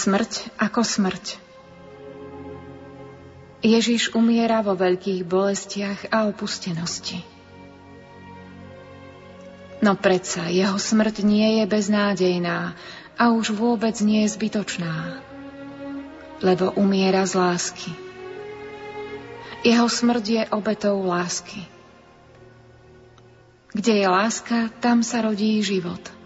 Smrť ako smrť. Ježiš umiera vo veľkých bolestiach a opustenosti. No predsa jeho smrť nie je beznádejná a už vôbec nie je zbytočná, lebo umiera z lásky. Jeho smrť je obetou lásky. Kde je láska, tam sa rodí život.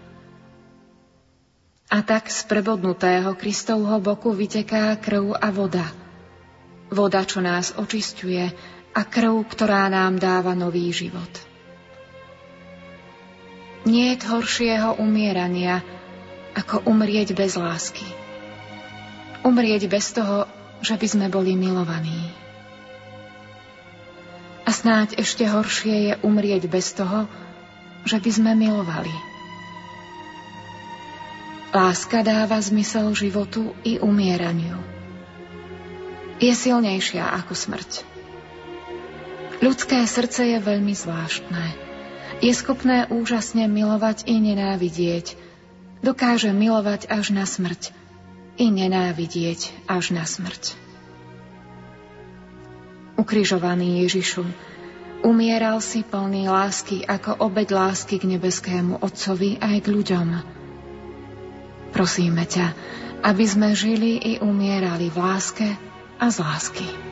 A tak z prebodnutého Kristovho boku vyteká krv a voda – voda, čo nás očisťuje a krv, ktorá nám dáva nový život. Nie je horšieho umierania, ako umrieť bez lásky. Umrieť bez toho, že by sme boli milovaní. A snáď ešte horšie je umrieť bez toho, že by sme milovali. Láska dáva zmysel životu i umieraniu je silnejšia ako smrť. Ľudské srdce je veľmi zvláštne. Je schopné úžasne milovať i nenávidieť. Dokáže milovať až na smrť i nenávidieť až na smrť. Ukrižovaný Ježišu, umieral si plný lásky ako obeď lásky k nebeskému Otcovi aj k ľuďom. Prosíme ťa, aby sme žili i umierali v láske a z lásky.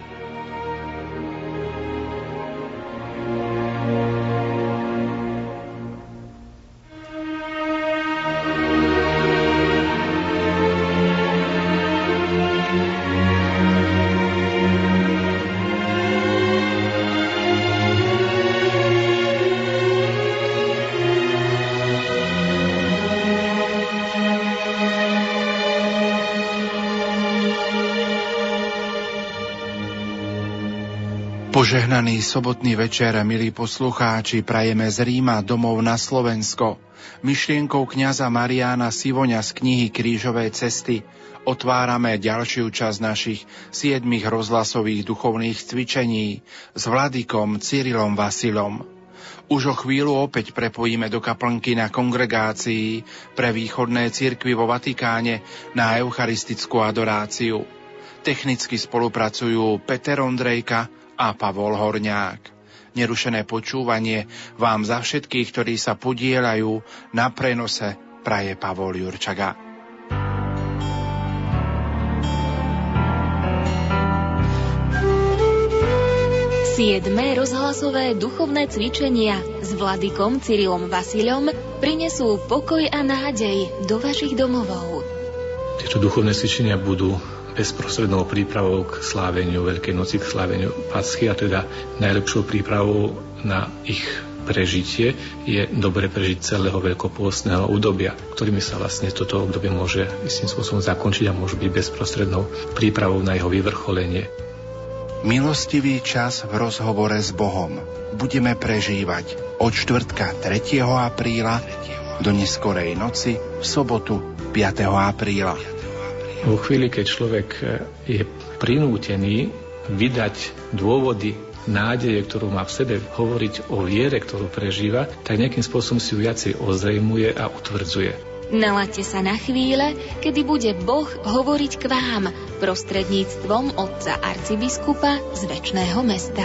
Požehnaný sobotný večer, milí poslucháči, prajeme z Ríma domov na Slovensko. Myšlienkou kňaza Mariána Sivoňa z knihy Krížové cesty otvárame ďalšiu časť našich siedmých rozhlasových duchovných cvičení s vladikom Cyrilom Vasilom. Už o chvíľu opäť prepojíme do kaplnky na kongregácii pre východné cirkvy vo Vatikáne na eucharistickú adoráciu. Technicky spolupracujú Peter Ondrejka, a Pavol Horňák. Nerušené počúvanie vám za všetkých, ktorí sa podielajú na prenose, praje Pavol Jurčaga. Siedme rozhlasové duchovné cvičenia s vladykom Cyrilom Vasilom prinesú pokoj a nádej do vašich domovov. Tieto duchovné cvičenia budú bezprostrednou prípravou k sláveniu Veľkej noci, k sláveniu Paschy a teda najlepšou prípravou na ich prežitie je dobre prežiť celého veľkopôstneho obdobia, ktorými sa vlastne toto obdobie môže istým spôsobom zakončiť a môže byť bezprostrednou prípravou na jeho vyvrcholenie. Milostivý čas v rozhovore s Bohom budeme prežívať od čtvrtka 3. apríla do neskorej noci v sobotu 5. apríla. Vo chvíli, keď človek e, je prinútený vydať dôvody nádeje, ktorú má v sebe, hovoriť o viere, ktorú prežíva, tak nejakým spôsobom si ju viacej ozrejmuje a utvrdzuje. Nalaďte sa na chvíle, kedy bude Boh hovoriť k vám prostredníctvom otca arcibiskupa z väčšného mesta.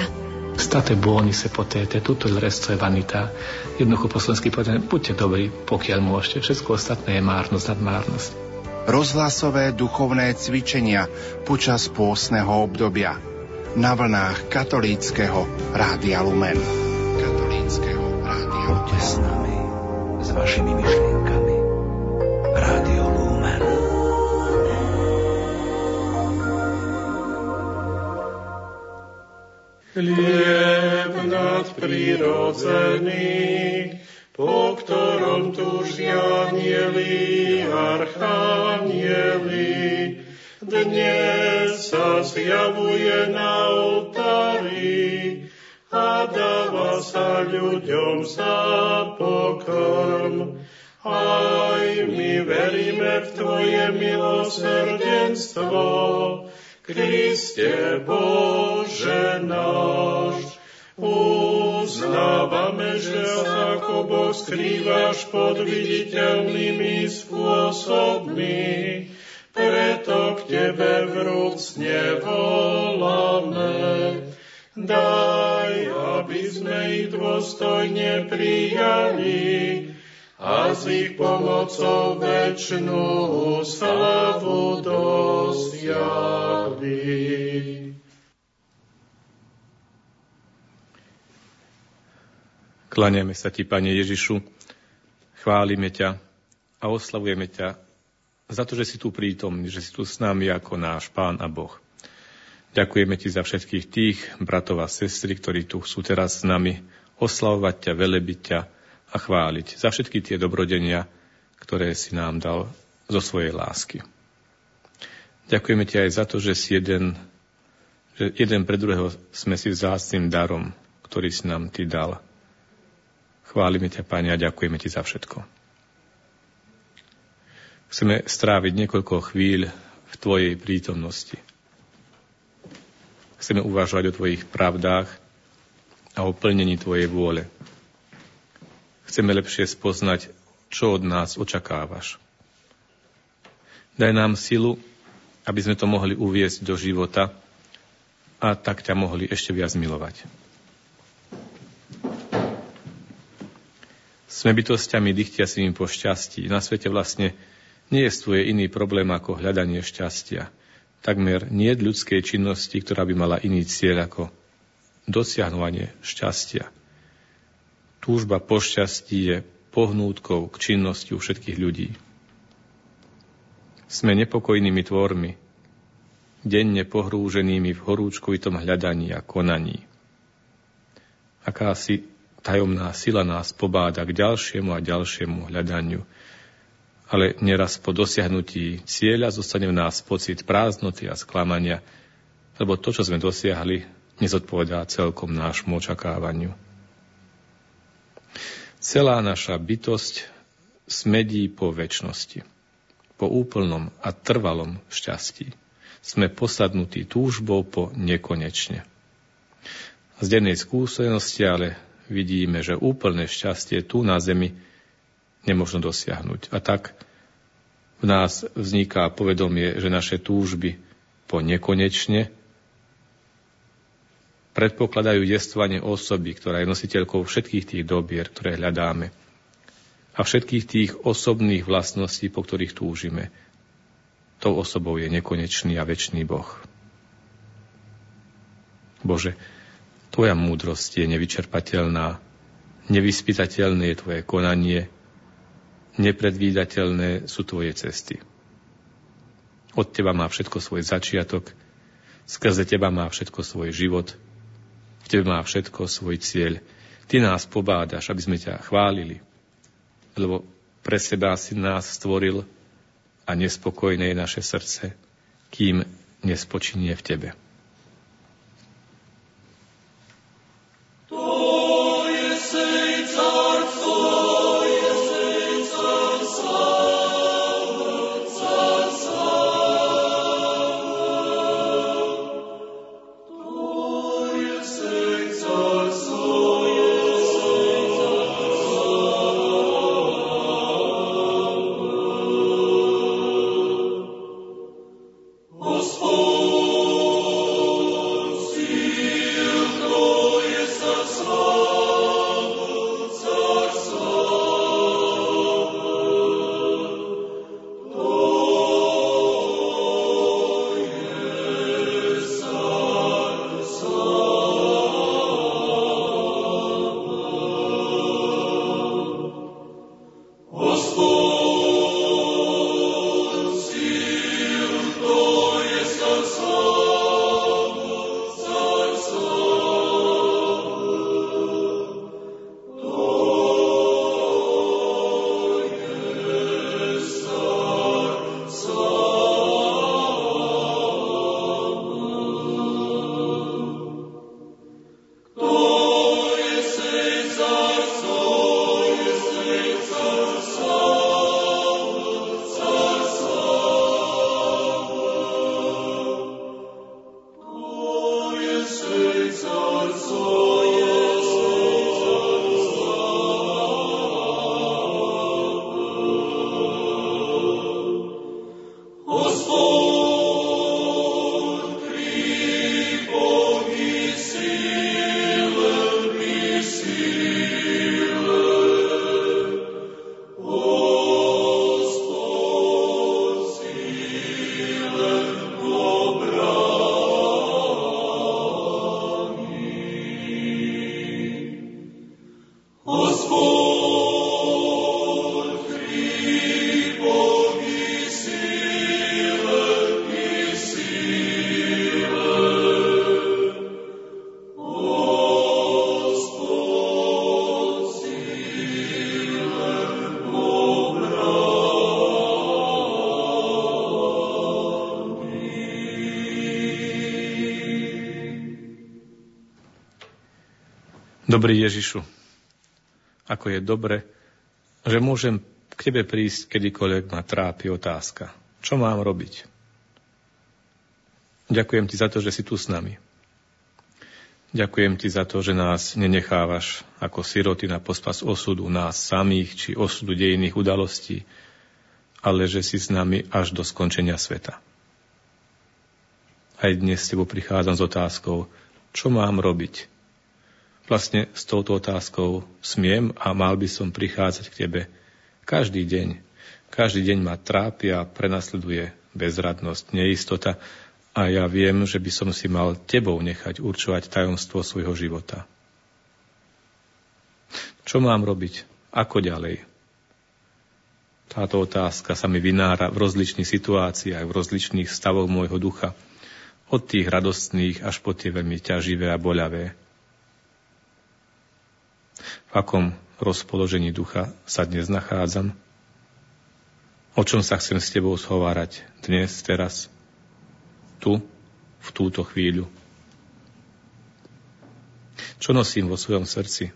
State buoni se potete, tutto il resto è vanità. Jednoducho po slovensky povedané, buďte dobrí, pokiaľ môžete. Všetko ostatné je márnosť nad márnosť rozhlasové duchovné cvičenia počas pôsneho obdobia na vlnách katolíckého Rádia Lumen. Katolíckého Rádia Lumen. s nami, s vašimi myšlienkami. Rádio Lumen. Chlieb nadprirodzený, po ktorom túžia anieli, archanieli. Dnes sa zjavuje na oltári a dáva sa ľuďom za pokrm. Aj my veríme v Tvoje milosrdenstvo, Kriste Bože náš. Uznávame, že sa ako Boh skrývaš pod viditeľnými spôsobmi, preto k Tebe vrúcne voláme. Daj, aby sme ich dôstojne prijali a s ich pomocou väčšnú slavu dosiahli. Kláňame sa Ti, Pane Ježišu, chválime ťa a oslavujeme ťa za to, že si tu prítomný, že si tu s nami ako náš Pán a Boh. Ďakujeme Ti za všetkých tých bratov a sestry, ktorí tu sú teraz s nami oslavovať ťa, velebiť ťa a chváliť za všetky tie dobrodenia, ktoré si nám dal zo svojej lásky. Ďakujeme Ti aj za to, že si jeden, že jeden pre druhého sme si vzácným darom, ktorý si nám Ty dal. Chválime ťa, Pane, a ďakujeme Ti za všetko. Chceme stráviť niekoľko chvíľ v Tvojej prítomnosti. Chceme uvažovať o Tvojich pravdách a o plnení Tvojej vôle. Chceme lepšie spoznať, čo od nás očakávaš. Daj nám silu, aby sme to mohli uviesť do života a tak ťa mohli ešte viac milovať. Sme bytostiami dychtiacimi po šťastí. Na svete vlastne nejestvuje iný problém ako hľadanie šťastia. Takmer nie je ľudskej činnosti, ktorá by mala iný cieľ ako dosiahnutie šťastia. Túžba po šťastí je pohnútkou k činnosti u všetkých ľudí. Sme nepokojnými tvormi, denne pohrúženými v horúčkovitom hľadaní a konaní. Akási tajomná sila nás pobáda k ďalšiemu a ďalšiemu hľadaniu – ale neraz po dosiahnutí cieľa zostane v nás pocit prázdnoty a sklamania, lebo to, čo sme dosiahli, nezodpovedá celkom nášmu očakávaniu. Celá naša bytosť smedí po väčšnosti, po úplnom a trvalom šťastí. Sme posadnutí túžbou po nekonečne. Z dennej skúsenosti ale vidíme, že úplné šťastie tu na zemi nemožno dosiahnuť. A tak v nás vzniká povedomie, že naše túžby po nekonečne predpokladajú jestvanie osoby, ktorá je nositeľkou všetkých tých dobier, ktoré hľadáme a všetkých tých osobných vlastností, po ktorých túžime. Tou osobou je nekonečný a väčší Boh. Bože, Tvoja múdrosť je nevyčerpateľná, nevyspytateľné je Tvoje konanie, nepredvídateľné sú tvoje cesty. Od teba má všetko svoj začiatok, skrze teba má všetko svoj život, v tebe má všetko svoj cieľ. Ty nás pobádaš, aby sme ťa chválili, lebo pre seba si nás stvoril a nespokojné je naše srdce, kým nespočinie v tebe. Dobrý Ježišu, ako je dobre, že môžem k Tebe prísť, kedykoľvek ma trápi otázka. Čo mám robiť? Ďakujem Ti za to, že si tu s nami. Ďakujem Ti za to, že nás nenechávaš ako siroty na pospas osudu nás samých či osudu dejných udalostí, ale že si s nami až do skončenia sveta. Aj dnes s Tebou prichádzam s otázkou, čo mám robiť, vlastne s touto otázkou smiem a mal by som prichádzať k Tebe každý deň. Každý deň ma trápi a prenasleduje bezradnosť, neistota a ja viem, že by som si mal Tebou nechať určovať tajomstvo svojho života. Čo mám robiť? Ako ďalej? Táto otázka sa mi vynára v rozličných situáciách, v rozličných stavoch môjho ducha. Od tých radostných až po tie veľmi ťaživé a boľavé v akom rozpoložení ducha sa dnes nachádzam, o čom sa chcem s tebou schovárať dnes, teraz, tu, v túto chvíľu. Čo nosím vo svojom srdci?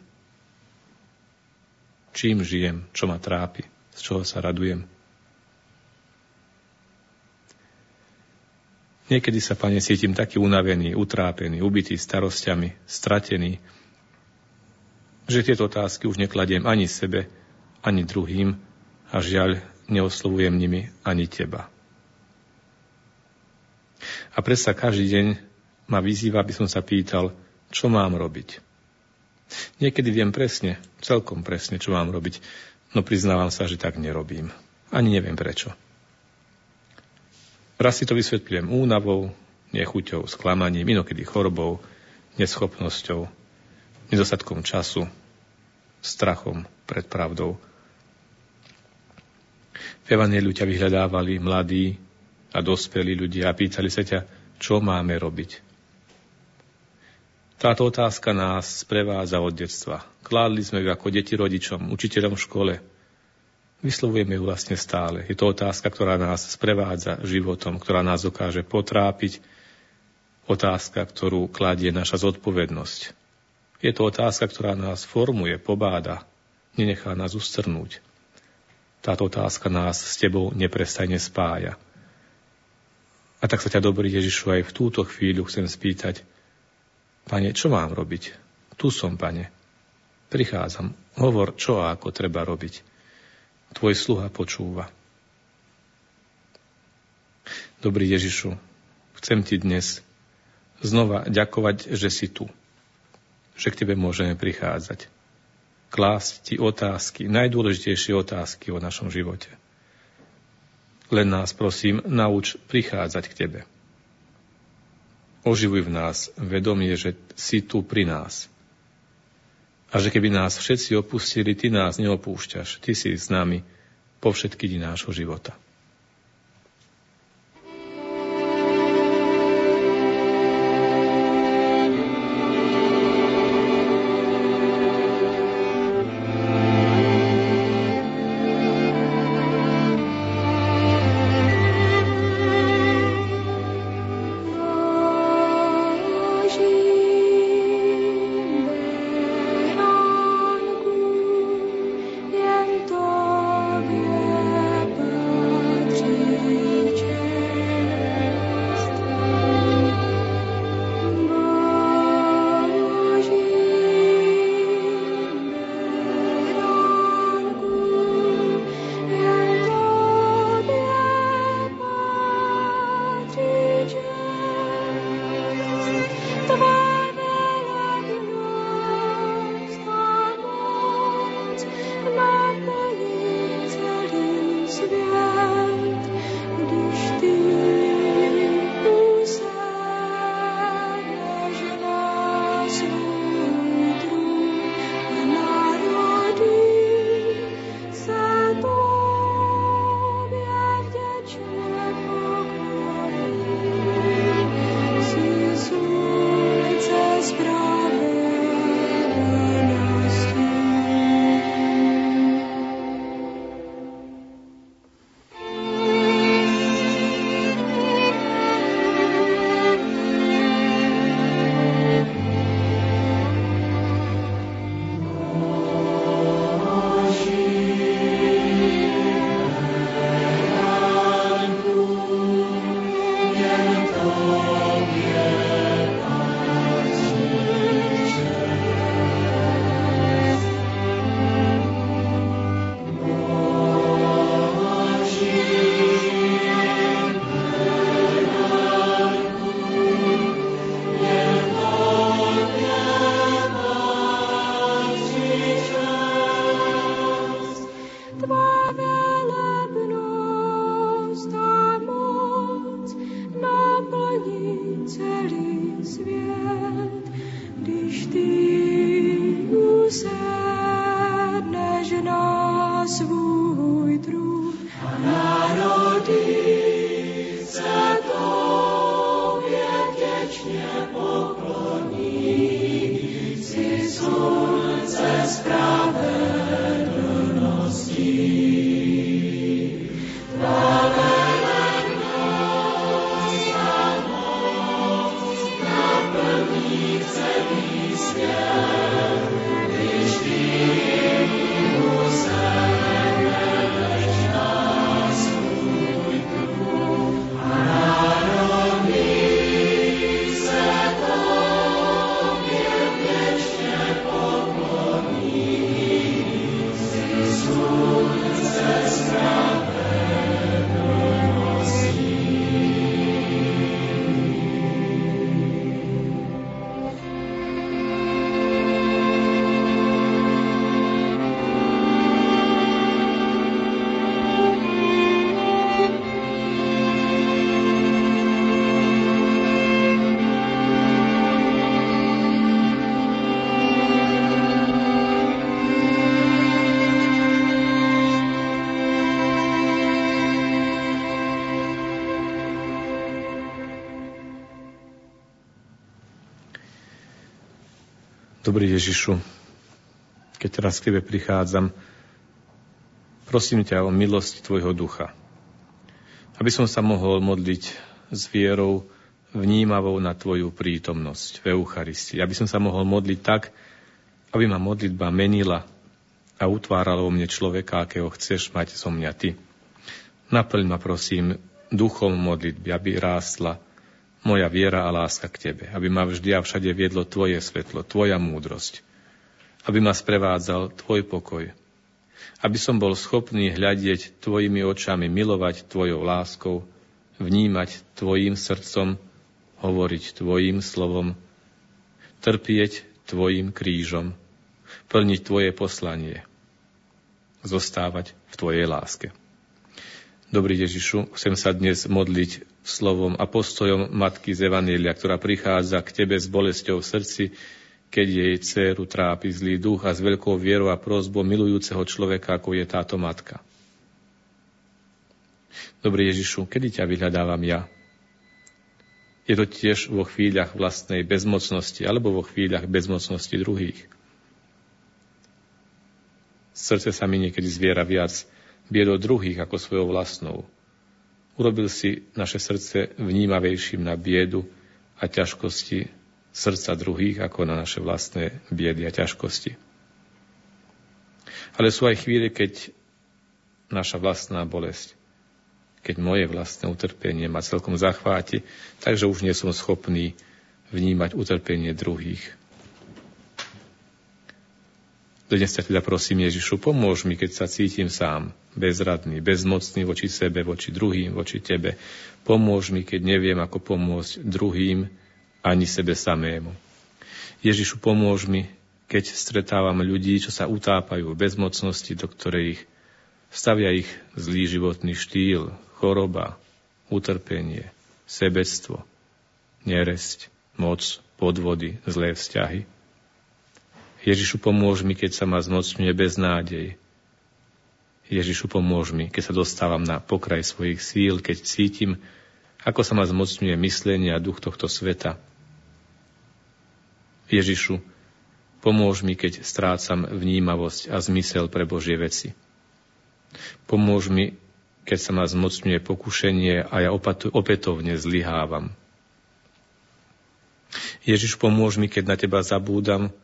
Čím žijem? Čo ma trápi? Z čoho sa radujem? Niekedy sa, Pane, cítim taký unavený, utrápený, ubitý starosťami, stratený, že tieto otázky už nekladiem ani sebe, ani druhým a žiaľ, neoslovujem nimi ani teba. A predsa každý deň ma vyzýva, aby som sa pýtal, čo mám robiť. Niekedy viem presne, celkom presne, čo mám robiť, no priznávam sa, že tak nerobím. Ani neviem prečo. Raz si to vysvetľujem únavou, nechuťou, sklamaním, inokedy chorobou, neschopnosťou, nedostatkom času, strachom pred pravdou. V Evangeliu ťa vyhľadávali mladí a dospelí ľudia a pýtali sa ťa, čo máme robiť. Táto otázka nás sprevádza od detstva. Kládli sme ju ako deti rodičom, učiteľom v škole. Vyslovujeme ju vlastne stále. Je to otázka, ktorá nás sprevádza životom, ktorá nás dokáže potrápiť. Otázka, ktorú kladie naša zodpovednosť. Je to otázka, ktorá nás formuje, pobáda, nenechá nás ustrnúť. Táto otázka nás s tebou neprestajne spája. A tak sa ťa, dobrý Ježišu, aj v túto chvíľu chcem spýtať, Pane, čo mám robiť? Tu som, Pane. Prichádzam. Hovor, čo a ako treba robiť. Tvoj sluha počúva. Dobrý Ježišu, chcem ti dnes znova ďakovať, že si tu že k Tebe môžeme prichádzať. Klásť Ti otázky, najdôležitejšie otázky o našom živote. Len nás, prosím, nauč prichádzať k Tebe. Oživuj v nás vedomie, že si tu pri nás. A že keby nás všetci opustili, Ty nás neopúšťaš. Ty si s nami po všetky dni nášho života. Dobrý Ježišu, keď teraz k Tebe prichádzam, prosím ťa o milosť Tvojho ducha, aby som sa mohol modliť s vierou, vnímavou na Tvoju prítomnosť v Eucharistii. Aby som sa mohol modliť tak, aby ma modlitba menila a utvárala o mne človeka, akého chceš mať so mňa Ty. Naplň ma prosím duchom modlitby, aby rástla moja viera a láska k Tebe, aby ma vždy a všade viedlo Tvoje svetlo, Tvoja múdrosť, aby ma sprevádzal Tvoj pokoj, aby som bol schopný hľadieť Tvojimi očami, milovať Tvojou láskou, vnímať Tvojim srdcom, hovoriť Tvojim slovom, trpieť Tvojim krížom, plniť Tvoje poslanie, zostávať v Tvojej láske. Dobrý Ježišu, chcem sa dnes modliť slovom a postojom Matky z Evanielia, ktorá prichádza k Tebe s bolesťou v srdci, keď jej dceru trápi zlý duch a s veľkou vierou a prozbou milujúceho človeka, ako je táto matka. Dobrý Ježišu, kedy ťa vyhľadávam ja? Je to tiež vo chvíľach vlastnej bezmocnosti alebo vo chvíľach bezmocnosti druhých. Srdce sa mi niekedy zviera viac biedou druhých ako svojou vlastnou. Urobil si naše srdce vnímavejším na biedu a ťažkosti srdca druhých ako na naše vlastné biedy a ťažkosti. Ale sú aj chvíle, keď naša vlastná bolesť keď moje vlastné utrpenie ma celkom zachváti, takže už nie som schopný vnímať utrpenie druhých. Dnes ťa teda prosím Ježišu, pomôž mi, keď sa cítim sám, bezradný, bezmocný voči sebe, voči druhým, voči tebe. Pomôž mi, keď neviem, ako pomôcť druhým, ani sebe samému. Ježišu, pomôž mi, keď stretávam ľudí, čo sa utápajú v bezmocnosti, do ktorej ich stavia ich zlý životný štýl, choroba, utrpenie, sebectvo, neresť, moc, podvody, zlé vzťahy. Ježišu, pomôž mi, keď sa ma zmocňuje beznádej. Ježišu, pomôž mi, keď sa dostávam na pokraj svojich síl, keď cítim, ako sa ma zmocňuje myslenie a duch tohto sveta. Ježišu, pomôž mi, keď strácam vnímavosť a zmysel pre Božie veci. Pomôž mi, keď sa ma zmocňuje pokušenie a ja opätovne zlyhávam. Ježiš, pomôž mi, keď na teba zabúdam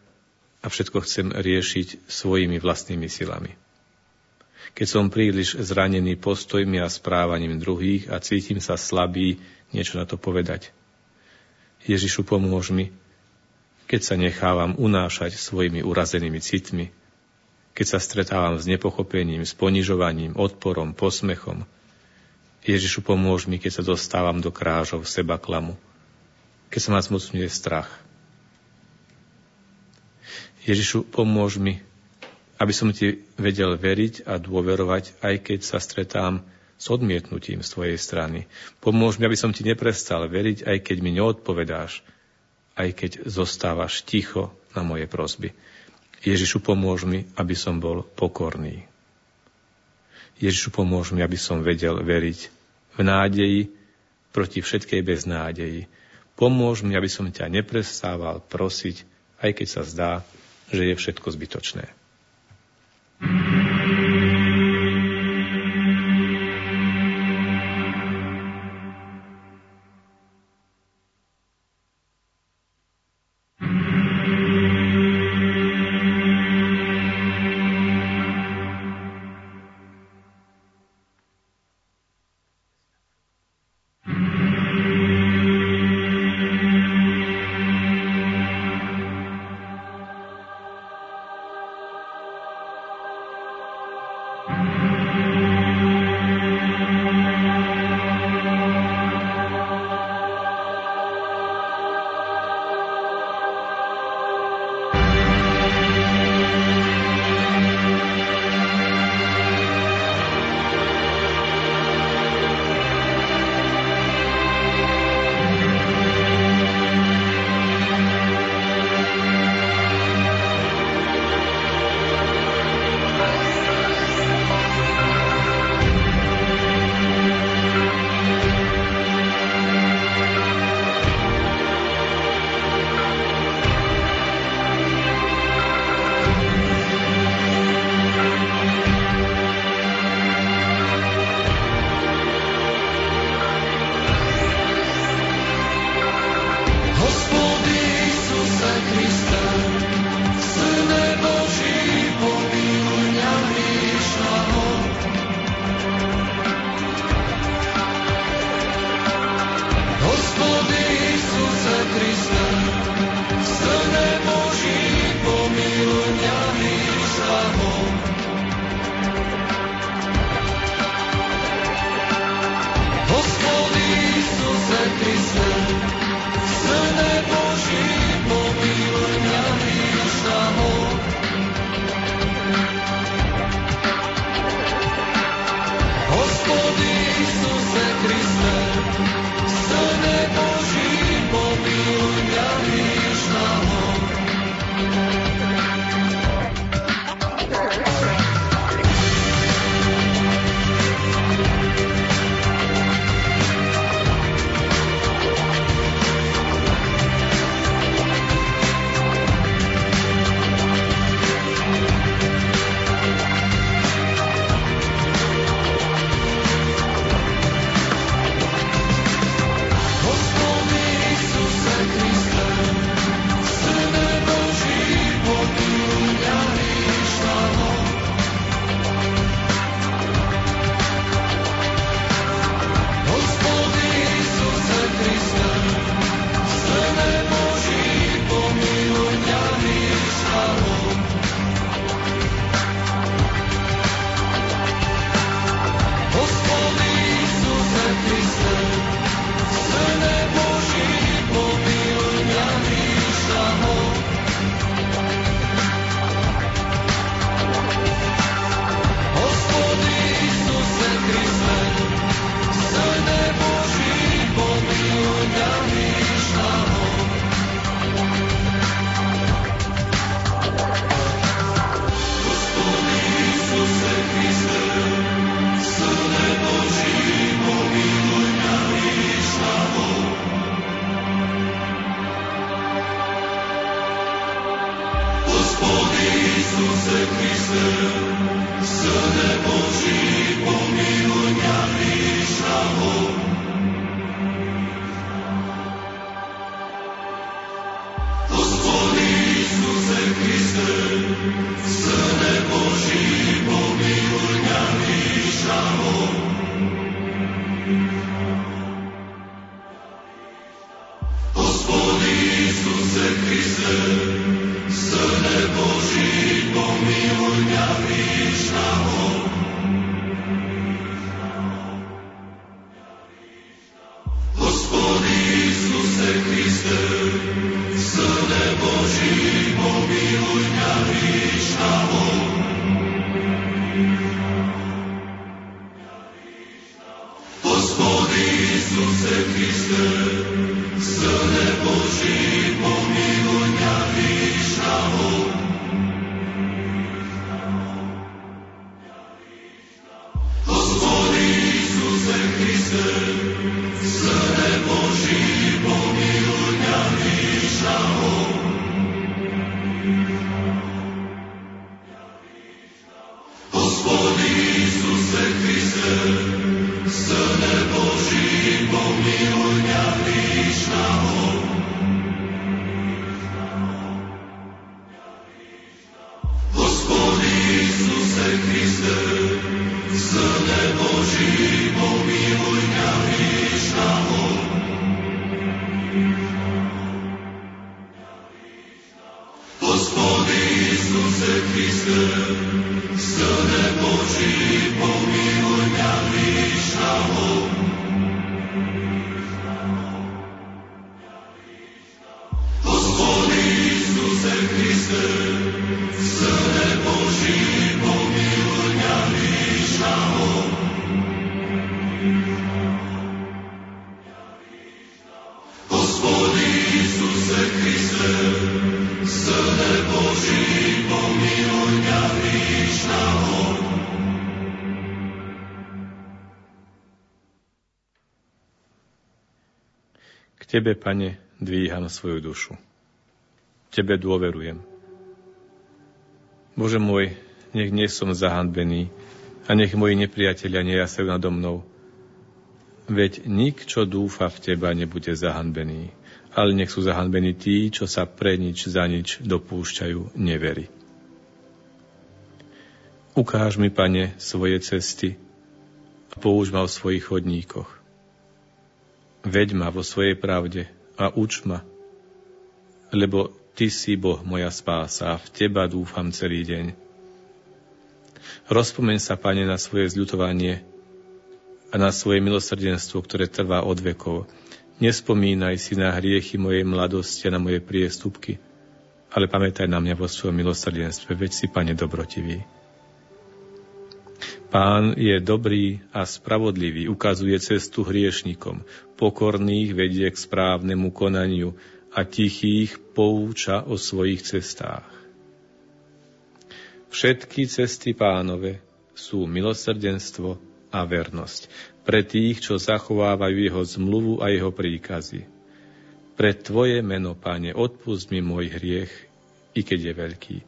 a všetko chcem riešiť svojimi vlastnými silami. Keď som príliš zranený postojmi a správaním druhých a cítim sa slabý niečo na to povedať. Ježišu, pomôž mi, keď sa nechávam unášať svojimi urazenými citmi keď sa stretávam s nepochopením, s ponižovaním, odporom, posmechom. Ježišu, pomôž mi, keď sa dostávam do krážov seba klamu, keď sa ma zmocňuje strach. Ježišu, pomôž mi, aby som ti vedel veriť a dôverovať, aj keď sa stretám s odmietnutím z tvojej strany. Pomôž mi, aby som ti neprestal veriť, aj keď mi neodpovedáš, aj keď zostávaš ticho na moje prosby. Ježišu, pomôž mi, aby som bol pokorný. Ježišu, pomôž mi, aby som vedel veriť v nádeji proti všetkej beznádeji. Pomôž mi, aby som ťa neprestával prosiť, aj keď sa zdá, že je všetko zbytočné. Tebe, Pane, dvíham svoju dušu. Tebe dôverujem. Bože môj, nech nie som zahanbený a nech moji nepriatelia nejasajú nado mnou. Veď nik, čo dúfa v Teba, nebude zahanbený, ale nech sú zahanbení tí, čo sa pre nič za nič dopúšťajú nevery. Ukáž mi, Pane, svoje cesty a použ ma o svojich chodníkoch. Veď ma vo svojej pravde a uč ma, lebo Ty si Boh moja spása a v Teba dúfam celý deň. Rozpomeň sa, Pane, na svoje zľutovanie a na svoje milosrdenstvo, ktoré trvá od vekov. Nespomínaj si na hriechy mojej mladosti a na moje priestupky, ale pamätaj na mňa vo svojom milosrdenstve, veď si, Pane, dobrotivý. Pán je dobrý a spravodlivý, ukazuje cestu hriešnikom, pokorných vedie k správnemu konaniu a tichých pouča o svojich cestách. Všetky cesty pánove sú milosrdenstvo a vernosť pre tých, čo zachovávajú jeho zmluvu a jeho príkazy. Pre Tvoje meno, Pane, odpust mi môj hriech, i keď je veľký.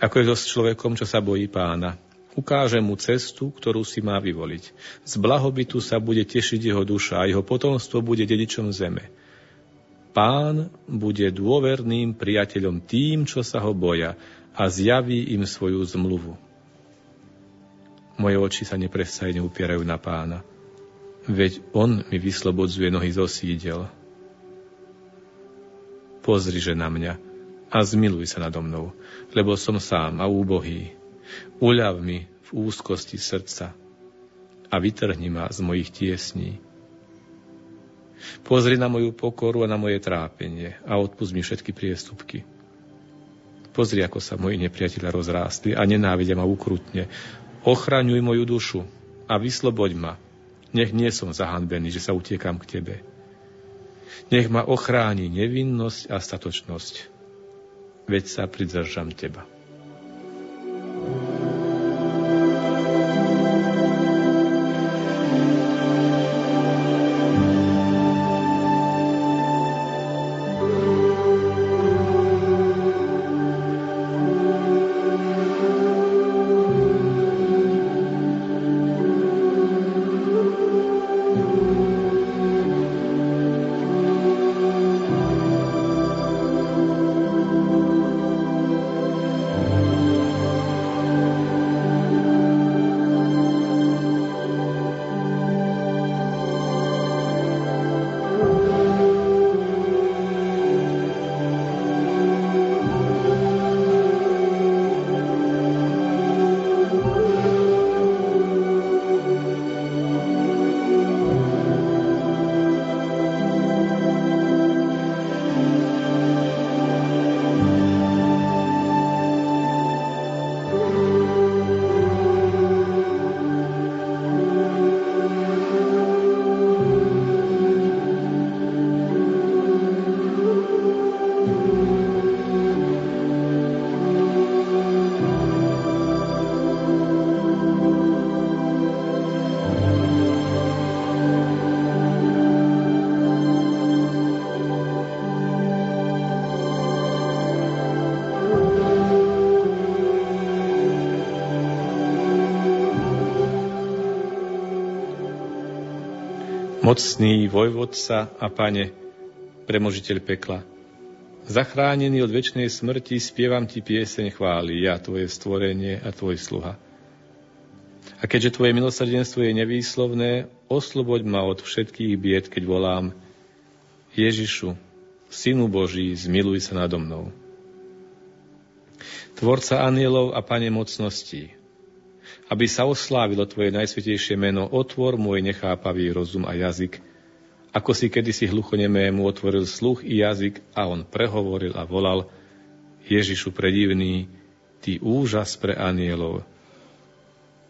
Ako je to s človekom, čo sa bojí pána? Ukáže mu cestu, ktorú si má vyvoliť. Z blahobytu sa bude tešiť jeho duša a jeho potomstvo bude dedičom zeme. Pán bude dôverným priateľom tým, čo sa ho boja a zjaví im svoju zmluvu. Moje oči sa neprestajne upierajú na pána, veď on mi vyslobodzuje nohy zo sídel. Pozriže na mňa, a zmiluj sa nado mnou, lebo som sám a úbohý. Uľav mi v úzkosti srdca a vytrhni ma z mojich tiesní. Pozri na moju pokoru a na moje trápenie a odpust mi všetky priestupky. Pozri, ako sa moji nepriatelia rozrástli a nenávidia ma ukrutne. Ochraňuj moju dušu a vysloboď ma. Nech nie som zahanbený, že sa utiekam k Tebe. Nech ma ochráni nevinnosť a statočnosť veď sa pridržam Teba. Mocný vojvodca a pane, premožiteľ pekla, zachránený od väčšnej smrti, spievam ti pieseň chvály, ja, tvoje stvorenie a tvoj sluha. A keďže tvoje milosrdenstvo je nevýslovné, osloboď ma od všetkých bied, keď volám Ježišu, Synu Boží, zmiluj sa nado mnou. Tvorca anielov a Pane mocností, aby sa oslávilo Tvoje najsvetejšie meno, otvor môj nechápavý rozum a jazyk, ako si kedysi hluchonemému otvoril sluch i jazyk a on prehovoril a volal Ježišu predivný, Ty úžas pre anielov.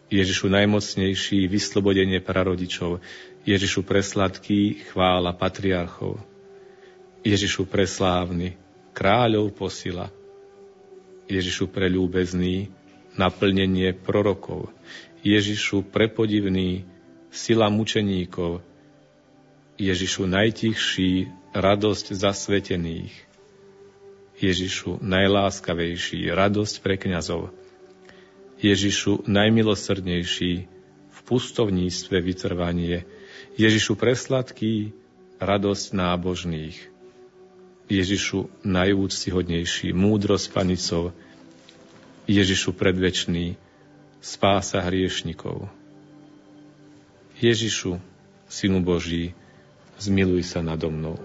Ježišu najmocnejší, vyslobodenie prarodičov, Ježišu presladký, chvála patriarchov. Ježišu preslávny, kráľov posila. Ježišu preľúbezný, naplnenie prorokov. Ježišu prepodivný, sila mučeníkov. Ježišu najtichší, radosť zasvetených. Ježišu najláskavejší, radosť pre kňazov. Ježišu najmilosrdnejší, v pustovníctve vytrvanie. Ježišu presladký, radosť nábožných. Ježišu najúctihodnejší, múdrosť panicov, Ježišu predvečný, spása hriešnikov. Ježišu, Synu Boží, zmiluj sa nado mnou.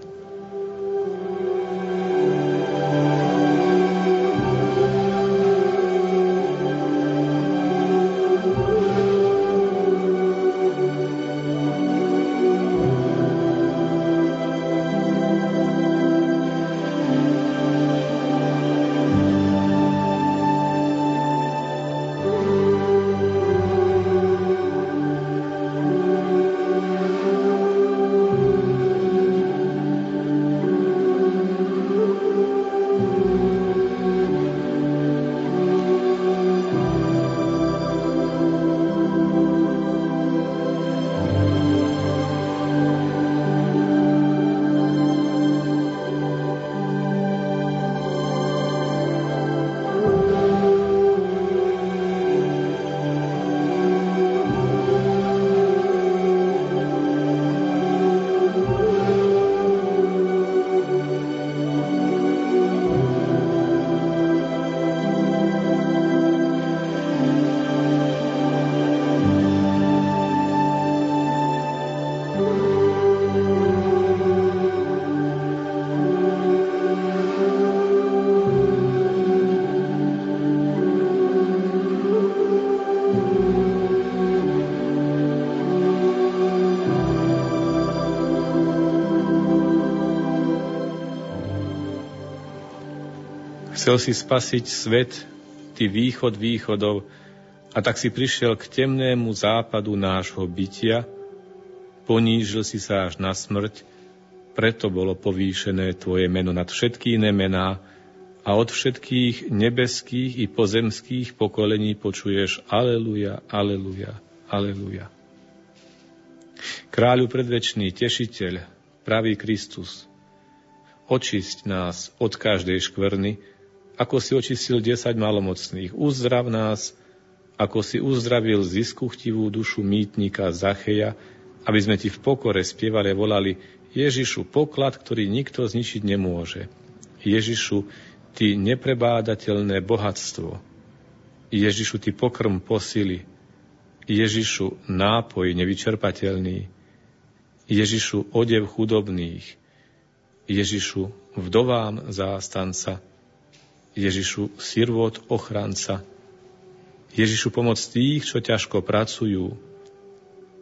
Chcel si spasiť svet, ty východ východov, a tak si prišiel k temnému západu nášho bytia, ponížil si sa až na smrť, preto bolo povýšené Tvoje meno nad všetky iné mená a od všetkých nebeských i pozemských pokolení počuješ Aleluja, Aleluja, Aleluja. Kráľu predvečný, tešiteľ, pravý Kristus, očisť nás od každej škvrny, ako si očistil desať malomocných. Uzdrav nás, ako si uzdravil ziskuchtivú dušu mýtnika Zacheja, aby sme ti v pokore spievali volali Ježišu, poklad, ktorý nikto zničiť nemôže. Ježišu, ty neprebádateľné bohatstvo. Ježišu, ty pokrm posily. Ježišu, nápoj nevyčerpateľný. Ježišu, odev chudobných. Ježišu, vdovám zástanca. Ježišu, sirvot, ochranca. Ježišu, pomoc tých, čo ťažko pracujú.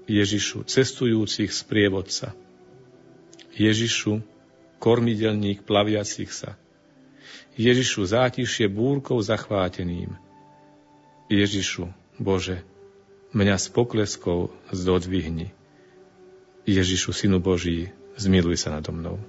Ježišu, cestujúcich sprievodca. Ježišu, kormidelník plaviacich sa. Ježišu, zátišie búrkov zachváteným. Ježišu, Bože, mňa s pokleskou zdodvihni. Ježišu, Synu Boží, zmiluj sa nado mnou.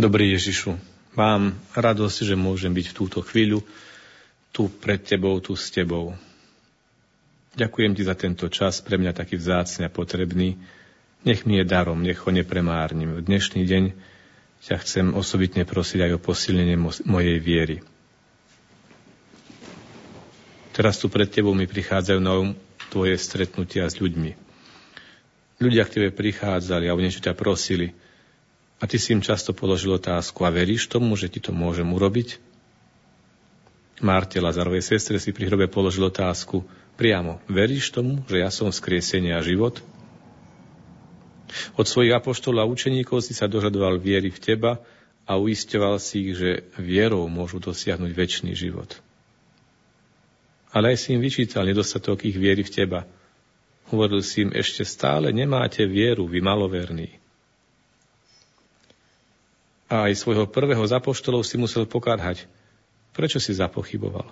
Dobrý Ježišu, mám radosť, že môžem byť v túto chvíľu tu pred Tebou, tu s Tebou. Ďakujem Ti za tento čas, pre mňa taký vzácne a potrebný. Nech mi je darom, nech ho nepremárnim. V dnešný deň ťa chcem osobitne prosiť aj o posilnenie mojej viery. Teraz tu pred Tebou mi prichádzajú na um Tvoje stretnutia s ľuďmi. Ľudia k Tebe prichádzali a o niečo ťa prosili – a ty si im často položil otázku, a veríš tomu, že ti to môžem urobiť? Marte Lazarovej sestre si pri hrobe položil otázku, priamo, veríš tomu, že ja som skriesenie a život? Od svojich apoštolov a učeníkov si sa dožadoval viery v teba a uisťoval si ich, že vierou môžu dosiahnuť väčší život. Ale aj si im vyčítal nedostatok ich viery v teba. Hovoril si im, ešte stále nemáte vieru, vy maloverní a aj svojho prvého zapoštolov si musel pokárhať. Prečo si zapochyboval?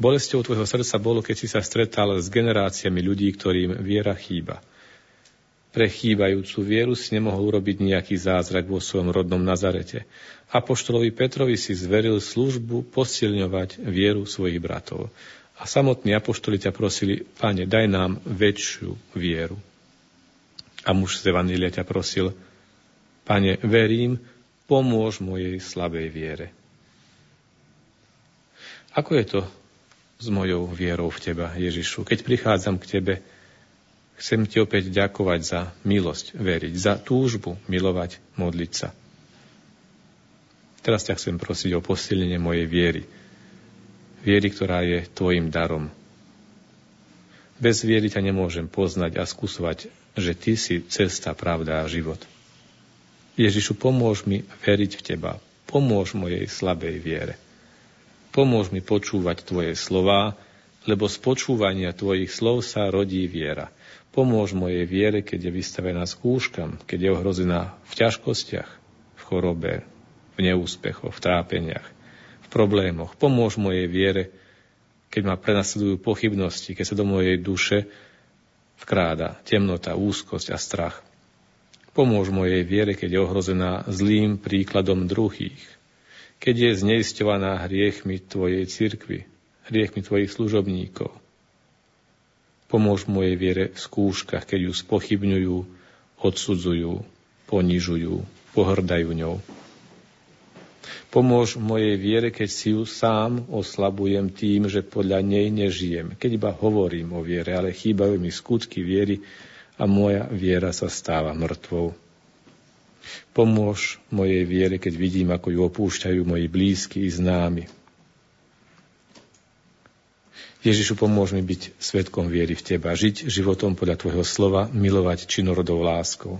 Bolesťou tvojho srdca bolo, keď si sa stretal s generáciami ľudí, ktorým viera chýba. Pre chýbajúcu vieru si nemohol urobiť nejaký zázrak vo svojom rodnom Nazarete. Apoštolovi Petrovi si zveril službu posilňovať vieru svojich bratov. A samotní apoštoli ťa prosili, pane, daj nám väčšiu vieru. A muž z Evanília ťa prosil, Pane, verím, pomôž mojej slabej viere. Ako je to s mojou vierou v Teba, Ježišu? Keď prichádzam k Tebe, chcem Ti opäť ďakovať za milosť veriť, za túžbu milovať, modliť sa. Teraz ťa chcem prosiť o posilnenie mojej viery. Viery, ktorá je Tvojim darom. Bez viery ťa nemôžem poznať a skúsovať, že Ty si cesta, pravda a život. Ježišu, pomôž mi veriť v Teba. Pomôž mojej slabej viere. Pomôž mi počúvať Tvoje slová lebo z počúvania Tvojich slov sa rodí viera. Pomôž mojej viere, keď je vystavená skúškam, keď je ohrozená v ťažkostiach, v chorobe, v neúspechoch, v trápeniach, v problémoch. Pomôž mojej viere, keď ma prenasledujú pochybnosti, keď sa do mojej duše vkráda temnota, úzkosť a strach. Pomôž mojej viere, keď je ohrozená zlým príkladom druhých, keď je zneisťovaná hriechmi Tvojej cirkvi, hriechmi Tvojich služobníkov, Pomôž mojej viere v skúškach, keď ju spochybňujú, odsudzujú, ponižujú, pohrdajú ňou. Pomôž mojej viere, keď si ju sám oslabujem tým, že podľa nej nežijem, keď iba hovorím o viere, ale chýbajú mi skutky viery a moja viera sa stáva mŕtvou. Pomôž mojej viere, keď vidím, ako ju opúšťajú moji blízki i známi, Ježišu, pomôž mi byť svetkom viery v Teba, žiť životom podľa Tvojho slova, milovať činorodou láskou.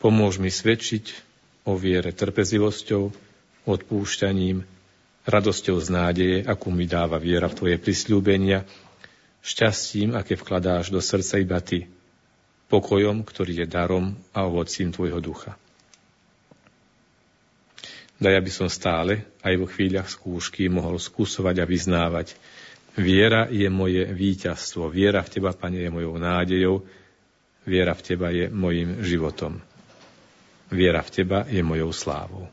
Pomôž mi svedčiť o viere trpezlivosťou, odpúšťaním, radosťou z nádeje, akú mi dáva viera v Tvoje prisľúbenia, šťastím, aké vkladáš do srdca iba Ty, pokojom, ktorý je darom a ovocím Tvojho ducha. Daj, aby som stále, aj vo chvíľach skúšky, mohol skúsovať a vyznávať, Viera je moje víťazstvo. Viera v Teba, Pane, je mojou nádejou. Viera v Teba je mojim životom. Viera v Teba je mojou slávou.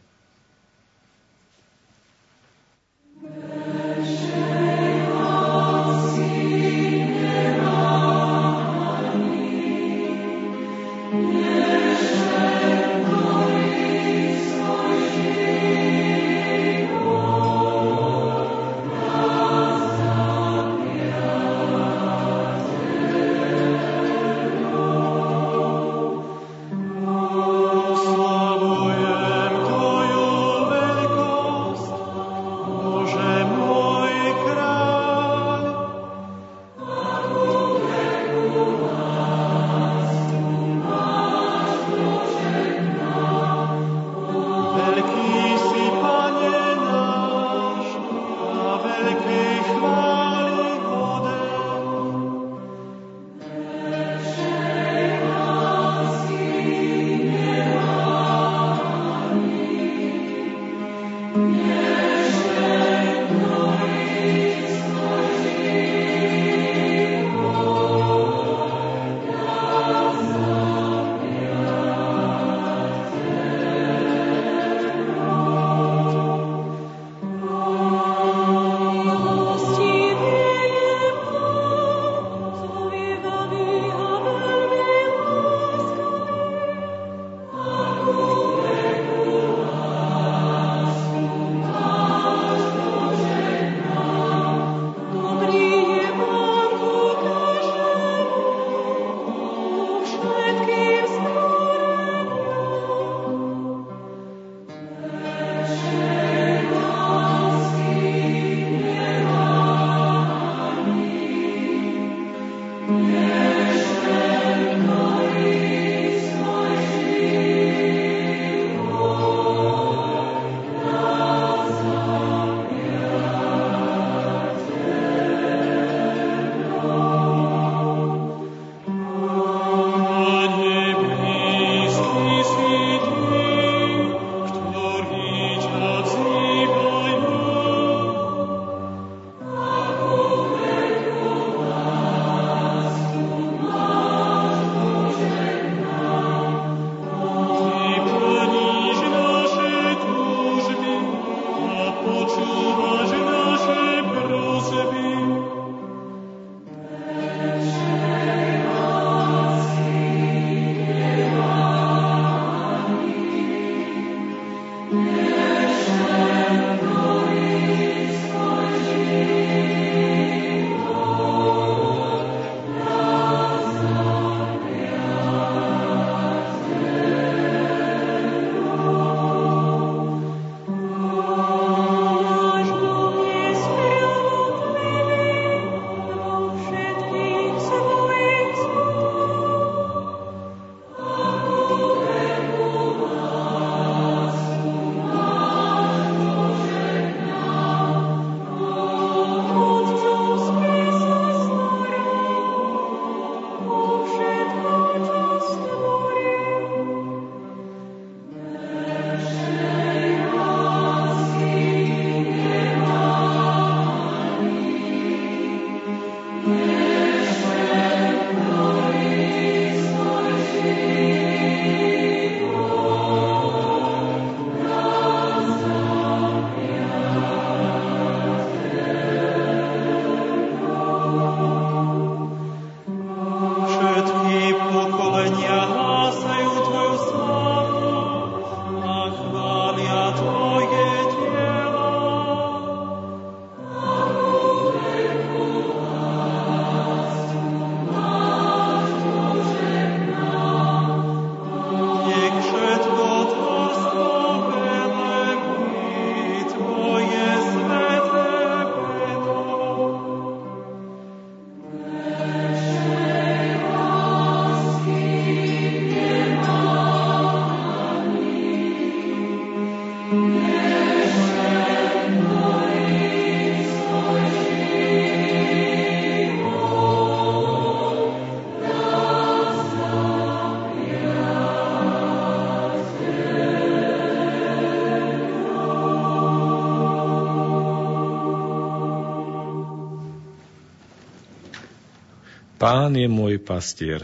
Pán je môj pastier,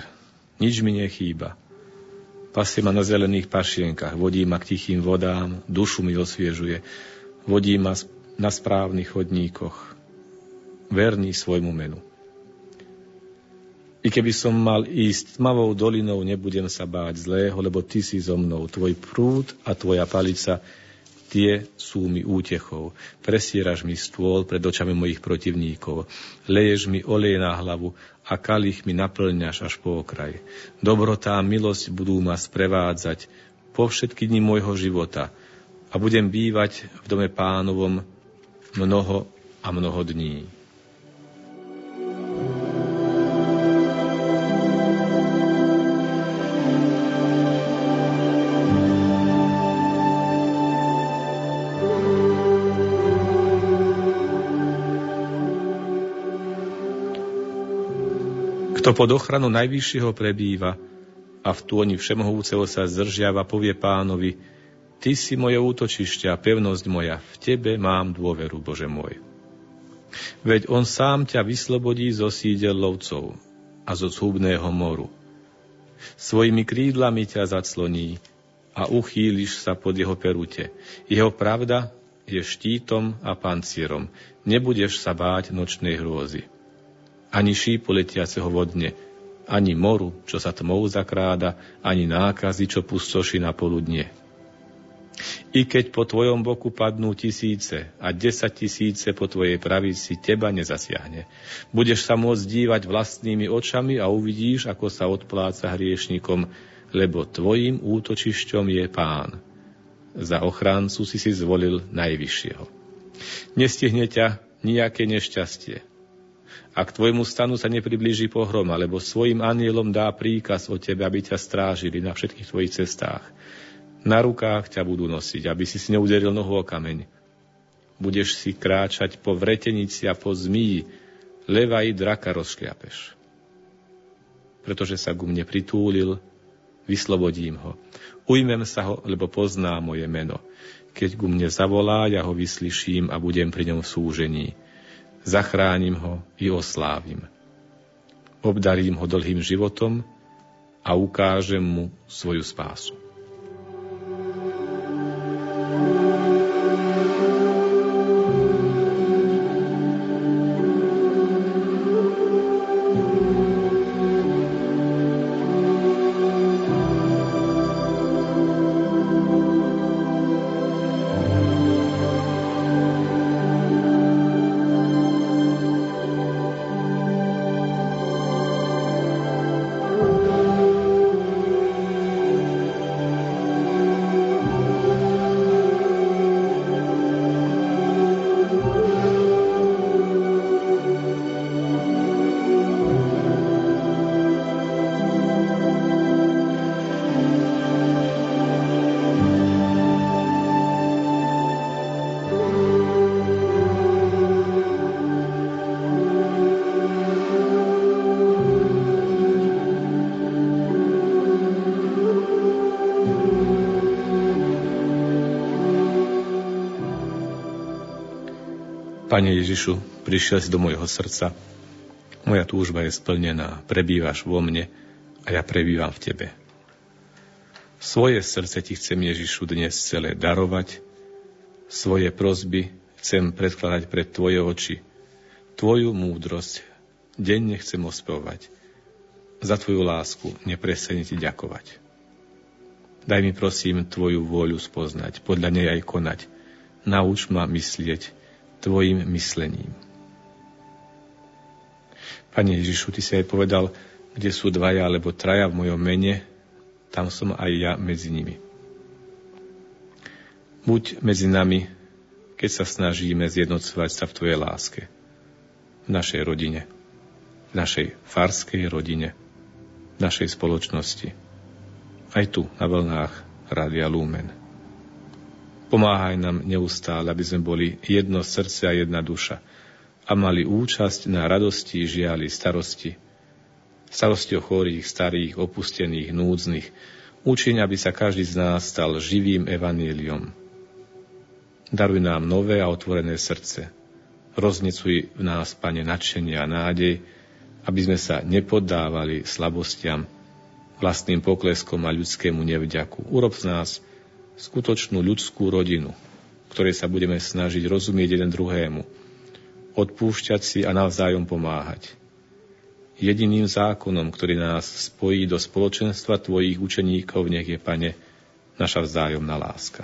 nič mi nechýba. Pasie ma na zelených pašienkach, vodí ma k tichým vodám, dušu mi osviežuje, vodí ma na správnych chodníkoch, verný svojmu menu. I keby som mal ísť tmavou dolinou, nebudem sa báť zlého, lebo ty si so mnou, tvoj prúd a tvoja palica tie sú mi útechou. Presieraš mi stôl pred očami mojich protivníkov. Leješ mi olej na hlavu a kalich mi naplňaš až po okraj. Dobrota a milosť budú ma sprevádzať po všetky dni môjho života a budem bývať v dome pánovom mnoho a mnoho dní. Kto pod ochranu Najvyššieho prebýva a v túni Všemohúceho sa zdržiava, povie pánovi, Ty si moje útočište a pevnosť moja, v Tebe mám dôveru, Bože môj. Veď On sám ťa vyslobodí zo sídel lovcov a zo cúbného moru. Svojimi krídlami ťa zacloní a uchýliš sa pod jeho perute. Jeho pravda je štítom a pancierom. Nebudeš sa báť nočnej hrôzy ani šípu letiaceho vodne, ani moru, čo sa tmou zakráda, ani nákazy, čo pustoši na poludne. I keď po tvojom boku padnú tisíce a desať tisíce po tvojej pravici teba nezasiahne. Budeš sa môcť dívať vlastnými očami a uvidíš, ako sa odpláca hriešnikom, lebo tvojim útočišťom je pán. Za ochráncu si si zvolil najvyššieho. Nestihne ťa nejaké nešťastie a k tvojmu stanu sa nepriblíži pohrom, alebo svojim anielom dá príkaz o tebe, aby ťa strážili na všetkých tvojich cestách. Na rukách ťa budú nosiť, aby si si neuderil nohu o kameň. Budeš si kráčať po vretenici a po zmíji, leva i draka rozšliapeš. Pretože sa ku mne pritúlil, vyslobodím ho. Ujmem sa ho, lebo pozná moje meno. Keď ku mne zavolá, ja ho vyslyším a budem pri ňom v súžení zachránim ho i oslávim. Obdarím ho dlhým životom a ukážem mu svoju spásu. Pane Ježišu, prišiel si do môjho srdca. Moja túžba je splnená, prebývaš vo mne a ja prebývam v Tebe. Svoje srdce Ti chcem Ježišu dnes celé darovať, svoje prozby chcem predkladať pred Tvoje oči. Tvoju múdrosť denne chcem ospevovať. Za Tvoju lásku nepresene Ti ďakovať. Daj mi prosím Tvoju vôľu spoznať, podľa nej aj konať. Nauč ma myslieť, tvojim myslením. Pane Ježišu, Ty si aj povedal, kde sú dvaja alebo traja v mojom mene, tam som aj ja medzi nimi. Buď medzi nami, keď sa snažíme zjednocovať sa v Tvojej láske, v našej rodine, v našej farskej rodine, v našej spoločnosti, aj tu na vlnách Rádia Lumen. Pomáhaj nám neustále, aby sme boli jedno srdce a jedna duša a mali účasť na radosti, žiali, starosti. Starosti o chorých, starých, opustených, núdznych. Učiň, aby sa každý z nás stal živým evaníliom. Daruj nám nové a otvorené srdce. Roznecuj v nás, Pane, nadšenie a nádej aby sme sa nepoddávali slabostiam, vlastným pokleskom a ľudskému nevďaku. Urob z nás skutočnú ľudskú rodinu, ktorej sa budeme snažiť rozumieť jeden druhému, odpúšťať si a navzájom pomáhať. Jediným zákonom, ktorý nás spojí do spoločenstva Tvojich učeníkov, nech je, Pane, naša vzájomná láska.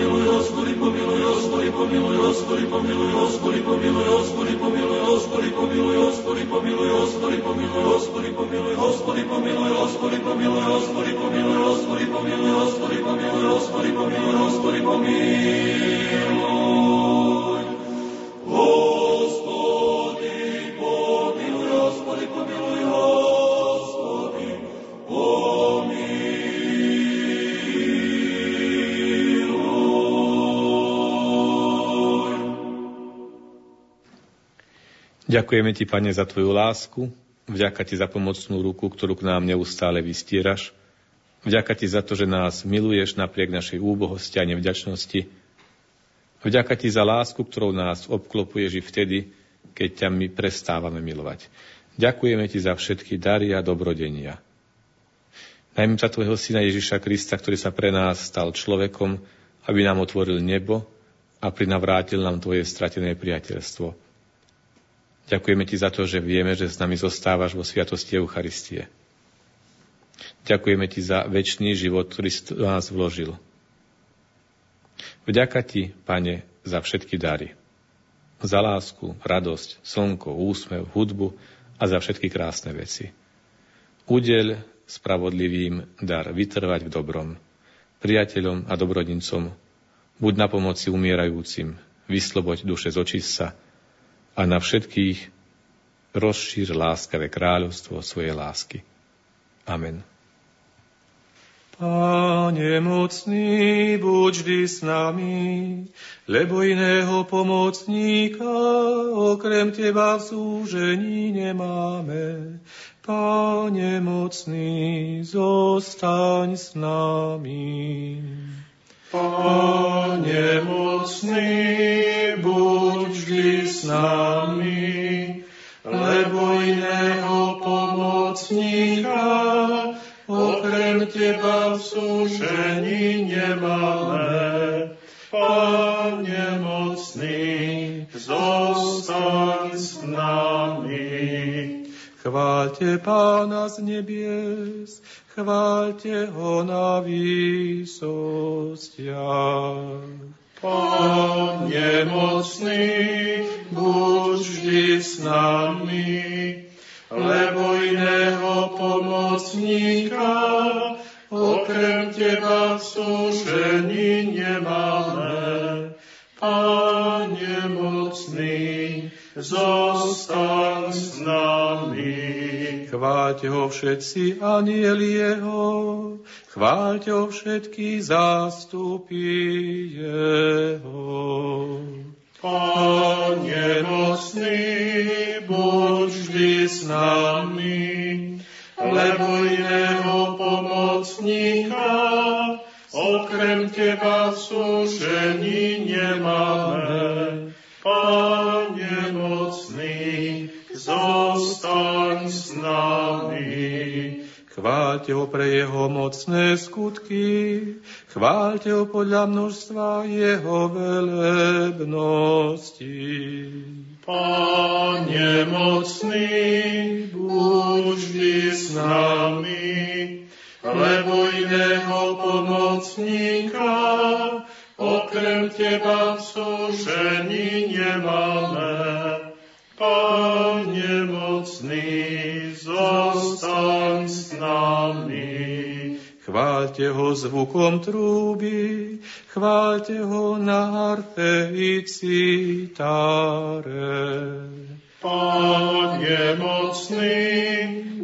pomiluj, hospody, pomiluj, hospody, pomiluj, hospody, pomiluj, hospody, pomiluj, hospody, pomiluj, hospody, pomiluj, hospody, pomiluj, hospody, pomiluj, hospody, pomiluj, hospody, pomiluj, hospody, pomiluj, hospody, pomiluj, hospody, pomiluj, hospody, pomiluj, hospody, pomiluj, hospody, pomiluj. Oh. Ďakujeme Ti, Pane, za Tvoju lásku, vďaka Ti za pomocnú ruku, ktorú k nám neustále vystieraš, vďaka Ti za to, že nás miluješ napriek našej úbohosti a nevďačnosti, vďaka Ti za lásku, ktorou nás obklopuješ i vtedy, keď ťa my prestávame milovať. Ďakujeme Ti za všetky dary a dobrodenia. Najmä za Tvojho Syna Ježiša Krista, ktorý sa pre nás stal človekom, aby nám otvoril nebo a prinavrátil nám Tvoje stratené priateľstvo. Ďakujeme Ti za to, že vieme, že s nami zostávaš vo sviatosti Eucharistie. Ďakujeme Ti za väčší život, ktorý si nás vložil. Vďaka Ti, Pane, za všetky dary. Za lásku, radosť, slnko, úsmev, hudbu a za všetky krásne veci. Udeľ spravodlivým dar vytrvať v dobrom, priateľom a dobrodincom, buď na pomoci umierajúcim, vysloboď duše z očista, a na všetkých rozšír láskavé kráľovstvo svojej lásky. Amen. Pane mocný, buď vždy s nami, lebo iného pomocníka okrem Teba v súžení nemáme. Pane mocný, zostaň s nami. Pane mocný, buď vždy s nami, lebo iného pomocníka okrem Teba v súžení nemáme. Pane mocný, zostaň nami. Chváľte Pána z nebies, chváľte ho na výsostiach. Pane mocný, buď vždy s nami, lebo iného pomocníka okrem Teba v súžení nemáme. Pane mocný, zostaň s nami. chváľte ho všetci anieli jeho, chváľte ho všetky zástupy jeho. Pane mocný, buď vždy s nami, lebo iného pomocníka, okrem teba v súžení nemáme. Pane zostaň s nami. Chváľte ho pre jeho mocné skutky, chváľte ho podľa množstva jeho velebnosti. Pane mocný, buď vždy s nami, lebo iného pomocníka okrem teba v súžení nemáme. Pane mocný, zostaň s nami. Chváľte ho zvukom trúby, chváľte ho na harfe i citáre. Pane mocný,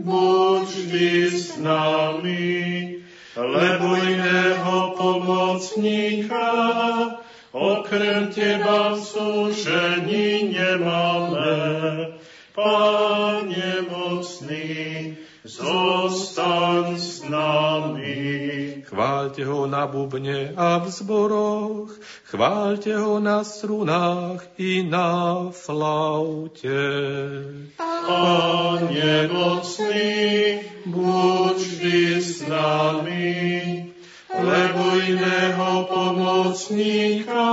buď vždy s nami, lebo iného pomocníka okrem Teba v súžení nemáme. Pane mocný, zostaň s nami. Chváľte ho na bubne a v zboroch, chváľte ho na strunách i na flaute. Pane mocný, buď vždy s nami, lebo iného pomocníka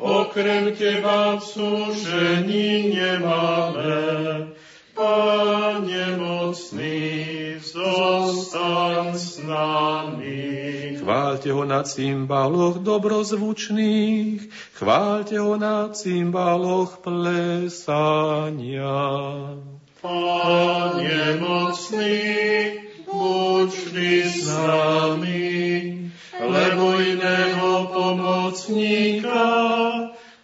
okrem Teba v súžení nemáme. Pane mocný, zostaň s nami. Chváľte ho na cymbaloch dobrozvučných, chváľte ho na cymbaloch plesania. Pane mocný, buď vždy s nami, lebo iného pomocníka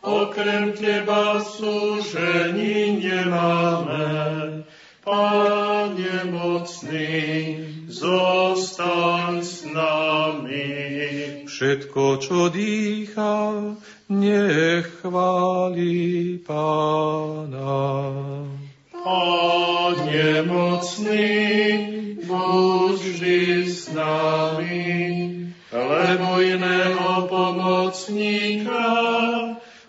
okrem Teba súžení nemáme. Pane mocný, zostaň s nami. Všetko, čo dýcha, nech chváli Pána. Pane mocný, buď s nami, lebo iného pomocníka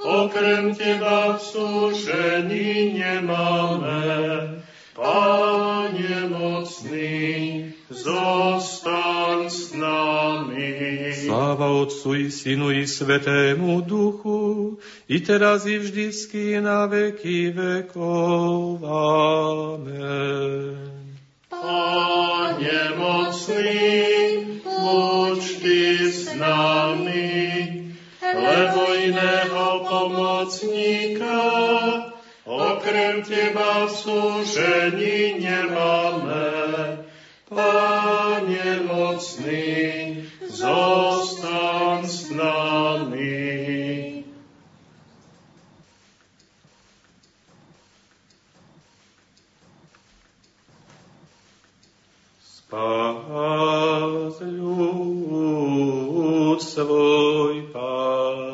okrem Teba v súžení nemáme. Pane mocný, zostaň s nami. Sláva Otcu i Synu i Svetému Duchu, i teraz i vždycky na veky vekov. Amen. Pane mocný, s nami, lebo iného pomocníka okrem Teba v súžení nemáme. Pane mocný, zostań z nami. Spas lud swój Pan.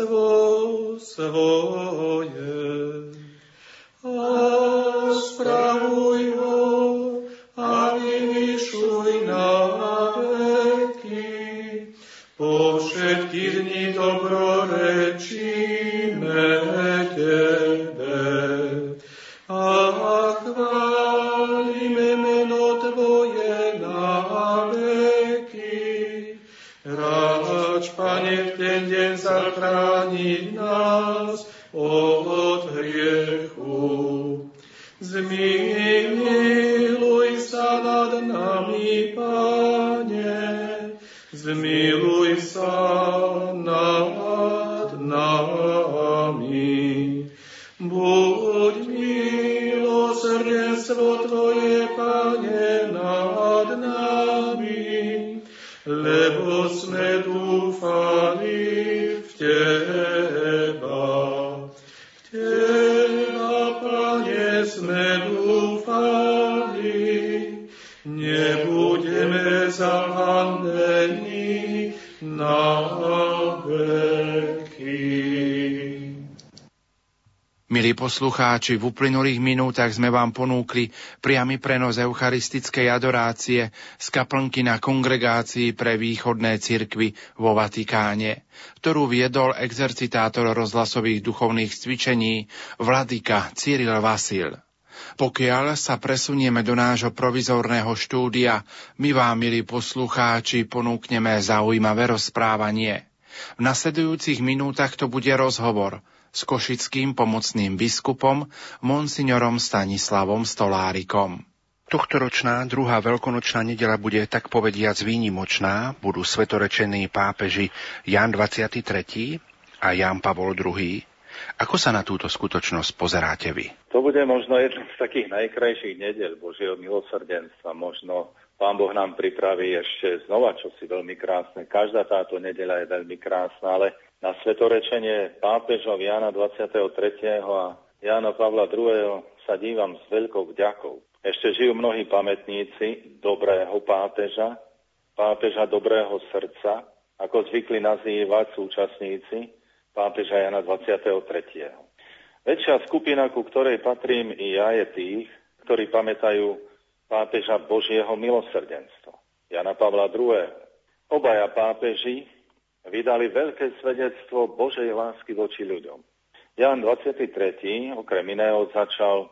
Dedictvo poslucháči, v uplynulých minútach sme vám ponúkli priamy prenos eucharistickej adorácie z kaplnky na kongregácii pre východné cirkvy vo Vatikáne, ktorú viedol exercitátor rozhlasových duchovných cvičení Vladyka Cyril Vasil. Pokiaľ sa presunieme do nášho provizorného štúdia, my vám, milí poslucháči, ponúkneme zaujímavé rozprávanie. V nasledujúcich minútach to bude rozhovor – s košickým pomocným biskupom monsignorom Stanislavom Stolárikom. Tohtoročná druhá veľkonočná nedela bude tak povediac výnimočná. Budú svetorečení pápeži Jan 23. a Jan Pavol II. Ako sa na túto skutočnosť pozeráte vy? To bude možno jedna z takých najkrajších nedel Božieho milosrdenstva. Možno Pán Boh nám pripraví ešte znova čosi veľmi krásne. Každá táto nedela je veľmi krásna, ale na svetorečenie pápežov Jana 23. a Jana Pavla II. sa dívam s veľkou vďakou. Ešte žijú mnohí pamätníci dobrého pápeža, pápeža dobrého srdca, ako zvykli nazývať súčasníci pápeža Jana 23. Väčšia skupina, ku ktorej patrím i ja, je tých, ktorí pamätajú pápeža Božieho milosrdenstva, Jana Pavla II. Obaja pápeži vydali veľké svedectvo Božej lásky voči ľuďom. Jan 23. okrem iného začal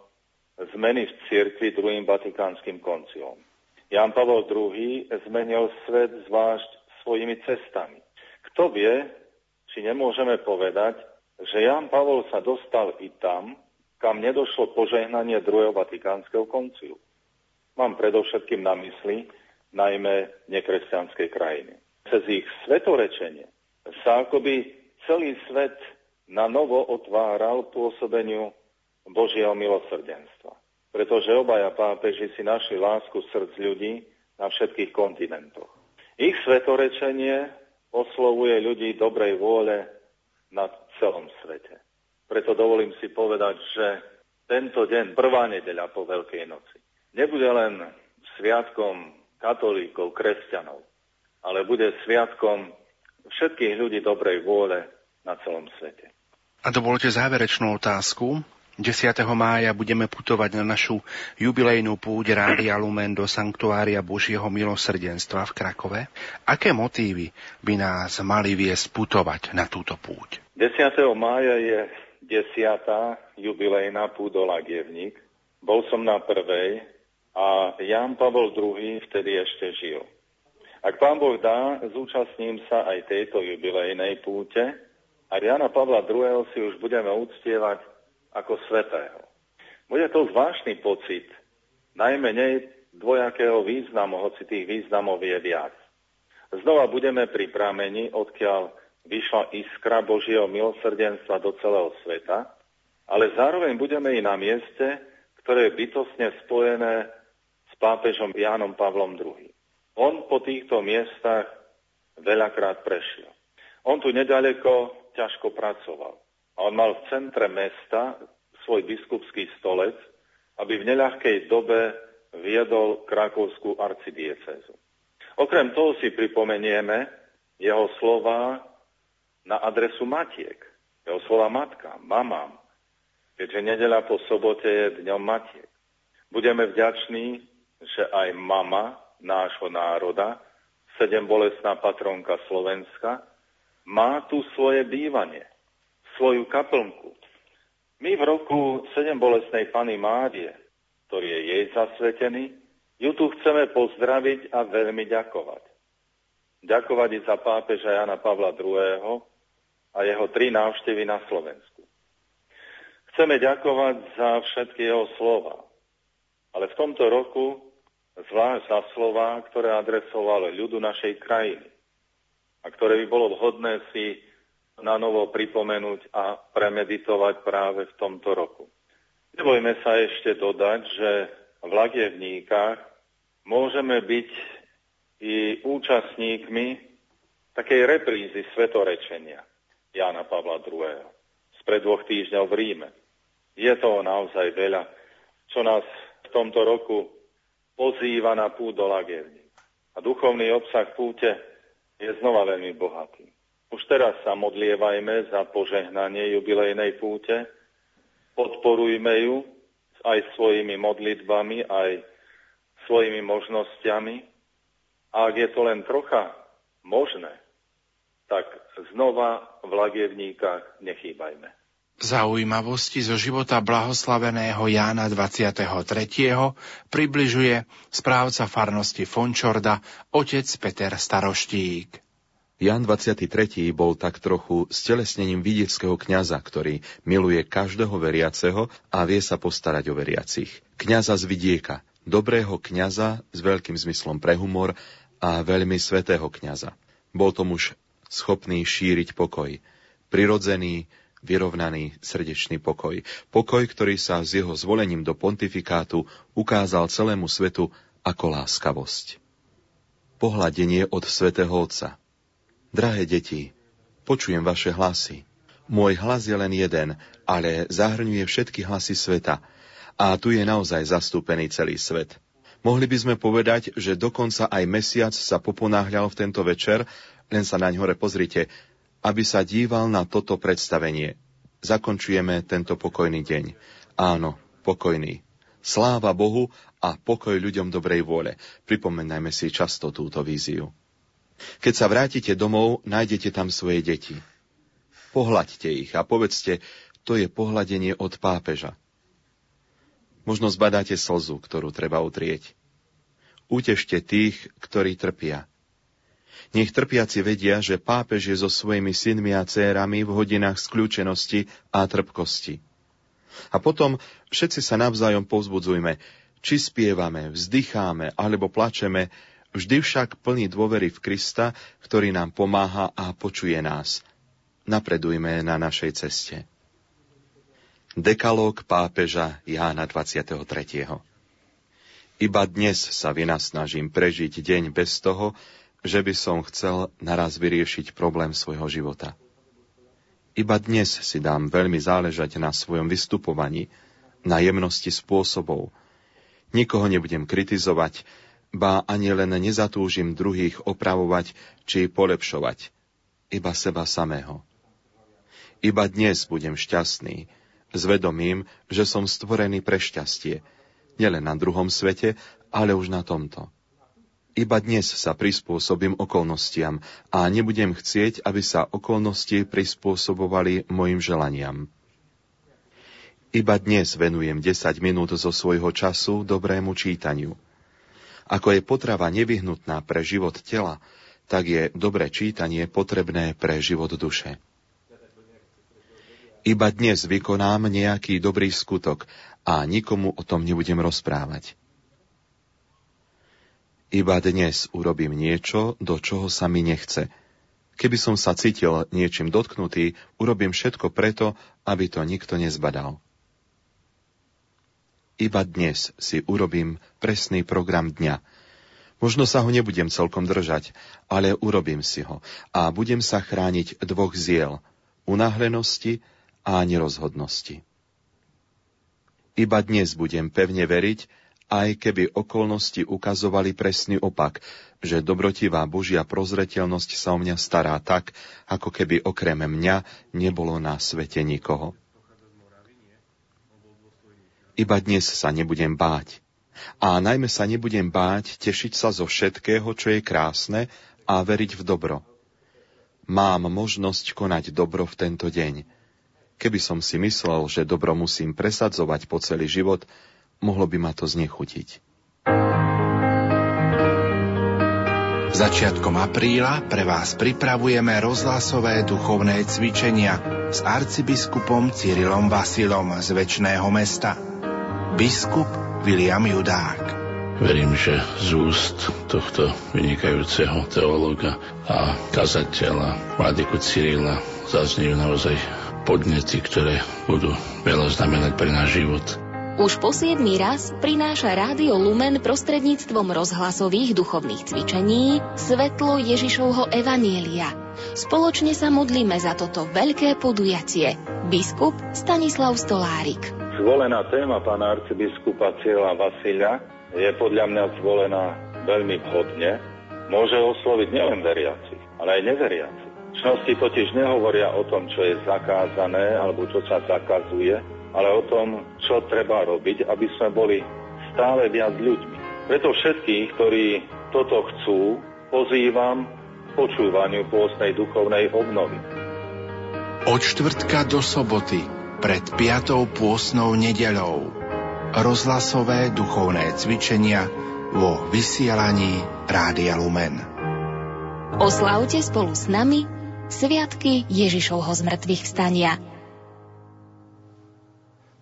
zmeny v cirkvi druhým vatikánskym konciom. Jan Pavol II. zmenil svet zvlášť svojimi cestami. Kto vie, či nemôžeme povedať, že Jan Pavol sa dostal i tam, kam nedošlo požehnanie druhého vatikánskeho konciu. Mám predovšetkým na mysli najmä nekresťanské krajiny cez ich svetorečenie sa akoby celý svet na novo otváral pôsobeniu Božieho milosrdenstva. Pretože obaja pápeži si našli lásku srdc ľudí na všetkých kontinentoch. Ich svetorečenie oslovuje ľudí dobrej vôle na celom svete. Preto dovolím si povedať, že tento deň, prvá nedeľa po Veľkej noci, nebude len sviatkom katolíkov, kresťanov, ale bude sviatkom všetkých ľudí dobrej vôle na celom svete. A dovolte záverečnú otázku. 10. mája budeme putovať na našu jubilejnú púť Rádia Lumen do Sanktuária Božieho milosrdenstva v Krakove. Aké motívy by nás mali viesť putovať na túto púť? 10. mája je 10. jubilejná púť do Lagievník. Bol som na prvej a Jan Pavol II vtedy ešte žil. Ak pán Boh dá, zúčastním sa aj tejto jubilejnej púte a Jana Pavla II. si už budeme uctievať ako svetého. Bude to zvláštny pocit, najmenej dvojakého významu, hoci tých významov je viac. Znova budeme pri pramení, odkiaľ vyšla iskra Božieho milosrdenstva do celého sveta, ale zároveň budeme i na mieste, ktoré je bytostne spojené s pápežom Jánom Pavlom II. On po týchto miestach veľakrát prešiel. On tu nedaleko ťažko pracoval. A on mal v centre mesta svoj biskupský stolec, aby v neľahkej dobe viedol krakovskú arcidiecezu. Okrem toho si pripomenieme jeho slova na adresu matiek. Jeho slova matka, mamám, keďže nedela po sobote je dňom matiek. Budeme vďační, že aj mama nášho národa, sedem bolestná patronka Slovenska, má tu svoje bývanie, svoju kaplnku. My v roku sedem bolestnej Pany Márie, ktorý je jej zasvetený, ju tu chceme pozdraviť a veľmi ďakovať. ďakovať i za pápeža Jana Pavla II. a jeho tri návštevy na Slovensku. Chceme ďakovať za všetky jeho slova, ale v tomto roku zvlášť za slova, ktoré adresovali ľudu našej krajiny a ktoré by bolo vhodné si na novo pripomenúť a premeditovať práve v tomto roku. Nebojme sa ešte dodať, že v Lagievníkach môžeme byť i účastníkmi takej reprízy svetorečenia Jána Pavla II. spred dvoch týždňov v Ríme. Je to naozaj veľa, čo nás v tomto roku pozýva na púd do Lagievník. A duchovný obsah púte je znova veľmi bohatý. Už teraz sa modlievajme za požehnanie jubilejnej púte, podporujme ju aj svojimi modlitbami, aj svojimi možnosťami. A ak je to len trocha možné, tak znova v lagievníkach nechýbajme. Zaujímavosti zo života blahoslaveného Jána 23. približuje správca farnosti Fončorda otec Peter Staroštík. Jan 23. bol tak trochu stelesnením vidieckého kňaza, ktorý miluje každého veriaceho a vie sa postarať o veriacich. Kňaza z vidieka, dobrého kňaza s veľkým zmyslom pre humor a veľmi svetého kňaza. Bol to muž schopný šíriť pokoj, prirodzený, vyrovnaný srdečný pokoj. Pokoj, ktorý sa s jeho zvolením do pontifikátu ukázal celému svetu ako láskavosť. Pohľadenie od svätého Otca – Drahé deti, počujem vaše hlasy. Môj hlas je len jeden, ale zahrňuje všetky hlasy sveta. A tu je naozaj zastúpený celý svet. Mohli by sme povedať, že dokonca aj mesiac sa poponáhľal v tento večer, len sa naň hore pozrite, aby sa díval na toto predstavenie. Zakončujeme tento pokojný deň. Áno, pokojný. Sláva Bohu a pokoj ľuďom dobrej vôle. Pripomínajme si často túto víziu. Keď sa vrátite domov, nájdete tam svoje deti. Pohľaďte ich a povedzte, to je pohľadenie od pápeža. Možno zbadáte slzu, ktorú treba utrieť. Utešte tých, ktorí trpia. Nech trpiaci vedia, že pápež je so svojimi synmi a cérami v hodinách skľúčenosti a trpkosti. A potom všetci sa navzájom povzbudzujme, či spievame, vzdycháme alebo plačeme, Vždy však plný dôvery v Krista, ktorý nám pomáha a počuje nás. Napredujme na našej ceste. Dekalóg pápeža Jána 23. Iba dnes sa vynasnažím prežiť deň bez toho, že by som chcel naraz vyriešiť problém svojho života. Iba dnes si dám veľmi záležať na svojom vystupovaní, na jemnosti spôsobov. Nikoho nebudem kritizovať, ba ani len nezatúžim druhých opravovať či polepšovať, iba seba samého. Iba dnes budem šťastný, s vedomím, že som stvorený pre šťastie, nielen na druhom svete, ale už na tomto. Iba dnes sa prispôsobím okolnostiam a nebudem chcieť, aby sa okolnosti prispôsobovali mojim želaniam. Iba dnes venujem 10 minút zo svojho času dobrému čítaniu – ako je potrava nevyhnutná pre život tela, tak je dobré čítanie potrebné pre život duše. Iba dnes vykonám nejaký dobrý skutok a nikomu o tom nebudem rozprávať. Iba dnes urobím niečo, do čoho sa mi nechce. Keby som sa cítil niečím dotknutý, urobím všetko preto, aby to nikto nezbadal. Iba dnes si urobím presný program dňa. Možno sa ho nebudem celkom držať, ale urobím si ho a budem sa chrániť dvoch ziel, unáhlenosti a nerozhodnosti. Iba dnes budem pevne veriť, aj keby okolnosti ukazovali presný opak, že dobrotivá Božia prozretelnosť sa o mňa stará tak, ako keby okrem mňa nebolo na svete nikoho. Iba dnes sa nebudem báť. A najmä sa nebudem báť tešiť sa zo všetkého, čo je krásne a veriť v dobro. Mám možnosť konať dobro v tento deň. Keby som si myslel, že dobro musím presadzovať po celý život, mohlo by ma to znechutiť. Začiatkom apríla pre vás pripravujeme rozhlasové duchovné cvičenia s arcibiskupom Cyrilom Vasilom z väčšného mesta. Biskup William Judák. Verím, že z úst tohto vynikajúceho teológa a kazateľa Vladiku Cyrila zaznejú naozaj podnety, ktoré budú veľa znamenať pre náš život. Už po siedmý raz prináša Rádio Lumen prostredníctvom rozhlasových duchovných cvičení svetlo Ježišovho Evanielia. Spoločne sa modlíme za toto veľké podujatie. Biskup Stanislav Stolárik. Zvolená téma pána arcibiskupa Cyrila Vasilia je podľa mňa zvolená veľmi vhodne. Môže osloviť nielen veriaci, ale aj neveriaci. Čnosti totiž nehovoria o tom, čo je zakázané alebo čo sa zakazuje, ale o tom, čo treba robiť, aby sme boli stále viac ľuďmi. Preto všetkých, ktorí toto chcú, pozývam k počúvaniu pôstnej duchovnej obnovy. Od štvrtka do soboty pred piatou pôstnou nedeľou rozhlasové duchovné cvičenia vo vysielaní Rádia Lumen. Oslavte spolu s nami Sviatky Ježišovho zmrtvých vstania –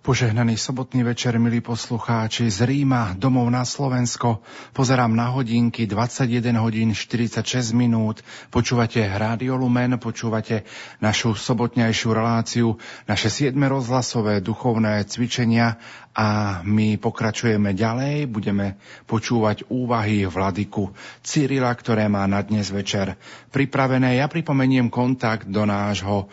Požehnaný sobotný večer, milí poslucháči, z Ríma domov na Slovensko. Pozerám na hodinky 21 hodín 46 minút. Počúvate Rádio Lumen, počúvate našu sobotnejšiu reláciu, naše siedme rozhlasové duchovné cvičenia a my pokračujeme ďalej. Budeme počúvať úvahy Vladiku Cyrila, ktoré má na dnes večer pripravené. Ja pripomeniem kontakt do nášho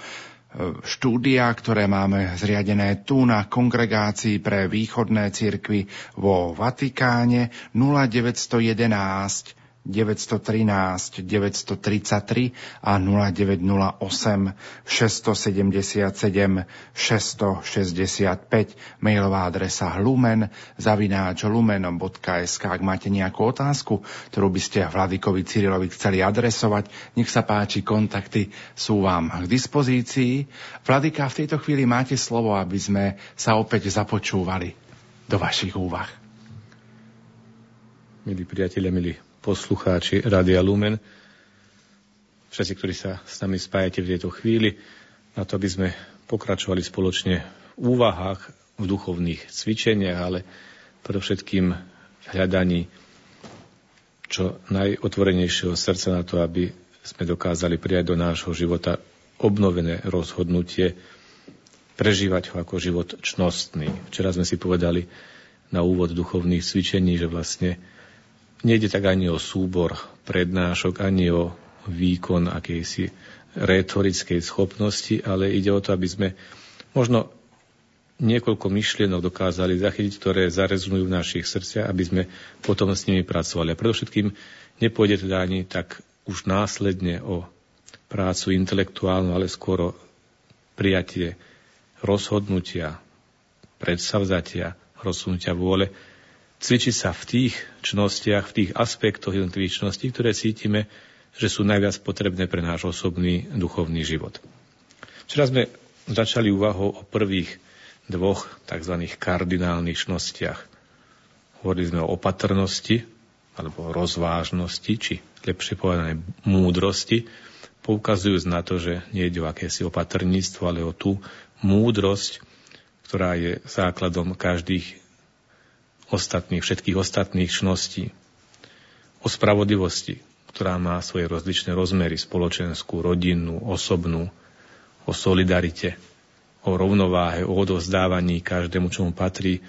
štúdia, ktoré máme zriadené tu na kongregácii pre východné cirkvy vo Vatikáne 0911 913 933 a 0908 677 665 mailová adresa lumen zavináč lumenom.sk Ak máte nejakú otázku, ktorú by ste Vladikovi Cyrilovi chceli adresovať, nech sa páči, kontakty sú vám k dispozícii. Vladika, v tejto chvíli máte slovo, aby sme sa opäť započúvali do vašich úvah. Milí priatelia, milí poslucháči Radia Lumen, všetci, ktorí sa s nami spájate v tejto chvíli, na to, aby sme pokračovali spoločne v úvahách, v duchovných cvičeniach, ale predovšetkým v hľadaní čo najotvorenejšieho srdca na to, aby sme dokázali prijať do nášho života obnovené rozhodnutie, prežívať ho ako život čnostný. Včera sme si povedali na úvod duchovných cvičení, že vlastne Nejde tak ani o súbor prednášok, ani o výkon akejsi retorickej schopnosti, ale ide o to, aby sme možno niekoľko myšlienok dokázali zachytiť, ktoré zarezonujú v našich srdciach, aby sme potom s nimi pracovali. A predovšetkým nepôjde teda ani tak už následne o prácu intelektuálnu, ale skôr prijatie rozhodnutia, predsavzatia, rozhodnutia vôle, cvičiť sa v tých čnostiach, v tých aspektoch jednotlivých čností, ktoré cítime, že sú najviac potrebné pre náš osobný duchovný život. Včera sme začali úvahou o prvých dvoch tzv. kardinálnych čnostiach. Hovorili sme o opatrnosti, alebo rozvážnosti, či lepšie povedané múdrosti, poukazujúc na to, že nie ide o akési opatrníctvo, ale o tú múdrosť, ktorá je základom každých ostatných, všetkých ostatných čností. O spravodlivosti, ktorá má svoje rozličné rozmery, spoločenskú, rodinnú, osobnú, o solidarite, o rovnováhe, o odozdávaní každému, čomu patrí,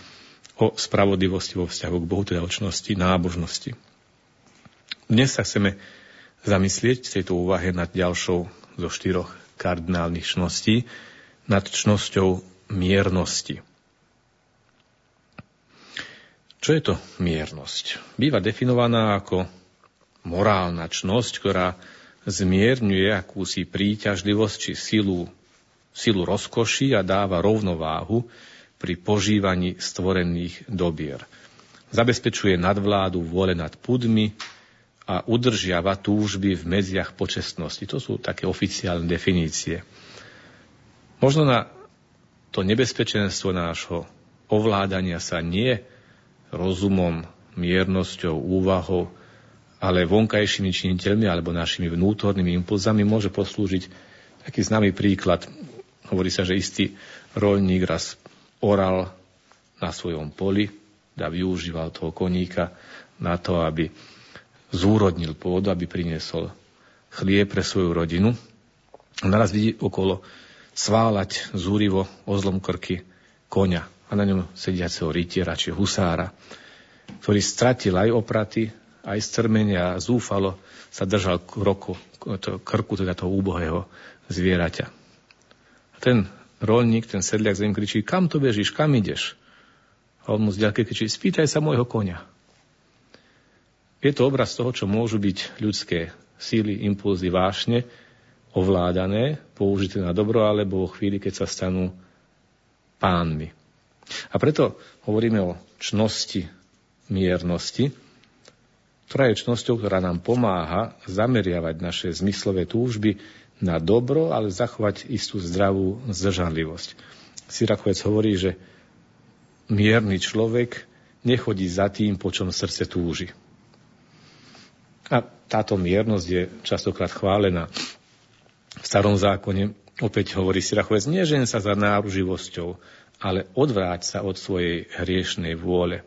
o spravodlivosti vo vzťahu k Bohu, teda o čnosti, nábožnosti. Dnes sa chceme zamyslieť v tejto úvahe nad ďalšou zo štyroch kardinálnych čností, nad čnosťou miernosti. Čo je to miernosť? Býva definovaná ako morálna čnosť, ktorá zmierňuje akúsi príťažlivosť či silu, silu rozkoši a dáva rovnováhu pri požívaní stvorených dobier. Zabezpečuje nadvládu vôle nad pudmi a udržiava túžby v medziach počestnosti. To sú také oficiálne definície. Možno na to nebezpečenstvo nášho ovládania sa nie rozumom, miernosťou, úvahou ale vonkajšími činiteľmi alebo našimi vnútornými impulzami môže poslúžiť taký známy príklad. Hovorí sa, že istý rolník raz oral na svojom poli a využíval toho koníka na to, aby zúrodnil pôdu, aby priniesol chlieb pre svoju rodinu. Naraz vidí okolo sválať zúrivo ozlom krky konia na ňom sediaceho rytiera či husára, ktorý stratil aj opraty, aj strmenia a zúfalo sa držal kroku, to, krku teda toho úbohého zvieraťa. A ten rolník, ten sedliak zem kričí, kam to bežíš, kam ideš? A on mu z ďalky kričí, spýtaj sa môjho konia. Je to obraz toho, čo môžu byť ľudské síly, impulzy, vášne, ovládané, použité na dobro, alebo vo chvíli, keď sa stanú pánmi. A preto hovoríme o čnosti, miernosti, ktorá je čnosťou, ktorá nám pomáha zameriavať naše zmyslové túžby na dobro, ale zachovať istú zdravú zdržanlivosť. Syrakovec hovorí, že mierny človek nechodí za tým, po čom srdce túži. A táto miernosť je častokrát chválená. V starom zákone opäť hovorí Syrachovec, nežen sa za náruživosťou, ale odvráť sa od svojej hriešnej vôle.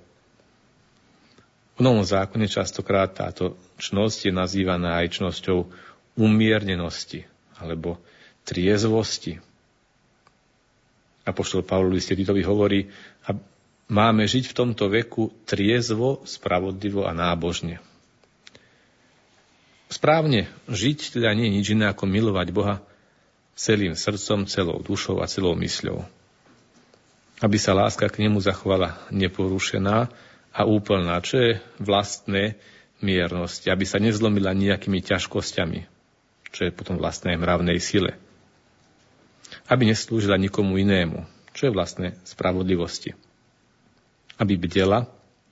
V Novom zákone častokrát táto čnosť je nazývaná aj čnosťou umiernenosti alebo triezvosti. Apoštol Pavol liste Titovi hovorí, a máme žiť v tomto veku triezvo, spravodlivo a nábožne. Správne žiť teda nie je nič iné ako milovať Boha celým srdcom, celou dušou a celou mysľou. Aby sa láska k nemu zachovala neporušená a úplná, čo je vlastné miernosť, aby sa nezlomila nejakými ťažkosťami, čo je potom vlastné mravnej sile. Aby neslúžila nikomu inému, čo je vlastné spravodlivosti. Aby bdela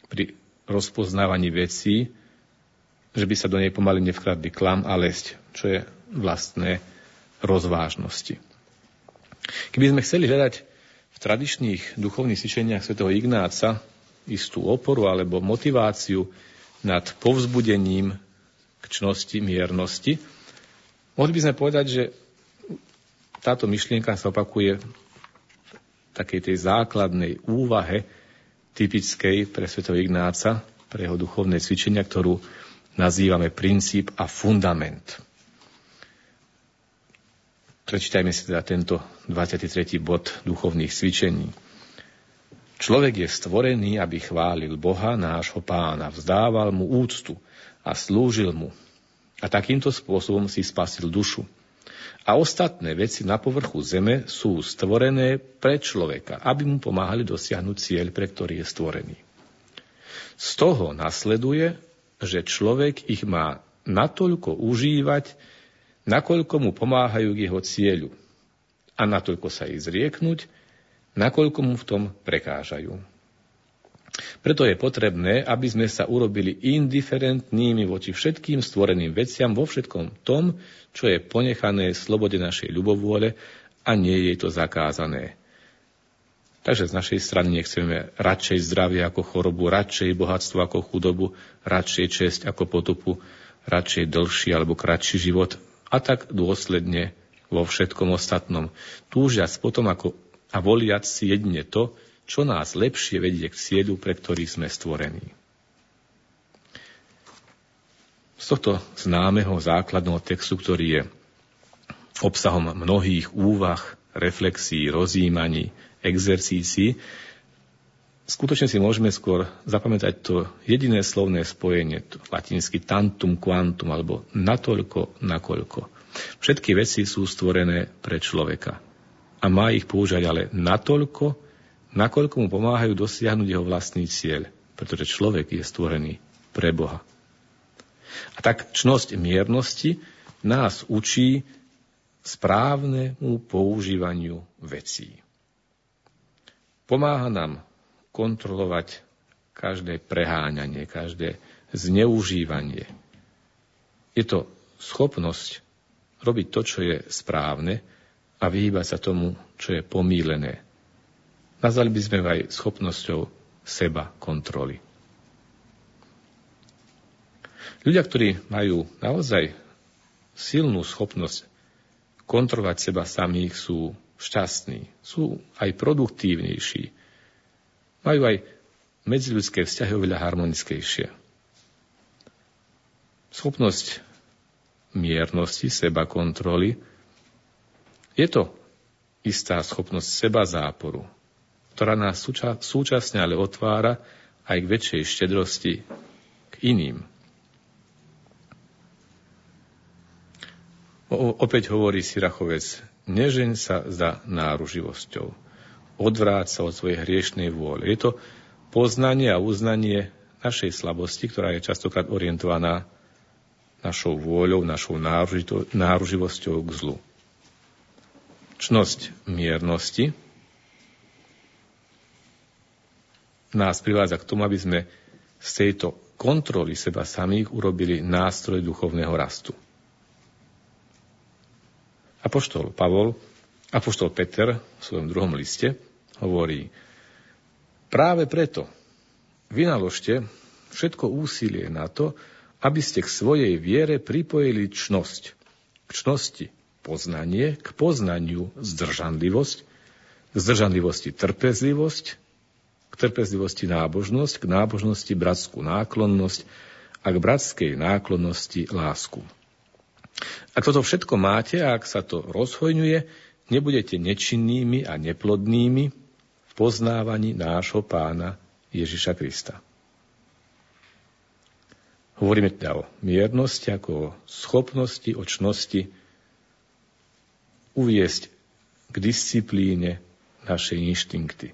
pri rozpoznávaní vecí, že by sa do nej pomaly nevkradli klam a lesť, čo je vlastné rozvážnosti. Keby sme chceli hľadať v tradičných duchovných cvičeniach svätého Ignáca istú oporu alebo motiváciu nad povzbudením k čnosti, miernosti, mohli by sme povedať, že táto myšlienka sa opakuje v takej tej základnej úvahe typickej pre svätého Ignáca, pre jeho duchovné cvičenia, ktorú nazývame princíp a fundament. Prečítajme si teda tento 23. bod duchovných cvičení. Človek je stvorený, aby chválil Boha, nášho pána, vzdával mu úctu a slúžil mu. A takýmto spôsobom si spasil dušu. A ostatné veci na povrchu zeme sú stvorené pre človeka, aby mu pomáhali dosiahnuť cieľ, pre ktorý je stvorený. Z toho nasleduje, že človek ich má natoľko užívať, nakoľko mu pomáhajú k jeho cieľu a natoľko sa ich zrieknúť, nakoľko mu v tom prekážajú. Preto je potrebné, aby sme sa urobili indiferentnými voči všetkým stvoreným veciam vo všetkom tom, čo je ponechané slobode našej ľubovôle a nie je to zakázané. Takže z našej strany nechceme radšej zdravie ako chorobu, radšej bohatstvo ako chudobu, radšej česť ako potupu, radšej dlhší alebo kratší život, a tak dôsledne vo všetkom ostatnom, túžiac potom ako a voliac si jedine to, čo nás lepšie vedie k cieľu, pre ktorý sme stvorení. Z tohto známeho základného textu, ktorý je obsahom mnohých úvah, reflexí, rozjímaní, exercícií, skutočne si môžeme skôr zapamätať to jediné slovné spojenie, to latinsky tantum quantum, alebo natoľko, nakoľko. Všetky veci sú stvorené pre človeka. A má ich používať ale natoľko, nakoľko mu pomáhajú dosiahnuť jeho vlastný cieľ, pretože človek je stvorený pre Boha. A tak čnosť miernosti nás učí správnemu používaniu vecí. Pomáha nám kontrolovať každé preháňanie, každé zneužívanie. Je to schopnosť robiť to, čo je správne a vyhýbať sa tomu, čo je pomílené. Nazvali by sme aj schopnosťou seba kontroly. Ľudia, ktorí majú naozaj silnú schopnosť kontrolovať seba samých, sú šťastní, sú aj produktívnejší, majú aj medziľudské vzťahy oveľa harmonickejšie. Schopnosť miernosti, seba kontroly, je to istá schopnosť seba záporu, ktorá nás súča- súčasne ale otvára aj k väčšej štedrosti k iným. O, opäť hovorí Sirachovec, nežeň sa za náruživosťou. Odvráť sa od svojej hriešnej vôle. Je to poznanie a uznanie našej slabosti, ktorá je častokrát orientovaná našou vôľou, našou náruživosťou k zlu. Čnosť miernosti nás privádza k tomu, aby sme z tejto kontroly seba samých urobili nástroj duchovného rastu. Apoštol Pavol, Apoštol Peter v svojom druhom liste hovorí, práve preto vynaložte všetko úsilie na to, aby ste k svojej viere pripojili čnosť. K čnosti poznanie, k poznaniu zdržanlivosť, k zdržanlivosti trpezlivosť, k trpezlivosti nábožnosť, k nábožnosti bratskú náklonnosť a k bratskej náklonnosti lásku. Ak toto všetko máte a ak sa to rozhojňuje, nebudete nečinnými a neplodnými v poznávaní nášho pána Ježiša Krista. Hovoríme teda o miernosti ako o schopnosti, o čnosti uviesť k disciplíne naše inštinkty.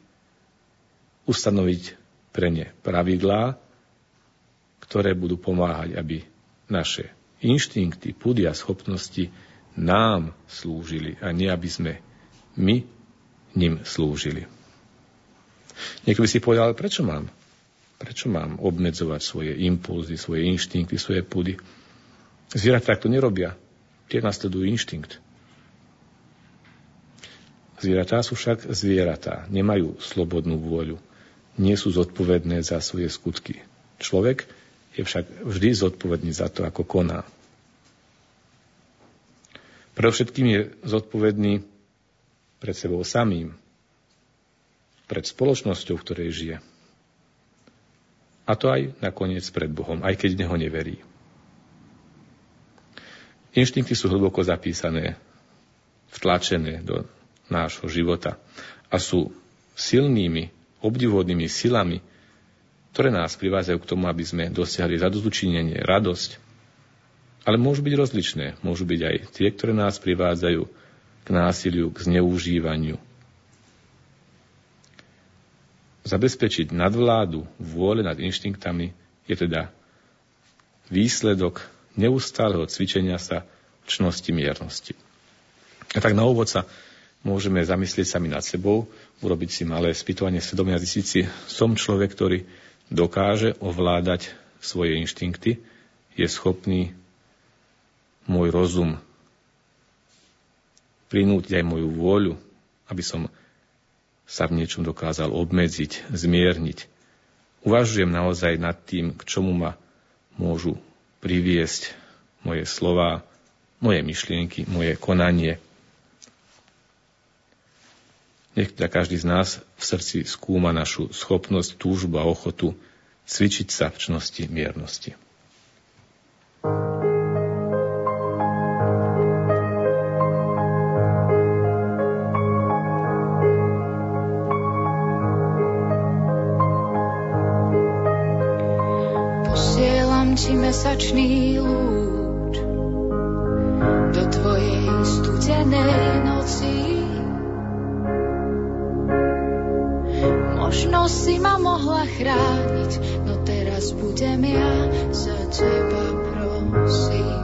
Ustanoviť pre ne pravidlá, ktoré budú pomáhať, aby naše inštinkty, pudy a schopnosti nám slúžili a nie aby sme my ním slúžili. Niekto by si povedal, prečo mám? Prečo mám obmedzovať svoje impulzy, svoje inštinkty, svoje pudy? Zvieratá to nerobia. Tie nasledujú inštinkt. Zvieratá sú však zvieratá. Nemajú slobodnú vôľu. Nie sú zodpovedné za svoje skutky. Človek je však vždy zodpovedný za to, ako koná. Predovšetkým je zodpovedný pred sebou samým, pred spoločnosťou, v ktorej žije. A to aj nakoniec pred Bohom, aj keď Neho neverí. Inštinkty sú hlboko zapísané, vtlačené do nášho života a sú silnými, obdivodnými silami, ktoré nás privádzajú k tomu, aby sme dosiahli zadozučinenie, radosť. Ale môžu byť rozličné. Môžu byť aj tie, ktoré nás privádzajú k násiliu, k zneužívaniu. Zabezpečiť nadvládu vôle nad inštinktami je teda výsledok neustáleho cvičenia sa v čnosti miernosti. A tak na úvod sa môžeme zamyslieť sami nad sebou, urobiť si malé spýtovanie svedomia, zistiť si, som človek, ktorý dokáže ovládať svoje inštinkty, je schopný môj rozum prinútiť aj moju vôľu, aby som sa v niečom dokázal obmedziť, zmierniť. Uvažujem naozaj nad tým, k čomu ma môžu priviesť moje slova, moje myšlienky, moje konanie. Nech teda každý z nás v srdci skúma našu schopnosť, túžbu a ochotu cvičiť sa v čnosti miernosti. Mesačný lúč do tvojej studenej noci Možno si ma mohla chrániť, no teraz budem ja za teba prosiť.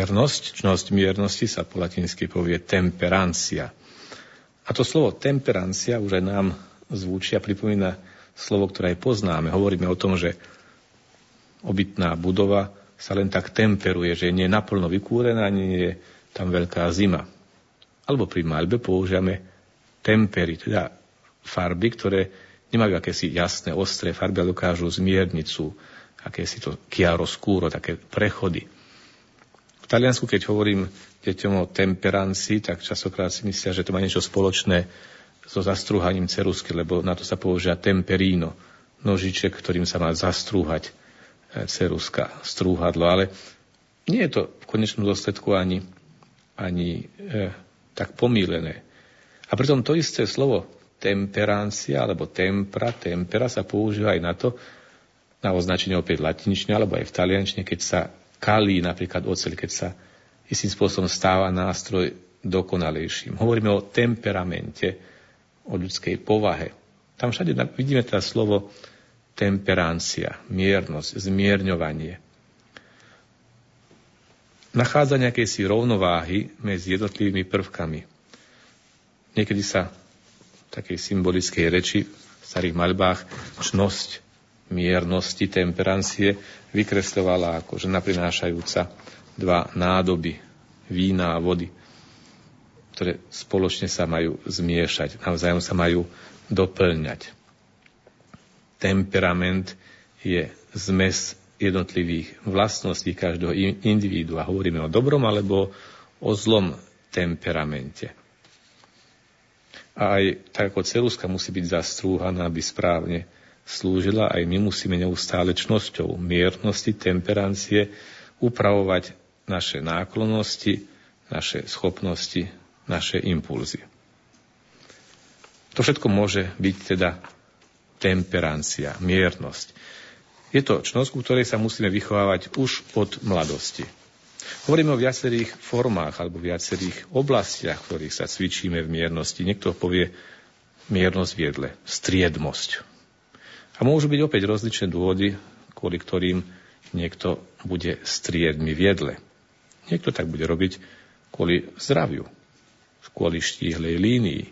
Miernosť, čnosť miernosti sa po latinsky povie temperancia. A to slovo temperancia už aj nám zvučí a pripomína slovo, ktoré aj poznáme. Hovoríme o tom, že obytná budova sa len tak temperuje, že nie je naplno vykúrená, nie je tam veľká zima. Alebo pri maľbe používame tempery, teda farby, ktoré nemajú akési jasné, ostré farby, ale dokážu zmierniť sú akési to chiaroscuro, také prechody. Taliansku, keď hovorím deťom o temperancii, tak časokrát si myslia, že to má niečo spoločné so zastrúhaním cerusky, lebo na to sa používa temperíno, nožiček, ktorým sa má zastrúhať e, ceruska, strúhadlo. Ale nie je to v konečnom dôsledku ani, ani e, tak pomílené. A pritom to isté slovo temperancia alebo tempra, tempera sa používa aj na to, na označenie opäť latinčne alebo aj v taliančne, keď sa kalí napríklad oceľ, keď sa istým spôsobom stáva nástroj dokonalejším. Hovoríme o temperamente, o ľudskej povahe. Tam všade vidíme teda slovo temperancia, miernosť, zmierňovanie. Nachádza nejakej si rovnováhy medzi jednotlivými prvkami. Niekedy sa v takej symbolickej reči v starých maľbách čnosť miernosti, temperancie vykresľovala ako žena prinášajúca dva nádoby vína a vody, ktoré spoločne sa majú zmiešať, navzájom sa majú doplňať. Temperament je zmes jednotlivých vlastností každého individua. Hovoríme o dobrom alebo o zlom temperamente. A aj tak ako celuska musí byť zastrúhaná, aby správne slúžila, aj my musíme neustále čnosťou miernosti, temperancie upravovať naše náklonosti, naše schopnosti, naše impulzy. To všetko môže byť teda temperancia, miernosť. Je to čnosť, ku ktorej sa musíme vychovávať už od mladosti. Hovoríme o viacerých formách alebo viacerých oblastiach, v ktorých sa cvičíme v miernosti. Niekto povie miernosť viedle, striedmosť. A môžu byť opäť rozličné dôvody, kvôli ktorým niekto bude striedmi v jedle. Niekto tak bude robiť kvôli zdraviu, kvôli štíhlej línii,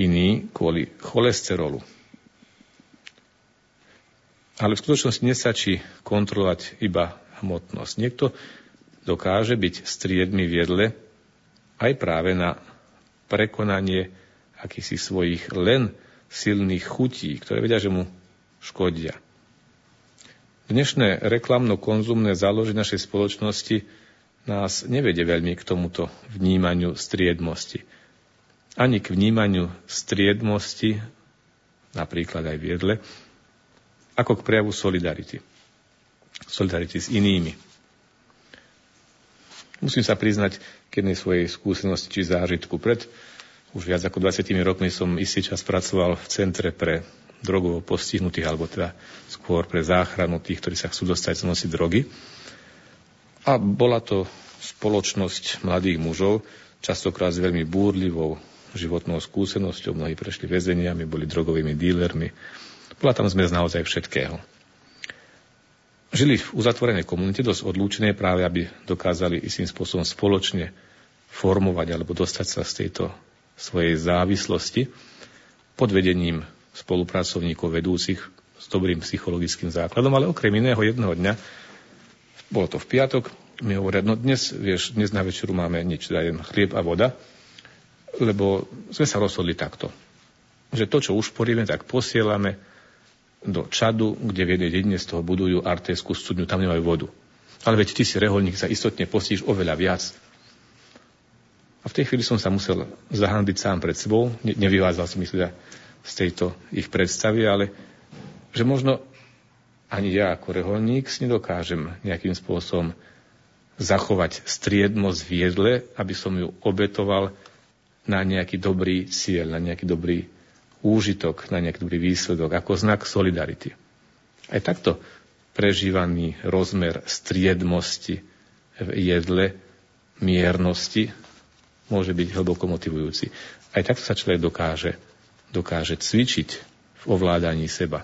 iný kvôli cholesterolu. Ale v skutočnosti nestačí kontrolovať iba hmotnosť. Niekto dokáže byť striedmi v jedle aj práve na prekonanie akýsi svojich len silných chutí, ktoré vedia, že mu škodia. Dnešné reklamno-konzumné záloženie našej spoločnosti nás nevedie veľmi k tomuto vnímaniu striedmosti. Ani k vnímaniu striedmosti, napríklad aj v jedle, ako k prejavu solidarity. Solidarity s inými. Musím sa priznať k jednej svojej skúsenosti či zážitku. Pred už viac ako 20 rokmi som istý čas pracoval v centre pre drogovo postihnutých, alebo teda skôr pre záchranu tých, ktorí sa chcú dostať z nosi drogy. A bola to spoločnosť mladých mužov, častokrát s veľmi búrlivou životnou skúsenosťou. Mnohí prešli väzeniami, boli drogovými dílermi. Bola tam zmes naozaj všetkého. Žili v uzatvorenej komunite, dosť odlúčenej práve, aby dokázali istým spôsobom spoločne formovať alebo dostať sa z tejto svojej závislosti pod vedením spolupracovníkov vedúcich s dobrým psychologickým základom, ale okrem iného jedného dňa, bolo to v piatok, mi hovoria, no dnes, vieš, dnes na večeru máme nič, dajem chlieb a voda, lebo sme sa rozhodli takto, že to, čo už poríme, tak posielame do Čadu, kde v jednej dedine z toho budujú artéskú studňu, tam nemajú vodu. Ale veď ty si reholník, sa istotne postíš oveľa viac. A v tej chvíli som sa musel zahanbiť sám pred sebou. Ne, nevyvádzal som ich teda z tejto ich predstavy, ale že možno ani ja ako reholník si nedokážem nejakým spôsobom zachovať striednosť v jedle, aby som ju obetoval na nejaký dobrý cieľ, na nejaký dobrý úžitok, na nejaký dobrý výsledok, ako znak solidarity. Aj takto prežívaný rozmer striedmosti v jedle, miernosti, môže byť hlboko motivujúci. Aj takto sa človek dokáže, dokáže cvičiť v ovládaní seba.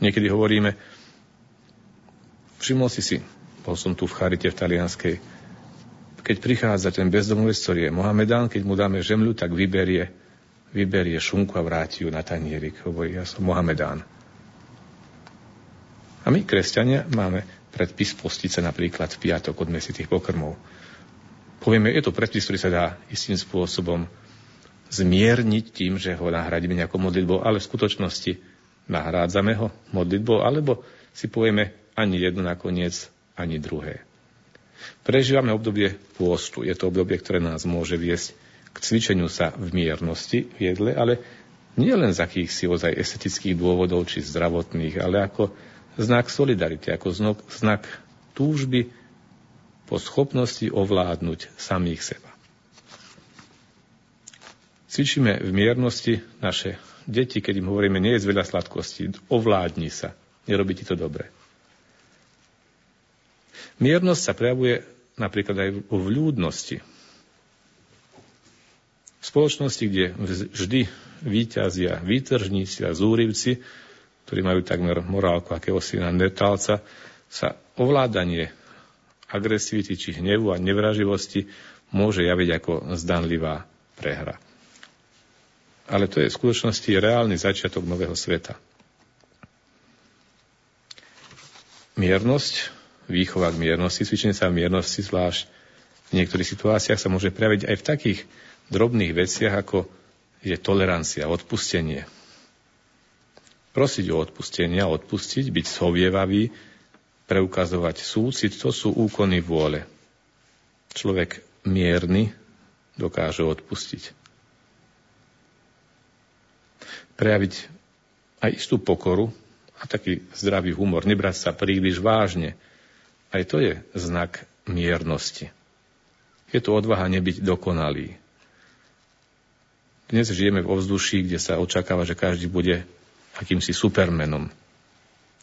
Niekedy hovoríme, všimol si si, bol som tu v Charite v Talianskej, keď prichádza ten bezdomovec, ktorý je Mohamedán, keď mu dáme žemľu, tak vyberie, vyberie šunku a vráti ju na tanierik. Hovorí, ja som Mohamedán. A my, kresťania, máme predpis postice napríklad v piatok od mesitých pokrmov. Povieme, je to predpis, ktorý sa dá istým spôsobom zmierniť tým, že ho nahradíme nejakou modlitbou, ale v skutočnosti nahrádzame ho modlitbou, alebo si povieme ani jedno nakoniec, ani druhé. Prežívame obdobie pôstu. Je to obdobie, ktoré nás môže viesť k cvičeniu sa v miernosti v jedle, ale nie len z akýchsi ozaj estetických dôvodov či zdravotných, ale ako znak solidarity, ako znak, znak túžby po schopnosti ovládnuť samých seba. Cvičíme v miernosti naše deti, keď im hovoríme, nie je veľa sladkostí, ovládni sa, nerobí ti to dobre. Miernosť sa prejavuje napríklad aj vo vľúdnosti. V spoločnosti, kde vždy výťazia výtržníci a zúrivci, ktorí majú takmer morálku akéhosi neandrtálca, sa ovládanie agresivity či hnevu a nevraživosti môže javiť ako zdanlivá prehra. Ale to je v skutočnosti reálny začiatok nového sveta. Miernosť, výchova k miernosti, cvičenie sa v miernosti, zvlášť v niektorých situáciách sa môže prejaviť aj v takých drobných veciach, ako je tolerancia, odpustenie, prosiť o odpustenie a odpustiť, byť sovievavý, preukazovať súcit, to sú úkony vôle. Človek mierny dokáže odpustiť. Prejaviť aj istú pokoru a taký zdravý humor, nebrať sa príliš vážne. Aj to je znak miernosti. Je to odvaha nebyť dokonalý. Dnes žijeme v ovzduší, kde sa očakáva, že každý bude akýmsi supermenom.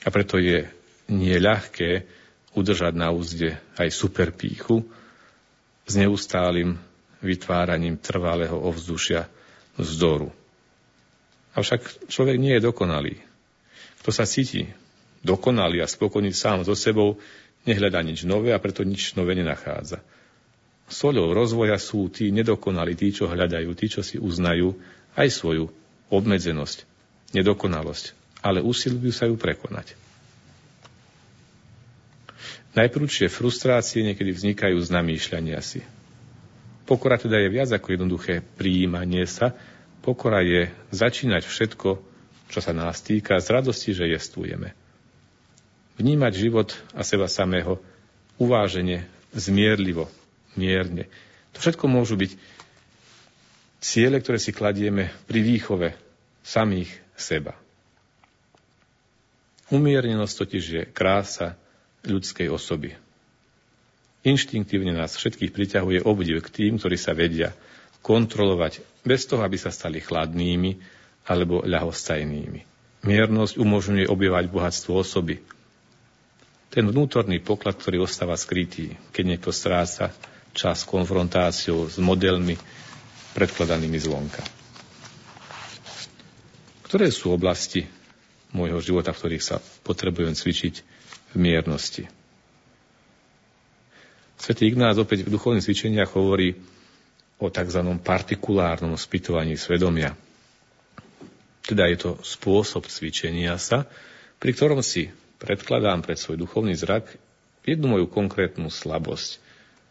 A preto je nie ľahké udržať na úzde aj superpíchu s neustálým vytváraním trvalého ovzdušia vzdoru. Avšak človek nie je dokonalý. Kto sa cíti dokonalý a spokojný sám so sebou, nehľadá nič nové a preto nič nové nenachádza. Soľou rozvoja sú tí nedokonalí, tí, čo hľadajú, tí, čo si uznajú aj svoju obmedzenosť, nedokonalosť, ale usilujú sa ju prekonať. Najprúčšie frustrácie niekedy vznikajú z namýšľania si. Pokora teda je viac ako jednoduché príjmanie sa. Pokora je začínať všetko, čo sa nás týka, z radosti, že jestujeme. Vnímať život a seba samého uvážene, zmierlivo, mierne. To všetko môžu byť ciele, ktoré si kladieme pri výchove samých seba. Umiernenosť totiž je krása ľudskej osoby. Inštinktívne nás všetkých priťahuje obdiv k tým, ktorí sa vedia kontrolovať bez toho, aby sa stali chladnými alebo ľahostajnými. Miernosť umožňuje objevať bohatstvo osoby. Ten vnútorný poklad, ktorý ostáva skrytý, keď niekto stráca čas konfrontáciou s modelmi predkladanými zvonka. Ktoré sú oblasti môjho života, v ktorých sa potrebujem cvičiť v miernosti? Svetý Ignác opäť v duchovných cvičeniach hovorí o tzv. partikulárnom spytovaní svedomia. Teda je to spôsob cvičenia sa, pri ktorom si predkladám pred svoj duchovný zrak jednu moju konkrétnu slabosť,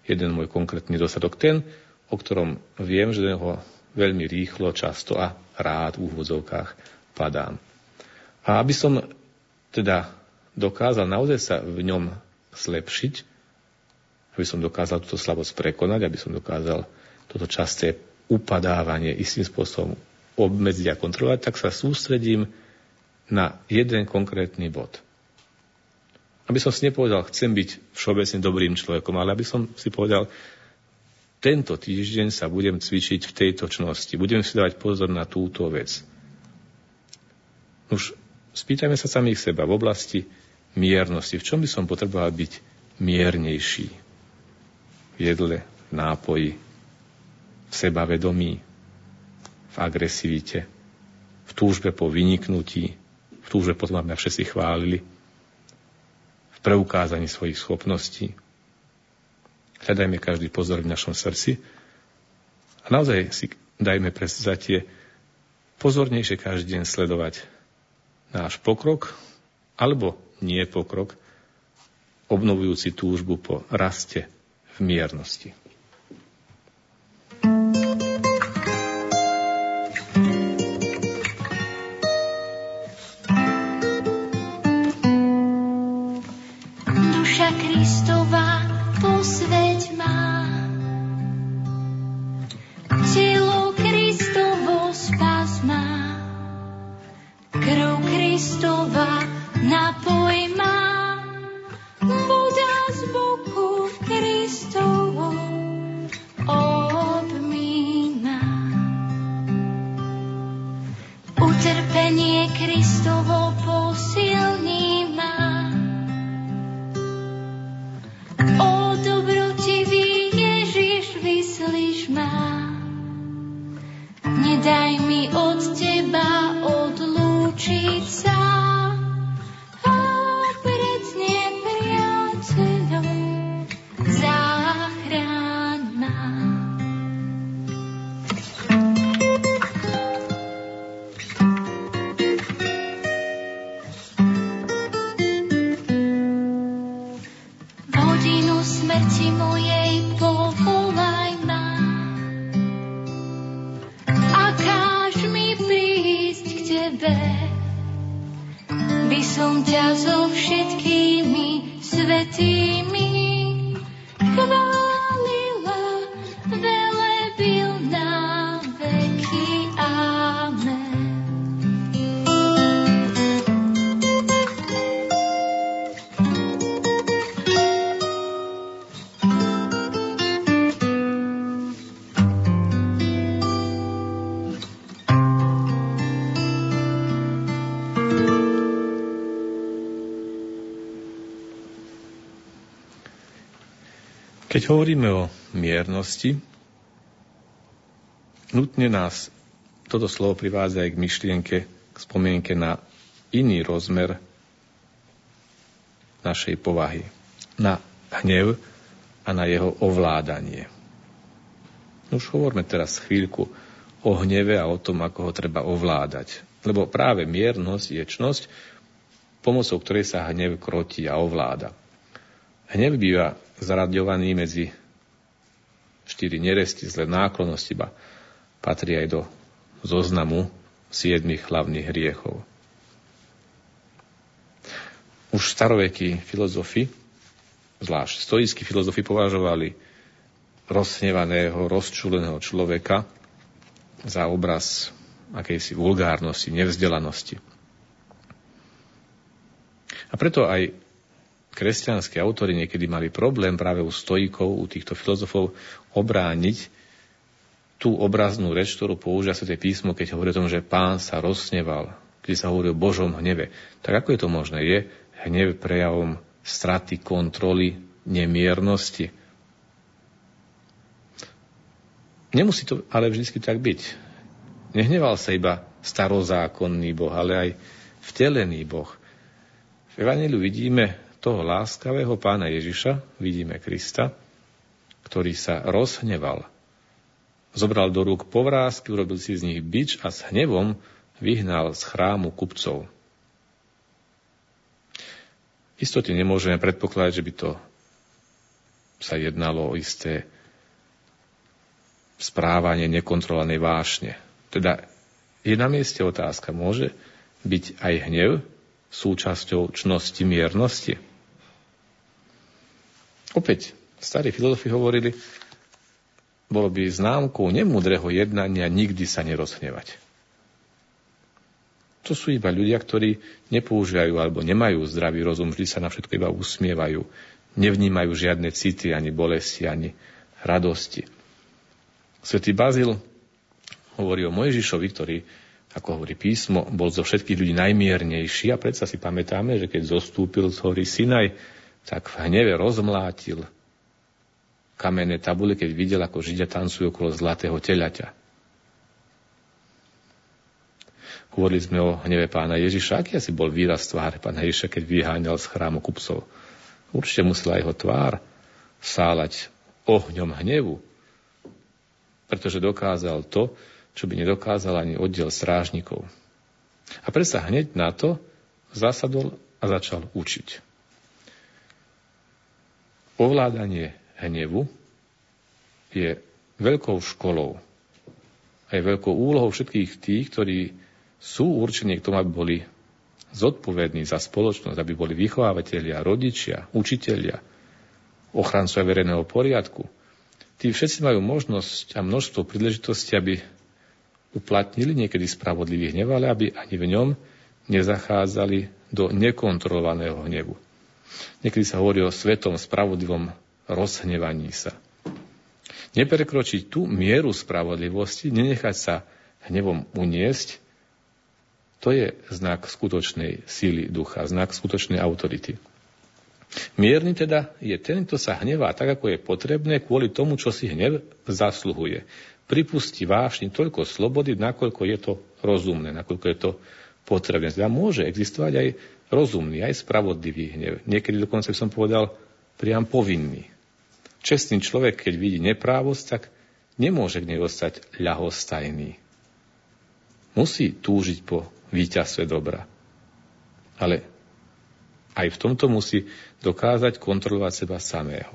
jeden môj konkrétny dosadok, ten, o ktorom viem, že ho veľmi rýchlo, často a rád v úvodzovkách padám. A aby som teda dokázal naozaj sa v ňom zlepšiť, aby som dokázal túto slabosť prekonať, aby som dokázal toto časté upadávanie istým spôsobom obmedziť a kontrolovať, tak sa sústredím na jeden konkrétny bod. Aby som si nepovedal, chcem byť všeobecne dobrým človekom, ale aby som si povedal, tento týždeň sa budem cvičiť v tejto čnosti, budem si dávať pozor na túto vec. Už spýtajme sa samých seba v oblasti miernosti. V čom by som potreboval byť miernejší? jedle, v nápoji, v sebavedomí, v agresivite, v túžbe po vyniknutí, v túžbe potom, aby všetci chválili, v preukázaní svojich schopností. Hľadajme každý pozor v našom srdci a naozaj si dajme tie pozornejšie každý deň sledovať náš pokrok alebo nie pokrok, obnovujúci túžbu po raste miernosti. Hovoríme o miernosti, nutne nás toto slovo privádza aj k myšlienke, k spomienke na iný rozmer našej povahy. Na hnev a na jeho ovládanie. Už hovorme teraz chvíľku o hneve a o tom, ako ho treba ovládať. Lebo práve miernosť je čnosť, pomocou ktorej sa hnev krotí a ovláda. Hnev býva zaraďovaný medzi štyri neresty, zlé náklonosti, ba patrí aj do zoznamu siedmých hlavných hriechov. Už starovekí filozofi, zvlášť stoickí filozofi, považovali rozhnevaného, rozčuleného človeka za obraz akejsi vulgárnosti, nevzdelanosti. A preto aj kresťanskí autory niekedy mali problém práve u stojíkov, u týchto filozofov obrániť tú obraznú reč, ktorú použia sa tie písmo, keď hovorí o tom, že pán sa rozsneval, keď sa hovorí o Božom hneve. Tak ako je to možné? Je hnev prejavom straty kontroly, nemiernosti? Nemusí to ale vždy tak byť. Nehneval sa iba starozákonný Boh, ale aj vtelený Boh. V Evangeliu vidíme toho láskavého pána Ježiša, vidíme Krista, ktorý sa rozhneval. Zobral do rúk povrázky, urobil si z nich bič a s hnevom vyhnal z chrámu kupcov. Istote nemôžeme predpokladať, že by to sa jednalo o isté správanie nekontrolovanej vášne. Teda je na mieste otázka, môže byť aj hnev súčasťou čnosti miernosti? Opäť, starí filozofi hovorili, bolo by známkou nemúdreho jednania nikdy sa nerozhnevať. To sú iba ľudia, ktorí nepoužívajú alebo nemajú zdravý rozum, vždy sa na všetko iba usmievajú, nevnímajú žiadne city, ani bolesti, ani radosti. Svetý Bazil hovorí o Mojžišovi, ktorý, ako hovorí písmo, bol zo všetkých ľudí najmiernejší a predsa si pamätáme, že keď zostúpil z hory Sinaj, tak v hneve rozmlátil kamenné tabule, keď videl, ako Židia tancujú okolo zlatého telaťa. Hovorili sme o hneve pána Ježiša. Aký asi bol výraz tváre pána Ježiša, keď vyháňal z chrámu kupcov? Určite musela jeho tvár sálať ohňom hnevu, pretože dokázal to, čo by nedokázal ani oddiel strážnikov. A predsa hneď na to zasadol a začal učiť. Ovládanie hnevu je veľkou školou a je veľkou úlohou všetkých tých, ktorí sú určení k tomu, aby boli zodpovední za spoločnosť, aby boli vychovávateľia, rodičia, učitelia, ochrancovia verejného poriadku, tí všetci majú možnosť a množstvo príležitostí, aby uplatnili niekedy spravodlivý hnev, ale aby ani v ňom nezachádzali do nekontrolovaného hnevu. Niekedy sa hovorí o svetom spravodlivom rozhnevaní sa. Neprekročiť tú mieru spravodlivosti, nenechať sa hnevom uniesť, to je znak skutočnej síly ducha, znak skutočnej autority. Mierny teda je ten, kto sa hnevá tak, ako je potrebné, kvôli tomu, čo si hnev zasluhuje. Pripustí vášni toľko slobody, nakoľko je to rozumné, nakoľko je to potrebné. Teda môže existovať aj rozumný, aj spravodlivý hnev. Niekedy dokonca som povedal priam povinný. Čestný človek, keď vidí neprávosť, tak nemôže k nej ostať ľahostajný. Musí túžiť po víťazstve dobra. Ale aj v tomto musí dokázať kontrolovať seba samého.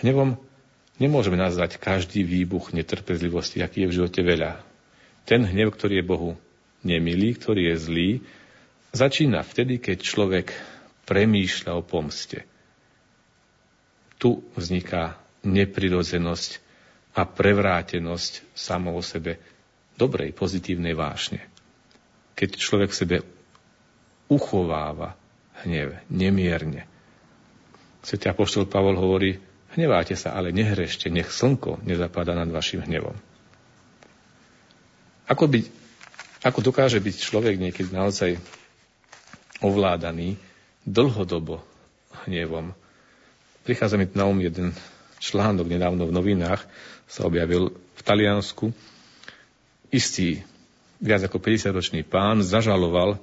Hnevom nemôžeme nazvať každý výbuch netrpezlivosti, aký je v živote veľa. Ten hnev, ktorý je Bohu nemilý, ktorý je zlý, začína vtedy, keď človek premýšľa o pomste. Tu vzniká neprirodzenosť a prevrátenosť samo o sebe dobrej, pozitívnej vášne keď človek v sebe uchováva hnev, nemierne. Svetý apoštol Pavol hovorí, hneváte sa, ale nehrešte, nech slnko nezapadá nad vašim hnevom. Ako, byť, ako dokáže byť človek niekedy naozaj ovládaný dlhodobo hnevom? Prichádza mi na um jeden článok nedávno v novinách, sa objavil v Taliansku. Istý viac ako 50-ročný pán zažaloval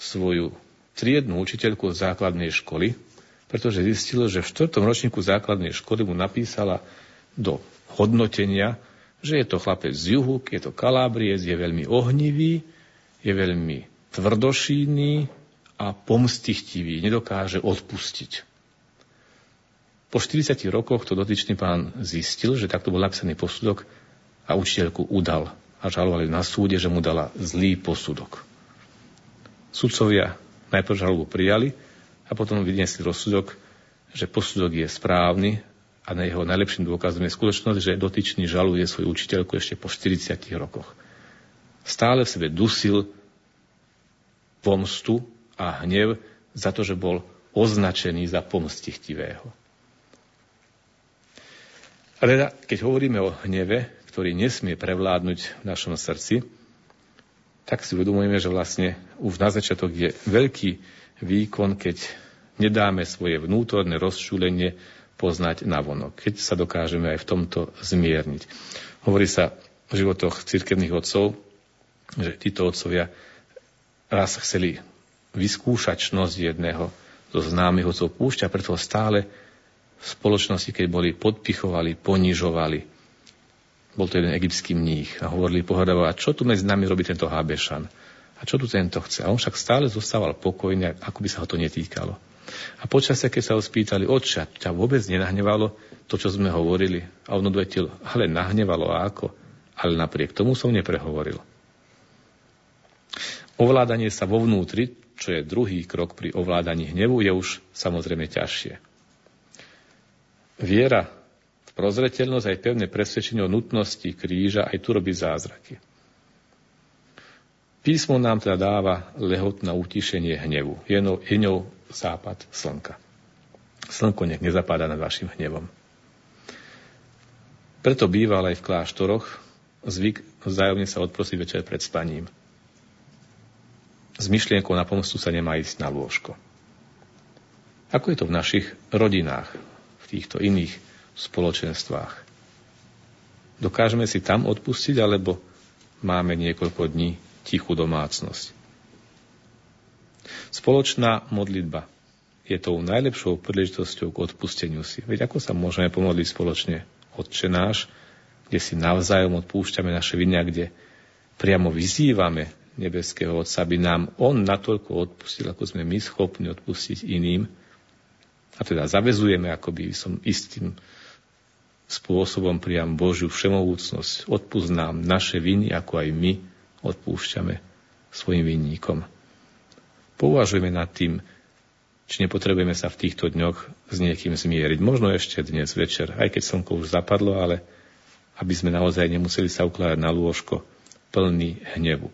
svoju triednu učiteľku základnej školy, pretože zistil, že v čtvrtom ročníku základnej školy mu napísala do hodnotenia, že je to chlapec z juhu, je to kalábriec, je veľmi ohnivý, je veľmi tvrdošíný a pomstichtivý, nedokáže odpustiť. Po 40 rokoch to dotyčný pán zistil, že takto bol napísaný posudok a učiteľku udal a žalovali na súde, že mu dala zlý posudok. Sudcovia najprv žalobu prijali a potom vyniesli rozsudok, že posudok je správny a na jeho najlepším dôkazom je skutočnosť, že dotyčný žaluje svoju učiteľku ešte po 40 rokoch. Stále v sebe dusil pomstu a hnev za to, že bol označený za pomstichtivého. Ale teda, keď hovoríme o hneve, ktorý nesmie prevládnuť v našom srdci, tak si uvedomujeme, že vlastne už na začiatok je veľký výkon, keď nedáme svoje vnútorné rozčúlenie poznať na vonok, keď sa dokážeme aj v tomto zmierniť. Hovorí sa v životoch cirkevných otcov, že títo otcovia raz chceli vyskúšať čnosť jedného zo známych otcov púšťa, preto stále v spoločnosti, keď boli podpichovali, ponižovali. Bol to jeden egyptský mních a hovorili pohľadovo, a čo tu medzi nami robí tento Hábešan? A čo tu tento chce? A on však stále zostával pokojný, ako by sa ho to netýkalo. A počasia, keď sa ho spýtali, oča, ťa vôbec nenahnevalo to, čo sme hovorili? A on odvetil, ale nahnevalo a ako? Ale napriek tomu som neprehovoril. Ovládanie sa vo vnútri, čo je druhý krok pri ovládaní hnevu, je už samozrejme ťažšie. Viera v prozreteľnosť aj pevné presvedčenie o nutnosti kríža aj tu robí zázraky. Písmo nám teda dáva lehot na utišenie hnevu. Je ňou, je ňou západ slnka. Slnko nech nezapadá nad vašim hnevom. Preto býval aj v kláštoroch zvyk vzájomne sa odprosiť večer pred spaním – s myšlienkou na pomostu sa nemá ísť na lôžko. Ako je to v našich rodinách, v týchto iných spoločenstvách? Dokážeme si tam odpustiť, alebo máme niekoľko dní tichú domácnosť? Spoločná modlitba je tou najlepšou príležitosťou k odpusteniu si. Veď ako sa môžeme pomodliť spoločne? Otče náš, kde si navzájom odpúšťame naše vinia, kde priamo vyzývame nebeského Otca, aby nám On natoľko odpustil, ako sme my schopní odpustiť iným. A teda zavezujeme akoby som istým spôsobom priam Božiu všemovúcnosť. Odpust nám naše viny, ako aj my odpúšťame svojim vinníkom. Pouvažujeme nad tým, či nepotrebujeme sa v týchto dňoch s niekým zmieriť. Možno ešte dnes večer, aj keď slnko už zapadlo, ale aby sme naozaj nemuseli sa ukladať na lôžko plný hnevu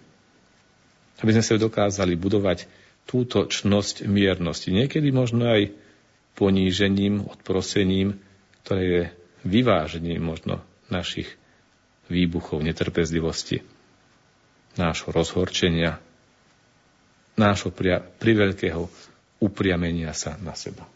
aby sme sa dokázali budovať túto čnosť miernosti. Niekedy možno aj ponížením, odprosením, ktoré je vyvážením možno našich výbuchov netrpezlivosti, nášho rozhorčenia, nášho priveľkého upriamenia sa na seba.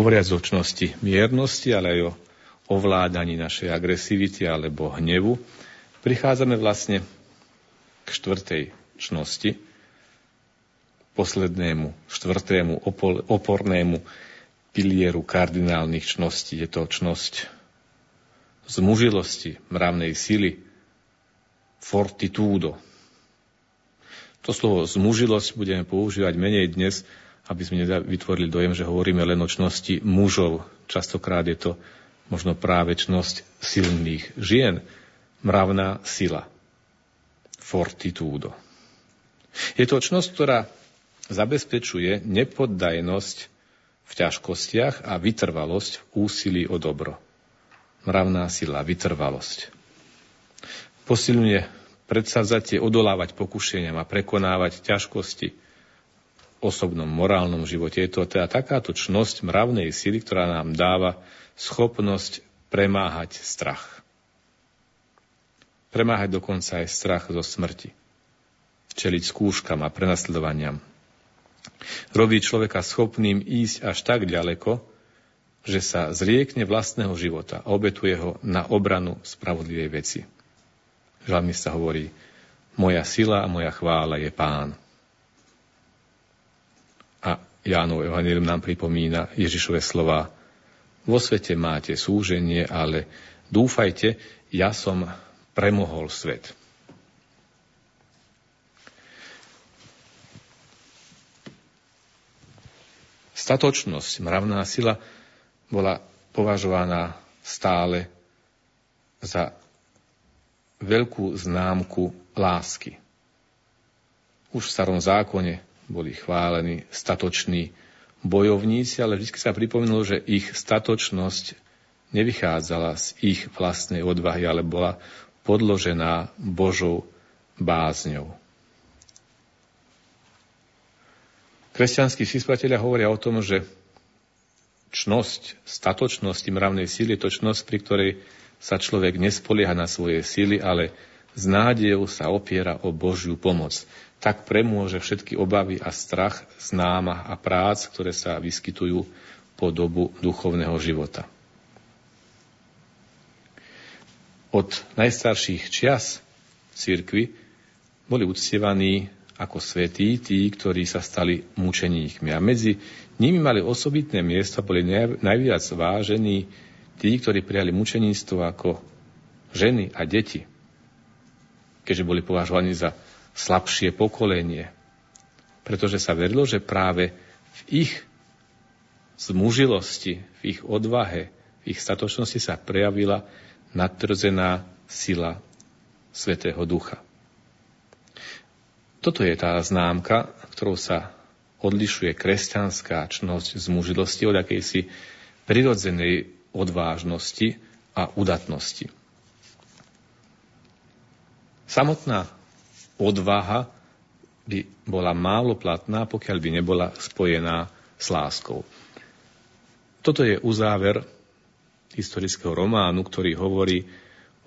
Hovoriac o miernosti, ale aj o ovládaní našej agresivity alebo hnevu, prichádzame vlastne k štvrtej čnosti, poslednému, štvrtému opornému pilieru kardinálnych čností. Je to čnosť zmužilosti, mravnej sily, fortitudo. To slovo zmužilosť budeme používať menej dnes, aby sme vytvorili dojem, že hovoríme len o čnosti mužov. Častokrát je to možno práve čnosť silných žien, mravná sila, fortitudo. Je to čnosť, ktorá zabezpečuje nepoddajnosť v ťažkostiach a vytrvalosť v úsilí o dobro. Mravná sila, vytrvalosť. Posilňuje predsazatie odolávať pokušeniam a prekonávať ťažkosti, osobnom morálnom živote. Je to teda takáto čnosť mravnej sily, ktorá nám dáva schopnosť premáhať strach. Premáhať dokonca aj strach zo smrti. Čeliť skúškam a prenasledovaniam. Robí človeka schopným ísť až tak ďaleko, že sa zriekne vlastného života a obetuje ho na obranu spravodlivej veci. sa hovorí, moja sila a moja chvála je Pán. Jánov Evangelium nám pripomína Ježišove slova. Vo svete máte súženie, ale dúfajte, ja som premohol svet. Statočnosť, mravná sila bola považovaná stále za veľkú známku lásky. Už v starom zákone boli chválení statoční bojovníci, ale vždy sa pripomínalo, že ich statočnosť nevychádzala z ich vlastnej odvahy, ale bola podložená Božou bázňou. Kresťanskí spisovatelia hovoria o tom, že čnosť, statočnosť mravnej síly je to čnosť, pri ktorej sa človek nespolieha na svoje síly, ale s nádejou sa opiera o Božiu pomoc. Tak premôže všetky obavy a strach z námah a prác, ktoré sa vyskytujú po dobu duchovného života. Od najstarších čias církvy boli uctievaní ako svetí tí, ktorí sa stali mučeníkmi. A medzi nimi mali osobitné miesto, boli najviac vážení tí, ktorí prijali mučeníctvo ako ženy a deti, keďže boli považovaní za slabšie pokolenie. Pretože sa verilo, že práve v ich zmužilosti, v ich odvahe, v ich statočnosti sa prejavila nadtrzená sila Svetého Ducha. Toto je tá známka, ktorou sa odlišuje kresťanská čnosť z mužilosti od akejsi prirodzenej odvážnosti a udatnosti. Samotná odvaha by bola málo platná, pokiaľ by nebola spojená s láskou. Toto je uzáver historického románu, ktorý hovorí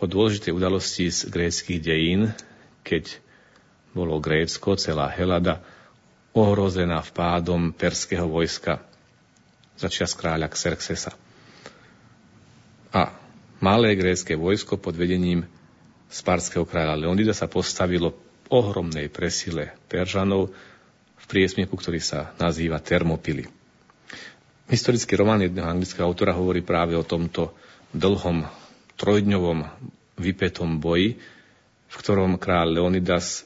o dôležitej udalosti z gréckých dejín, keď bolo Grécko, celá Helada, ohrozená vpádom perského vojska začia z kráľa Xerxesa a malé grécké vojsko pod vedením sparského kráľa Leonida sa postavilo ohromnej presile Peržanov v priesmieku, ktorý sa nazýva Termopily. Historický román jedného anglického autora hovorí práve o tomto dlhom trojdňovom vypetom boji, v ktorom kráľ Leonidas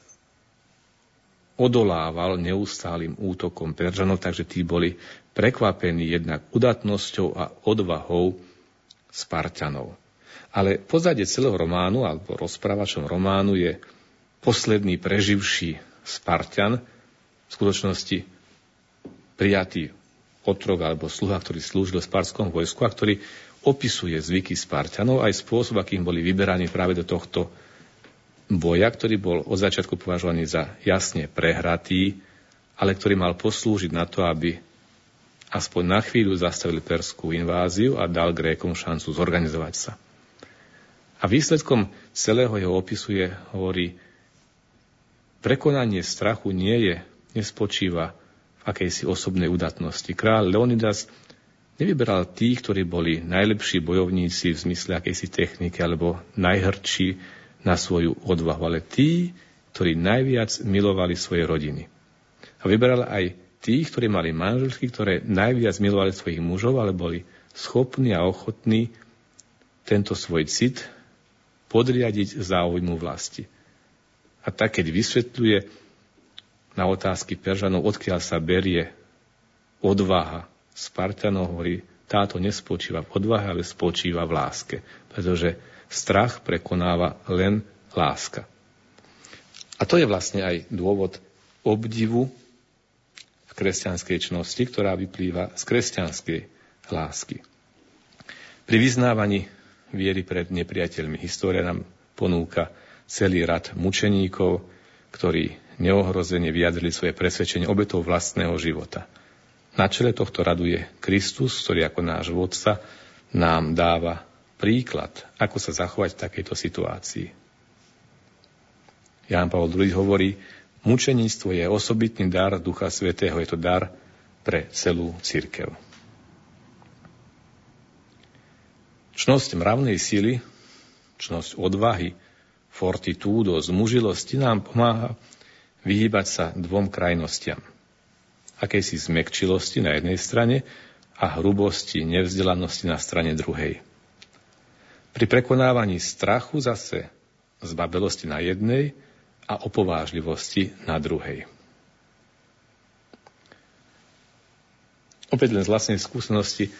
odolával neustálým útokom Peržanov, takže tí boli prekvapení jednak udatnosťou a odvahou Spartanov. Ale pozadie celého románu, alebo rozprávačom románu je posledný preživší Spartan, v skutočnosti prijatý otrok alebo sluha, ktorý slúžil v sparskom vojsku a ktorý opisuje zvyky Spartanov aj spôsob, akým boli vyberaní práve do tohto boja, ktorý bol od začiatku považovaný za jasne prehratý, ale ktorý mal poslúžiť na to, aby aspoň na chvíľu zastavili perskú inváziu a dal Grékom šancu zorganizovať sa. A výsledkom celého jeho opisu je, hovorí, prekonanie strachu nie je, nespočíva v akejsi osobnej udatnosti. Král Leonidas nevyberal tých, ktorí boli najlepší bojovníci v zmysle akejsi techniky alebo najhrdší na svoju odvahu, ale tí, ktorí najviac milovali svoje rodiny. A vyberal aj tých, ktorí mali manželky, ktoré najviac milovali svojich mužov, ale boli schopní a ochotní tento svoj cit podriadiť záujmu vlasti. A tak, keď vysvetľuje na otázky Peržanov, odkiaľ sa berie odvaha Spartanov, hovorí, táto nespočíva v odvahe, ale spočíva v láske. Pretože strach prekonáva len láska. A to je vlastne aj dôvod obdivu kresťanskej čnosti, ktorá vyplýva z kresťanskej lásky. Pri vyznávaní viery pred nepriateľmi história nám ponúka celý rad mučeníkov, ktorí neohrozene vyjadrili svoje presvedčenie obetou vlastného života. Na čele tohto radu je Kristus, ktorý ako náš vodca nám dáva príklad, ako sa zachovať v takejto situácii. Ján Pavel II hovorí, Mučeníctvo je osobitný dar Ducha Svetého, je to dar pre celú církev. Čnosť mravnej sily, čnosť odvahy v fortitudo, zmužilosti nám pomáha vyhýbať sa dvom krajnostiam. Akejsi zmekčilosti na jednej strane a hrubosti, nevzdelanosti na strane druhej. Pri prekonávaní strachu zase zbabelosti na jednej a opovážlivosti na druhej. Opäť len z vlastnej skúsenosti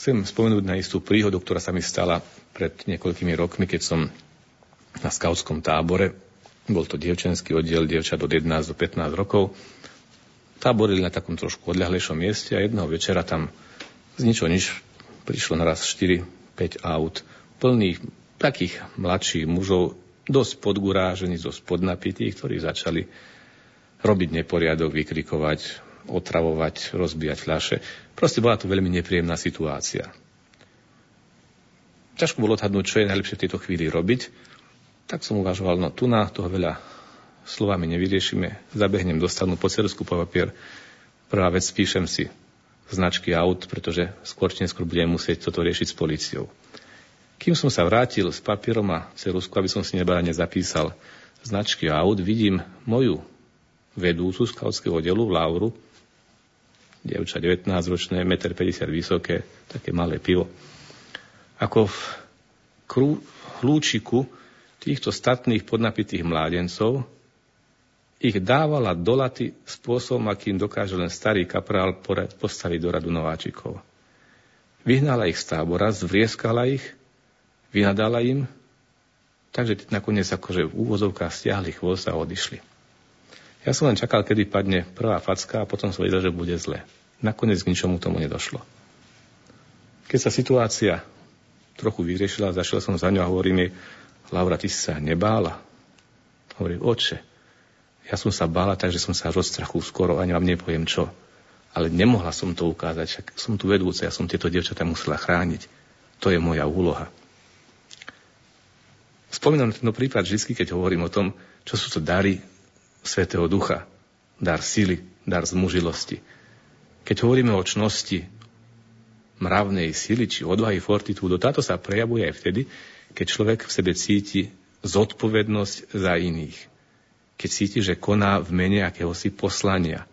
chcem spomenúť na istú príhodu, ktorá sa mi stala pred niekoľkými rokmi, keď som na skautskom tábore bol to dievčenský oddiel dievčat od 11 do 15 rokov. Táborili na takom trošku odľahlejšom mieste a jedného večera tam z ničo nič prišlo naraz 4-5 aut plných takých mladších mužov, dosť podgurážení, dosť podnapitých, ktorí začali robiť neporiadok, vykrikovať, otravovať, rozbíjať fľaše. Proste bola to veľmi nepríjemná situácia. Ťažko bolo odhadnúť, čo je najlepšie v tejto chvíli robiť. Tak som uvažoval, no tu na toho veľa slovami nevyriešime. Zabehnem, dostanú po cersku po papier. Prvá vec, píšem si značky aut, pretože skôr či neskôr budem musieť toto riešiť s policiou. Kým som sa vrátil s papierom a cerusku, aby som si nebara nezapísal značky aut, vidím moju vedúcu skautského delu, Lauru, dievča 19-ročné, 1,50 m vysoké, také malé pivo. Ako v krú, hlúčiku týchto statných podnapitých mládencov, ich dávala do laty spôsobom, akým dokáže len starý kaprál postaviť do radu nováčikov. Vyhnala ich z tábora, zvrieskala ich, vynadala im, takže nakoniec akože v úvozovkách stiahli chvost a odišli. Ja som len čakal, kedy padne prvá facka a potom som vedel, že bude zle. Nakoniec k ničomu tomu nedošlo. Keď sa situácia trochu vyriešila, zašiel som za ňou a hovorím jej, Laura, ty si sa nebála? Hovorí, oče, ja som sa bála, takže som sa až skoro ani vám nepoviem čo. Ale nemohla som to ukázať, však som tu vedúca, ja som tieto dievčatá musela chrániť. To je moja úloha. Spomínam tento prípad vždy, keď hovorím o tom, čo sú to dary Svetého Ducha. Dar sily, dar zmužilosti. Keď hovoríme o čnosti mravnej sily, či odvahy fortitúdo, táto sa prejavuje aj vtedy, keď človek v sebe cíti zodpovednosť za iných. Keď cíti, že koná v mene akéhosi poslania.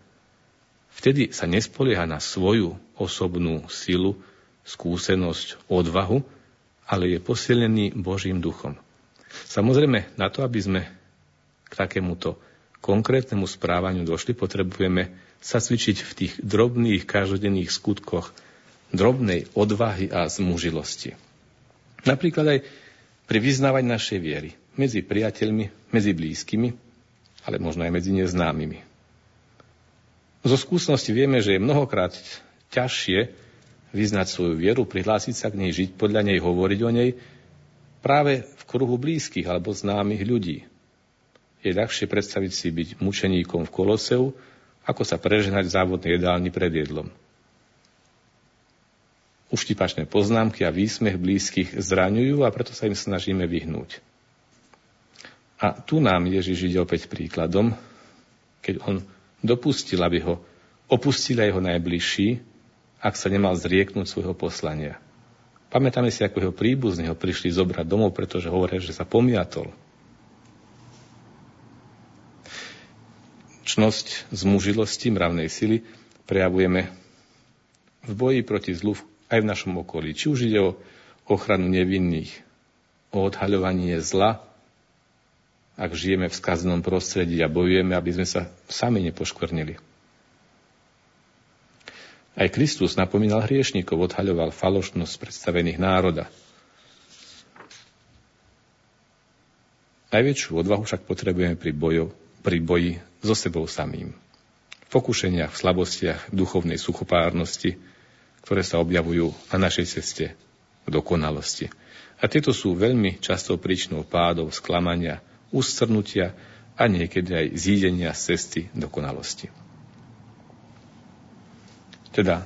Vtedy sa nespolieha na svoju osobnú silu, skúsenosť, odvahu, ale je posilnený Božím duchom. Samozrejme, na to, aby sme k takémuto konkrétnemu správaniu došli, potrebujeme sa cvičiť v tých drobných každodenných skutkoch drobnej odvahy a zmužilosti. Napríklad aj pri vyznávaní našej viery medzi priateľmi, medzi blízkymi, ale možno aj medzi neznámymi. Zo skúsenosti vieme, že je mnohokrát ťažšie vyznať svoju vieru, prihlásiť sa k nej, žiť podľa nej, hovoriť o nej práve v kruhu blízkych alebo známych ľudí. Je ľahšie predstaviť si byť mučeníkom v Koloseu, ako sa preženať v závodnej jedálni pred jedlom uštipačné poznámky a výsmech blízkych zraňujú a preto sa im snažíme vyhnúť. A tu nám Ježiš ide opäť príkladom, keď on dopustil, aby ho opustili jeho najbližší, ak sa nemal zrieknúť svojho poslania. Pamätáme si, ako jeho príbuzní ho prišli zobrať domov, pretože hovoria, že sa pomiatol. Čnosť zmužilosti mravnej sily prejavujeme v boji proti zlu aj v našom okolí. Či už ide o ochranu nevinných, o odhaľovanie zla, ak žijeme v skazenom prostredí a bojujeme, aby sme sa sami nepoškvrnili. Aj Kristus napomínal hriešnikov, odhaľoval falošnosť predstavených národa. Najväčšiu odvahu však potrebujeme pri, boju, pri boji so sebou samým. V pokušeniach, v slabostiach, v duchovnej suchopárnosti, ktoré sa objavujú na našej ceste k dokonalosti. A tieto sú veľmi častou príčinou pádov, sklamania, ustrnutia a niekedy aj zídenia z cesty dokonalosti. Teda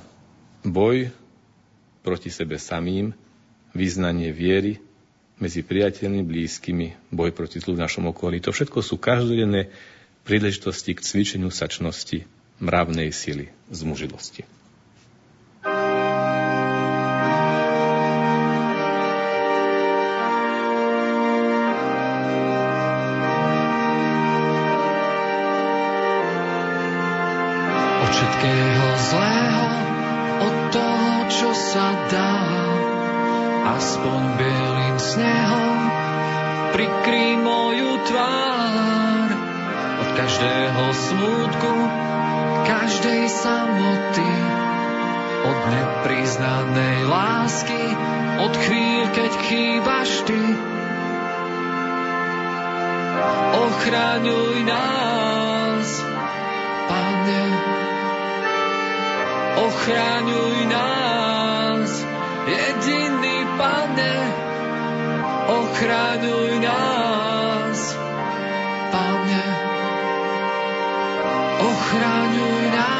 boj proti sebe samým, vyznanie viery medzi priateľmi, blízkymi, boj proti zlu v našom okolí. To všetko sú každodenné príležitosti k cvičeniu sačnosti, mravnej sily, zmužilosti. Sa dá, aspoň bielým snehom prikry moju tvár. Od každého smútku, každej samoty, od nepriznanej lásky, od chvíľ, keď chýbaš ty. Ochraňuj nás, Pane, ochraňuj nás, jediný Pane, ochraňuj nás, Pane, ochraňuj nás,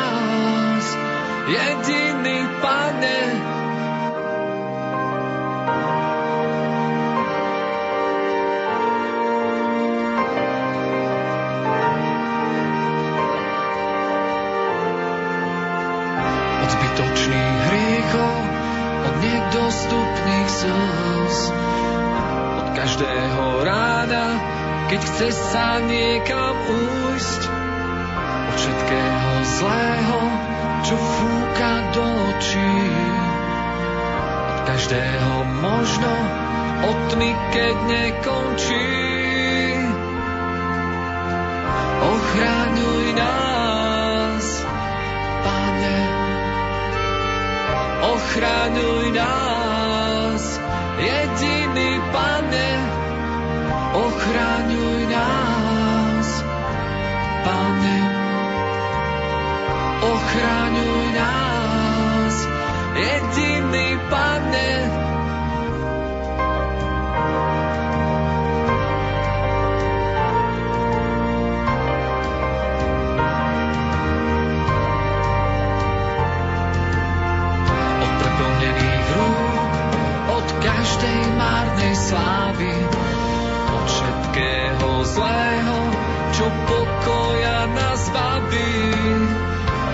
nedostupných slz. Od každého rána, keď chce sa niekam újsť, od všetkého zlého, čo fúka do očí. Od každého možno, od tmy, keď nekončí. Ochraňuj nás, zlého, čo pokoja nás baví.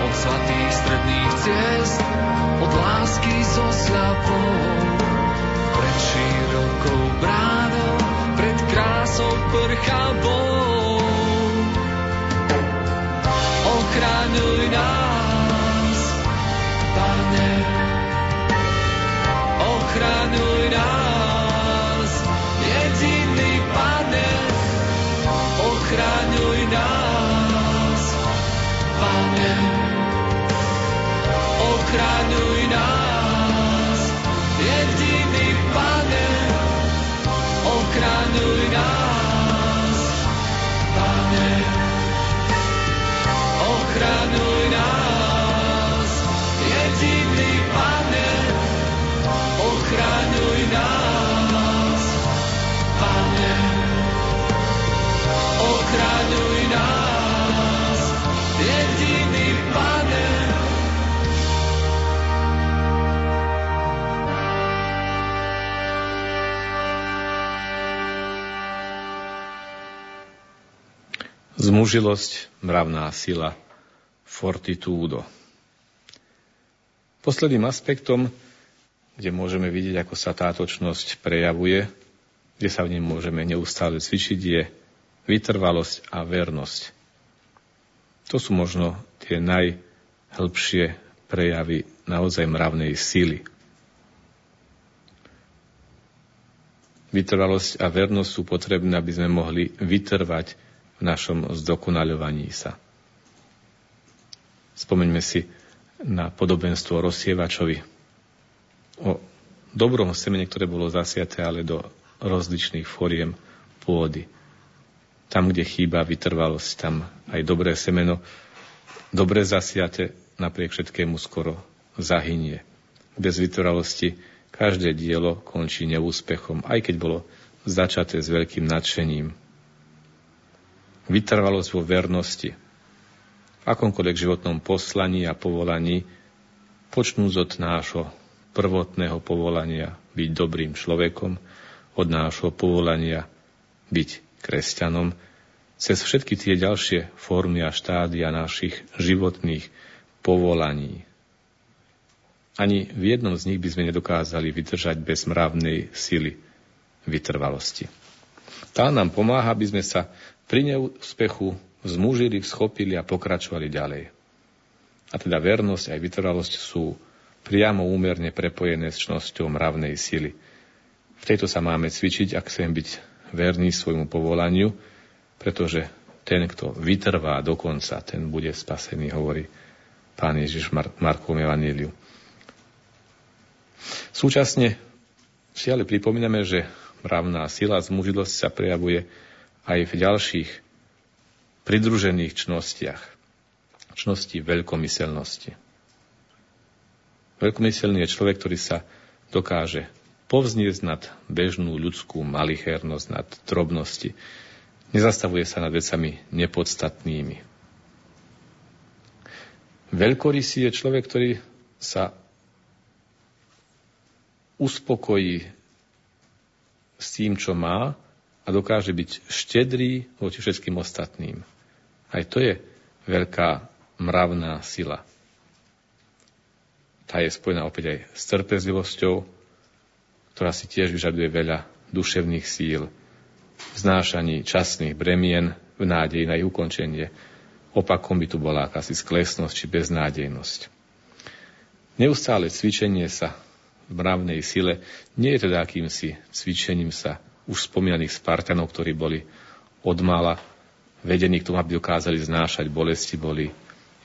Od zlatých stredných ciest, od lásky so sľapou, pred širokou bránou, pred krásou prchavou. Ochraňuj nás, Zmužilosť, mravná sila, fortitudo. Posledným aspektom kde môžeme vidieť, ako sa táto čnosť prejavuje, kde sa v nej môžeme neustále cvičiť, je vytrvalosť a vernosť. To sú možno tie najhlbšie prejavy naozaj mravnej síly. Vytrvalosť a vernosť sú potrebné, aby sme mohli vytrvať v našom zdokonaľovaní sa. Spomeňme si na podobenstvo rozsievačovi, o dobrom semene, ktoré bolo zasiaté ale do rozličných foriem pôdy. Tam, kde chýba vytrvalosť, tam aj dobré semeno, dobre zasiate, napriek všetkému skoro zahynie. Bez vytrvalosti každé dielo končí neúspechom, aj keď bolo začaté s veľkým nadšením. Vytrvalosť vo vernosti, v akomkoľvek životnom poslaní a povolaní, počnúc od nášho prvotného povolania byť dobrým človekom, od nášho povolania byť kresťanom, cez všetky tie ďalšie formy a štádia našich životných povolaní. Ani v jednom z nich by sme nedokázali vydržať bez mravnej sily vytrvalosti. Tá nám pomáha, aby sme sa pri neúspechu zmúžili, schopili a pokračovali ďalej. a teda vernosť aj vytrvalosť sú priamo úmerne prepojené s čnosťou mravnej sily. V tejto sa máme cvičiť, ak chcem byť verný svojmu povolaniu, pretože ten, kto vytrvá do konca, ten bude spasený, hovorí pán Ježiš Mar- Markovom Evaníliu. Súčasne si ale pripomíname, že mravná sila, zmužilosť sa prejavuje aj v ďalších pridružených čnostiach. Čnosti veľkomyselnosti. Veľkomyselný je človek, ktorý sa dokáže povzniesť nad bežnú ľudskú malichernosť, nad drobnosti. Nezastavuje sa nad vecami nepodstatnými. Veľkorysý je človek, ktorý sa uspokojí s tým, čo má a dokáže byť štedrý voči všetkým ostatným. Aj to je veľká mravná sila. Tá je spojená opäť aj s trpezlivosťou, ktorá si tiež vyžaduje veľa duševných síl, znášaní časných bremien v nádeji na ich ukončenie. Opakom by tu bola akási sklesnosť či beznádejnosť. Neustále cvičenie sa v mravnej sile nie je teda akýmsi cvičením sa už spomínaných Spartanov, ktorí boli od mala vedení k tomu, aby dokázali znášať bolesti, boli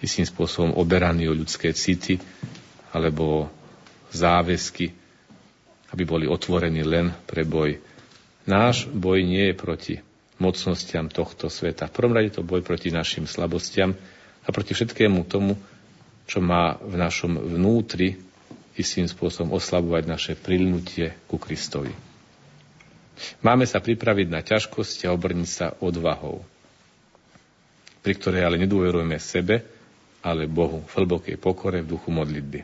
istým spôsobom oberaní o ľudské city, alebo záväzky, aby boli otvorení len pre boj. Náš boj nie je proti mocnostiam tohto sveta. V prvom rade to boj proti našim slabostiam a proti všetkému tomu, čo má v našom vnútri istým spôsobom oslabovať naše prilnutie ku Kristovi. Máme sa pripraviť na ťažkosti a obrniť sa odvahou, pri ktorej ale nedôverujeme sebe, ale Bohu v hlbokej pokore v duchu modlitby.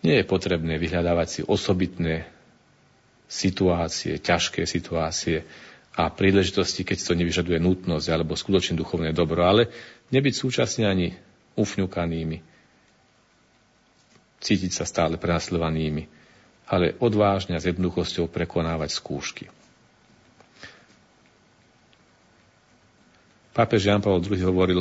Nie je potrebné vyhľadávať si osobitné situácie, ťažké situácie a príležitosti, keď to nevyžaduje nutnosť alebo skutočne duchovné dobro, ale nebyť súčasne ani ufňukanými, cítiť sa stále prenasledovanými, ale odvážne a s jednoduchosťou prekonávať skúšky. Pápež Jan Pavel II hovoril,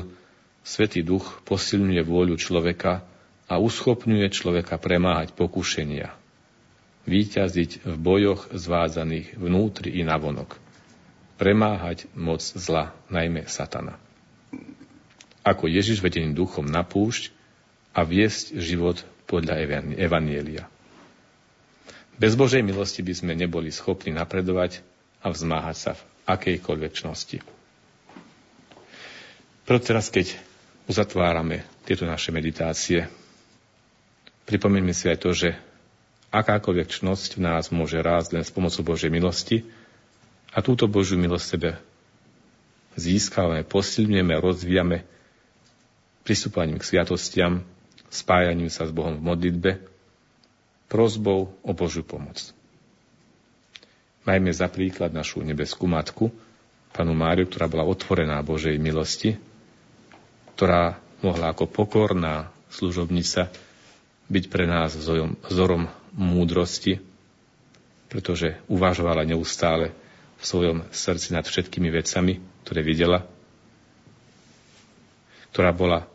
Svetý duch posilňuje vôľu človeka a uschopňuje človeka premáhať pokušenia, výťaziť v bojoch zvádzaných vnútri i navonok, premáhať moc zla, najmä satana. Ako Ježiš vedený duchom na púšť a viesť život podľa Evanielia. Bez Božej milosti by sme neboli schopní napredovať a vzmáhať sa v akejkoľvek čnosti. Preto teraz, keď uzatvárame tieto naše meditácie, Pripomeňme si aj to, že akákoľvek čnosť v nás môže rásť len s pomocou Božej milosti a túto Božiu milosť sebe získavame, posilňujeme, rozvíjame pristúpaním k sviatostiam, spájaním sa s Bohom v modlitbe, prozbou o Božiu pomoc. Majme za príklad našu nebeskú matku, panu Máriu, ktorá bola otvorená Božej milosti, ktorá mohla ako pokorná služobnica byť pre nás vzorom múdrosti, pretože uvažovala neustále v svojom srdci nad všetkými vecami, ktoré videla, ktorá bola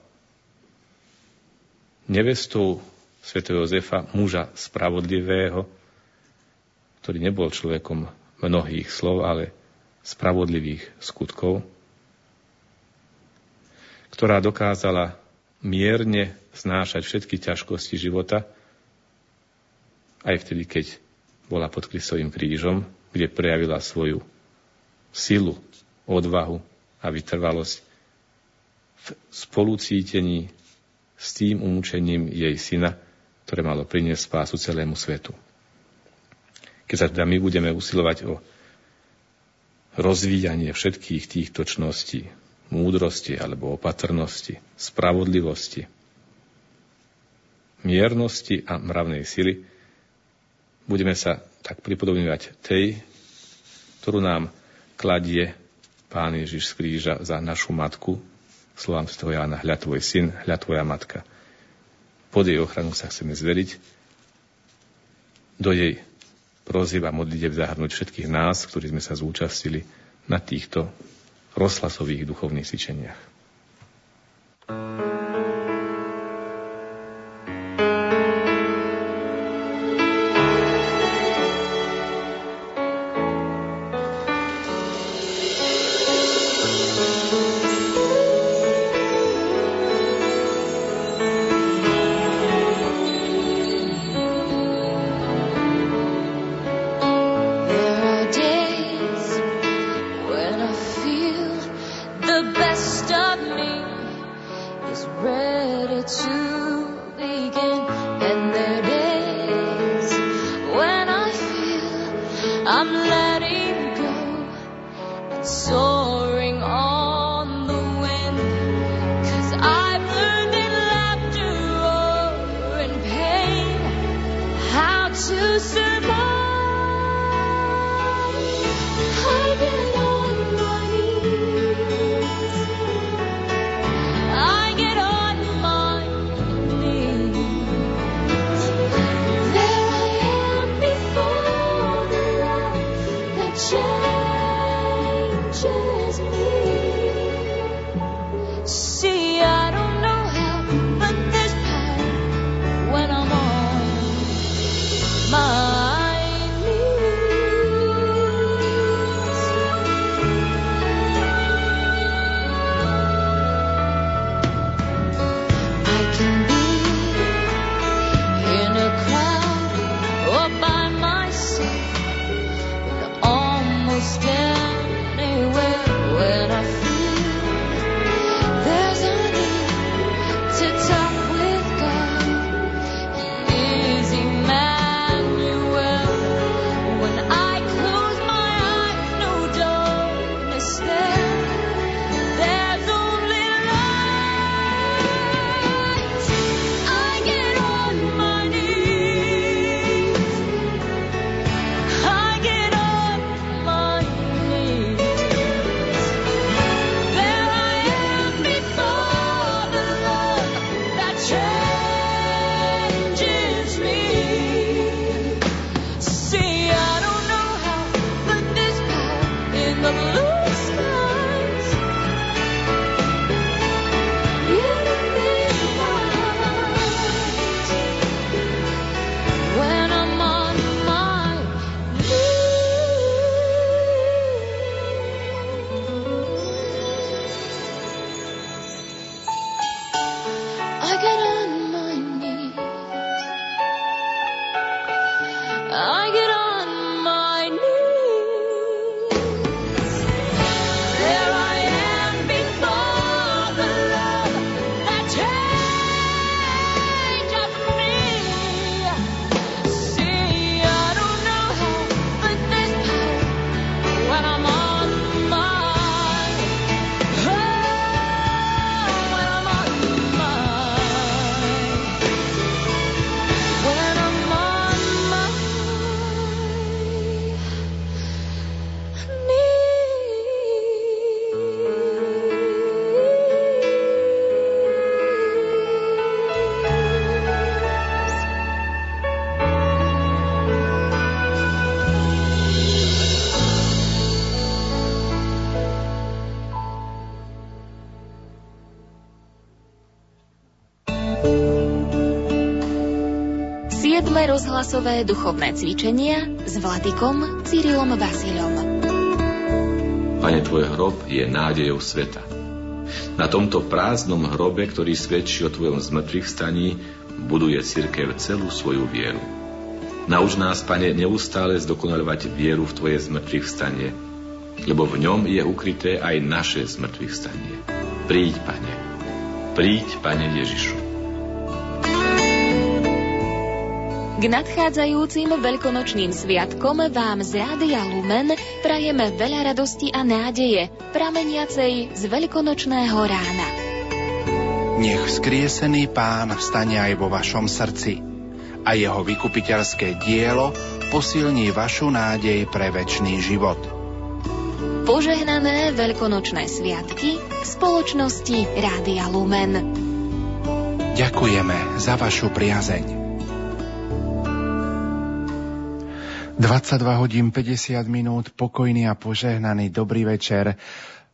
nevestou sv. Jozefa, muža spravodlivého, ktorý nebol človekom mnohých slov, ale spravodlivých skutkov, ktorá dokázala mierne znášať všetky ťažkosti života, aj vtedy, keď bola pod Kristovým krížom, kde prejavila svoju silu, odvahu a vytrvalosť v spolucítení s tým umúčením jej syna, ktoré malo priniesť spásu celému svetu. Keď sa teda my budeme usilovať o rozvíjanie všetkých týchto čností, múdrosti alebo opatrnosti, spravodlivosti, miernosti a mravnej sily, budeme sa tak pripodobňovať tej, ktorú nám kladie Pán Ježiš z kríža za našu matku, slovám z toho Jána, hľa tvoj syn, hľa tvoja matka. Pod jej ochranu sa chceme zveriť, do jej prozieb a modlitev zahrnúť všetkých nás, ktorí sme sa zúčastnili na týchto rozhlasových duchovných cvičeniach. thank the blue Siedme rozhlasové duchovné cvičenia s Vladikom Cyrilom Vasilom. Pane, tvoj hrob je nádejou sveta. Na tomto prázdnom hrobe, ktorý svedčí o tvojom zmrtvých staní, buduje cirkev celú svoju vieru. Nauč nás, Pane, neustále zdokonalovať vieru v Tvoje zmrtvých stanie, lebo v ňom je ukryté aj naše zmrtvých stanie. Príď, Pane. Príď, Pane Ježišu. K nadchádzajúcim veľkonočným sviatkom vám z Rádia Lumen prajeme veľa radosti a nádeje, prameniacej z veľkonočného rána. Nech skriesený pán vstane aj vo vašom srdci a jeho vykupiteľské dielo posilní vašu nádej pre väčší život. Požehnané veľkonočné sviatky v spoločnosti Rádia Lumen. Ďakujeme za vašu priazeň. 22 hodín 50 minút, pokojný a požehnaný dobrý večer.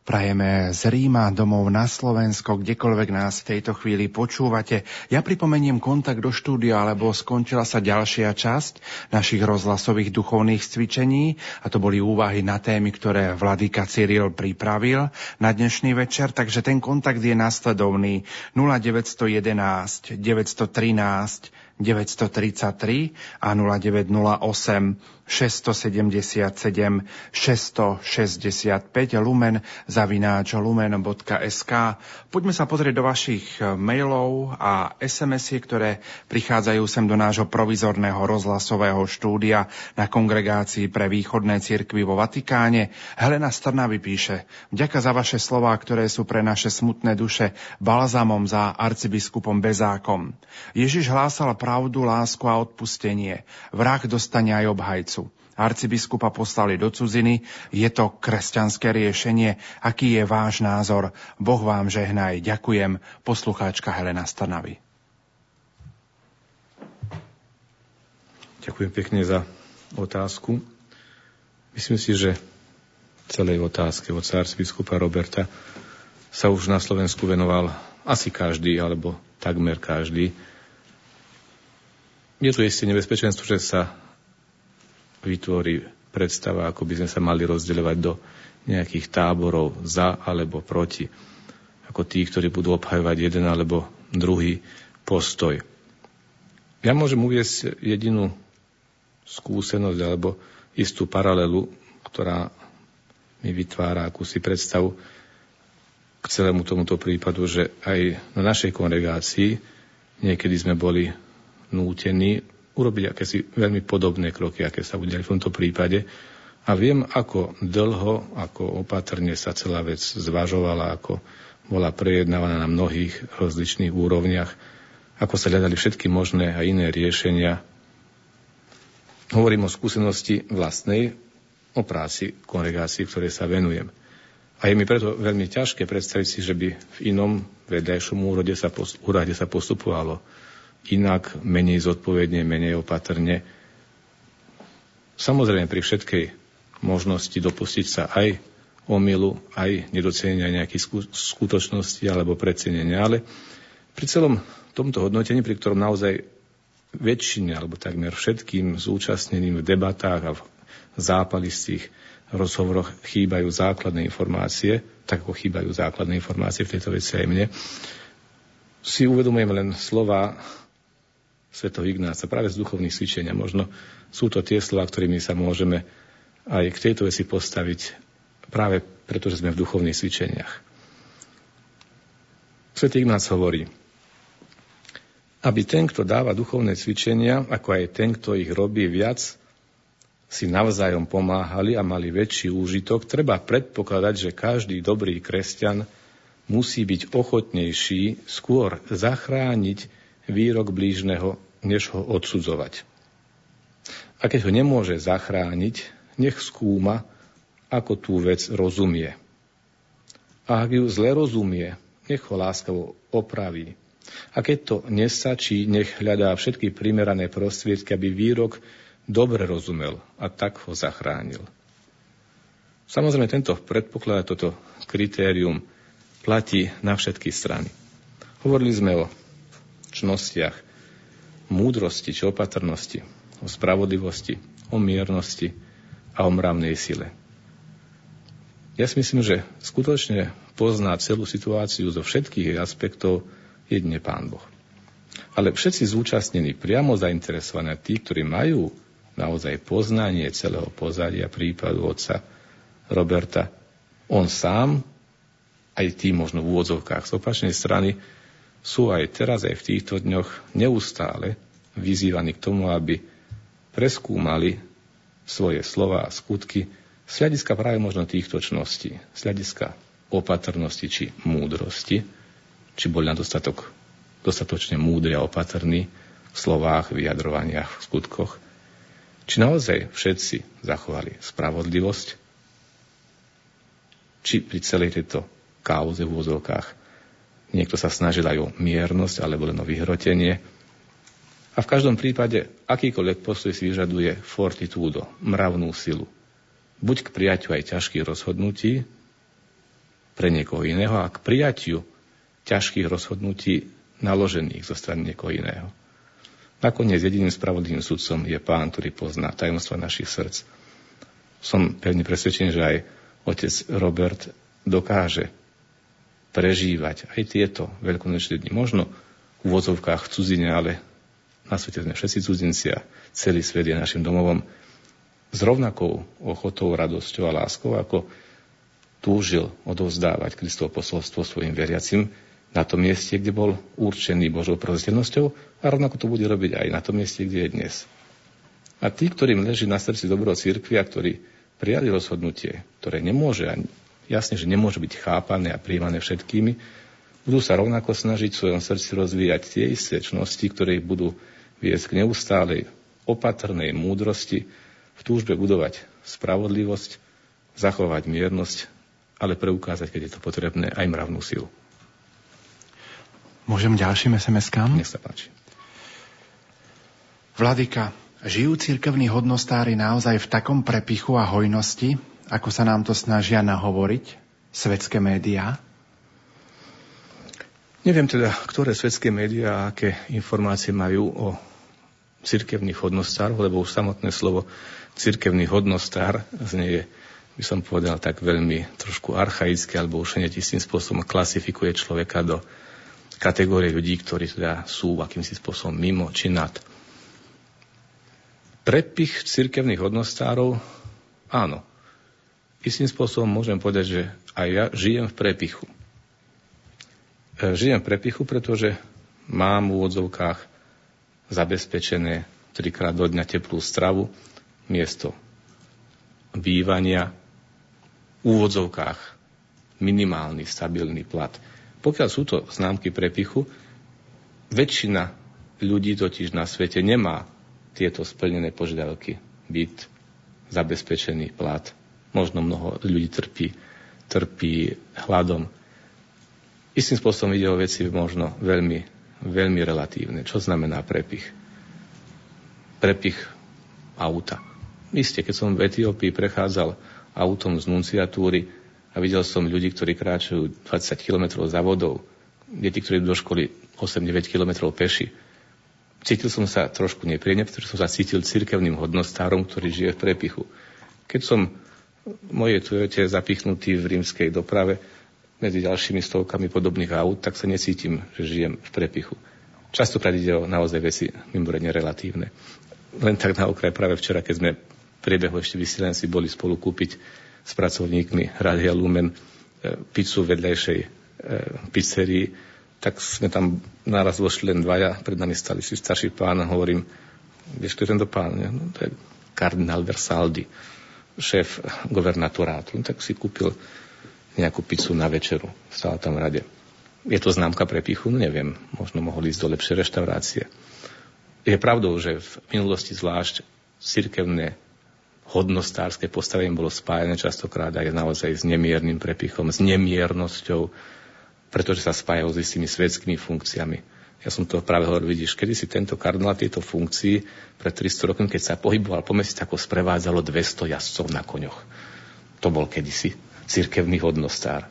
Prajeme z Ríma domov na Slovensko, kdekoľvek nás v tejto chvíli počúvate. Ja pripomeniem kontakt do štúdia, alebo skončila sa ďalšia časť našich rozhlasových duchovných cvičení a to boli úvahy na témy, ktoré Vladika Cyril pripravil na dnešný večer, takže ten kontakt je následovný 0911 913 933 a 0908 677 665 lumen zavináč lumen.sk. Poďme sa pozrieť do vašich mailov a SMS-y, ktoré prichádzajú sem do nášho provizorného rozhlasového štúdia na kongregácii pre východné cirkvy vo Vatikáne. Helena Strnavy píše, vďaka za vaše slová, ktoré sú pre naše smutné duše balzamom za arcibiskupom Bezákom. Ježiš hlásal pravdu, lásku a odpustenie. Vrah dostane aj obhajcu. Arcibiskupa poslali do cudziny. Je to kresťanské riešenie. Aký je váš názor? Boh vám žehnaj. Ďakujem. Poslucháčka Helena Strnavy. Ďakujem pekne za otázku. Myslím si, že celej otázke od arcibiskupa Roberta sa už na Slovensku venoval asi každý, alebo takmer každý. Je tu isté nebezpečenstvo, že sa vytvorí predstava, ako by sme sa mali rozdeľovať do nejakých táborov za alebo proti. Ako tí, ktorí budú obhajovať jeden alebo druhý postoj. Ja môžem uviesť jedinú skúsenosť alebo istú paralelu, ktorá mi vytvára akúsi predstavu k celému tomuto prípadu, že aj na našej kongregácii niekedy sme boli nútení urobiť akési veľmi podobné kroky, aké sa udiali v tomto prípade. A viem, ako dlho, ako opatrne sa celá vec zvažovala, ako bola prejednávaná na mnohých rozličných úrovniach, ako sa hľadali všetky možné a iné riešenia. Hovorím o skúsenosti vlastnej, o práci kongregácií, ktoré sa venujem. A je mi preto veľmi ťažké predstaviť si, že by v inom vedľajšom úrade sa, úrade sa postupovalo inak, menej zodpovedne, menej opatrne. Samozrejme pri všetkej možnosti dopustiť sa aj omilu, aj nedocenenia nejakých skutočností alebo precenenia, ale pri celom tomto hodnotení, pri ktorom naozaj väčšine alebo takmer všetkým zúčastneným v debatách a v zápalistých rozhovoroch chýbajú základné informácie, tak ako chýbajú základné informácie v tejto veci aj mne, si uvedomujem len slova svetov Ignáca, práve z duchovných cvičenia. Možno sú to tie slova, ktorými sa môžeme aj k tejto veci postaviť práve preto, že sme v duchovných cvičeniach. Svetý Ignác hovorí, aby ten, kto dáva duchovné cvičenia, ako aj ten, kto ich robí viac, si navzájom pomáhali a mali väčší úžitok, treba predpokladať, že každý dobrý kresťan musí byť ochotnejší skôr zachrániť výrok blížneho, než ho odsudzovať. A keď ho nemôže zachrániť, nech skúma, ako tú vec rozumie. A ak ju zle rozumie, nech ho láskavo opraví. A keď to nestačí, nech hľadá všetky primerané prostriedky, aby výrok dobre rozumel a tak ho zachránil. Samozrejme, tento predpoklad, toto kritérium platí na všetky strany. Hovorili sme o čnostiach, múdrosti či opatrnosti, o spravodlivosti, o miernosti a o mravnej sile. Ja si myslím, že skutočne pozná celú situáciu zo všetkých aspektov jedne Pán Boh. Ale všetci zúčastnení, priamo zainteresovaní, tí, ktorí majú naozaj poznanie celého pozadia prípadu otca Roberta, on sám, aj tí možno v úvodzovkách z opačnej strany, sú aj teraz, aj v týchto dňoch neustále vyzývaní k tomu, aby preskúmali svoje slova a skutky z hľadiska práve možno týchto čností, z hľadiska opatrnosti či múdrosti, či boli na dostatok, dostatočne múdri a opatrní v slovách, vyjadrovaniach, v skutkoch. Či naozaj všetci zachovali spravodlivosť, či pri celej tejto kauze v úzovkách Niekto sa snažil aj o miernosť alebo len o vyhrotenie. A v každom prípade akýkoľvek postoj si vyžaduje fortitúdo, mravnú silu. Buď k prijaťu aj ťažkých rozhodnutí pre niekoho iného a k prijaťu ťažkých rozhodnutí naložených zo strany niekoho iného. Nakoniec jediným spravodlivým sudcom je pán, ktorý pozná tajomstva našich srdc. Som pevne presvedčený, že aj otec Robert dokáže prežívať aj tieto veľkonočné dni. Možno v úvodzovkách cudzine, ale na svete sme všetci cudzinci a celý svet je našim domovom, s rovnakou ochotou, radosťou a láskou, ako túžil odovzdávať Kristovo posolstvo svojim veriacim na tom mieste, kde bol určený Božou proziteľnosťou a rovnako to bude robiť aj na tom mieste, kde je dnes. A tí, ktorým leží na srdci dobro církvy a ktorí prijali rozhodnutie, ktoré nemôže, jasne, že nemôže byť chápané a príjmané všetkými, budú sa rovnako snažiť v svojom srdci rozvíjať tie isté čnosti, ktoré ich budú viesť k neustálej opatrnej múdrosti, v túžbe budovať spravodlivosť, zachovať miernosť, ale preukázať, keď je to potrebné, aj mravnú silu. Môžem ďalším SMS-kám? Nech sa páči. Vladika, žijú cirkevní hodnostári naozaj v takom prepichu a hojnosti, ako sa nám to snažia nahovoriť svetské médiá? Neviem teda, ktoré svetské médiá a aké informácie majú o cirkevných hodnostároch, lebo už samotné slovo cirkevný hodnostár znie, by som povedal, tak veľmi trošku archaické, alebo už hneď istým spôsobom klasifikuje človeka do kategórie ľudí, ktorí teda sú akýmsi spôsobom mimo či nad. Prepich cirkevných hodnostárov, áno. Istým spôsobom môžem povedať, že aj ja žijem v prepichu. E, žijem v prepichu, pretože mám v úvodzovkách zabezpečené trikrát do dňa teplú stravu, miesto bývania, v úvodzovkách minimálny, stabilný plat. Pokiaľ sú to známky prepichu, väčšina ľudí totiž na svete nemá tieto splnené požiadavky. Byt, zabezpečený plat. Možno mnoho ľudí trpí, trpí hladom. Istým spôsobom ide o veci možno veľmi, veľmi relatívne. Čo znamená prepich? Prepich auta. Isté, keď som v Etiópii prechádzal autom z nunciatúry a videl som ľudí, ktorí kráčajú 20 km za vodou, deti, ktorí do školy 8-9 km peši. Cítil som sa trošku nepríjemne, pretože som sa cítil cirkevným hodnostárom, ktorý žije v prepichu. Keď som mojej Toyote zapichnutý v rímskej doprave medzi ďalšími stovkami podobných aut, tak sa necítim, že žijem v prepichu. Častokrát ide o naozaj veci mimoriadne relatívne. Len tak na okraj práve včera, keď sme priebehu ešte vysielaní boli spolu kúpiť s pracovníkmi Radia Lumen e, pizzu vedľajšej e, pizzerii, tak sme tam naraz vošli len dvaja, pred nami stali si starší pán a hovorím, vieš, kto je tento pán? No, to je kardinál Versaldi, šéf governatorátu. No, tak si kúpil nejakú pizzu na večeru. Stála tam v rade. Je to známka pre pichu? No neviem. Možno mohol ísť do lepšej reštaurácie. Je pravdou, že v minulosti zvlášť cirkevné hodnostárske postavenie bolo spájane častokrát aj naozaj s nemiernym prepichom, s nemiernosťou, pretože sa spájajú s istými svetskými funkciami. Ja som to práve hovoril, vidíš, kedy si tento kardinál tieto funkcii pred 300 rokmi, keď sa pohyboval po meste, ako sprevádzalo 200 jazdcov na koňoch. To bol kedysi cirkevný hodnostár.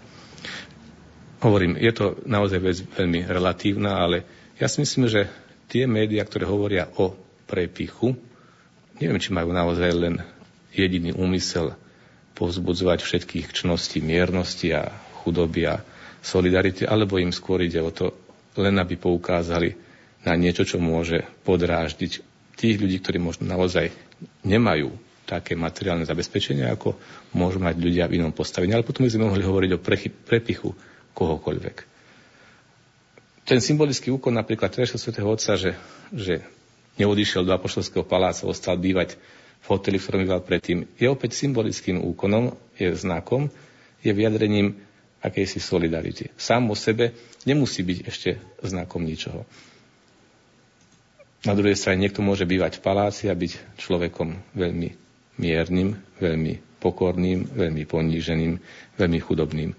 Hovorím, je to naozaj vec veľmi relatívna, ale ja si myslím, že tie médiá, ktoré hovoria o prepichu, neviem, či majú naozaj len jediný úmysel povzbudzovať všetkých čností miernosti a chudoby a solidarity, alebo im skôr ide o to, len aby poukázali na niečo, čo môže podráždiť tých ľudí, ktorí možno naozaj nemajú také materiálne zabezpečenie, ako môžu mať ľudia v inom postavení. Ale potom by sme mohli hovoriť o prechy, prepichu kohokoľvek. Ten symbolický úkon napríklad Teresa svätého Otca, že, že neodišiel do Apoštolského paláca, ostal bývať v hoteli, v ktorom býval predtým, je opäť symbolickým úkonom, je znakom, je vyjadrením akejsi solidarity. Sám o sebe nemusí byť ešte znakom ničoho. Na druhej strane niekto môže bývať v paláci a byť človekom veľmi miernym, veľmi pokorným, veľmi poníženým, veľmi chudobným.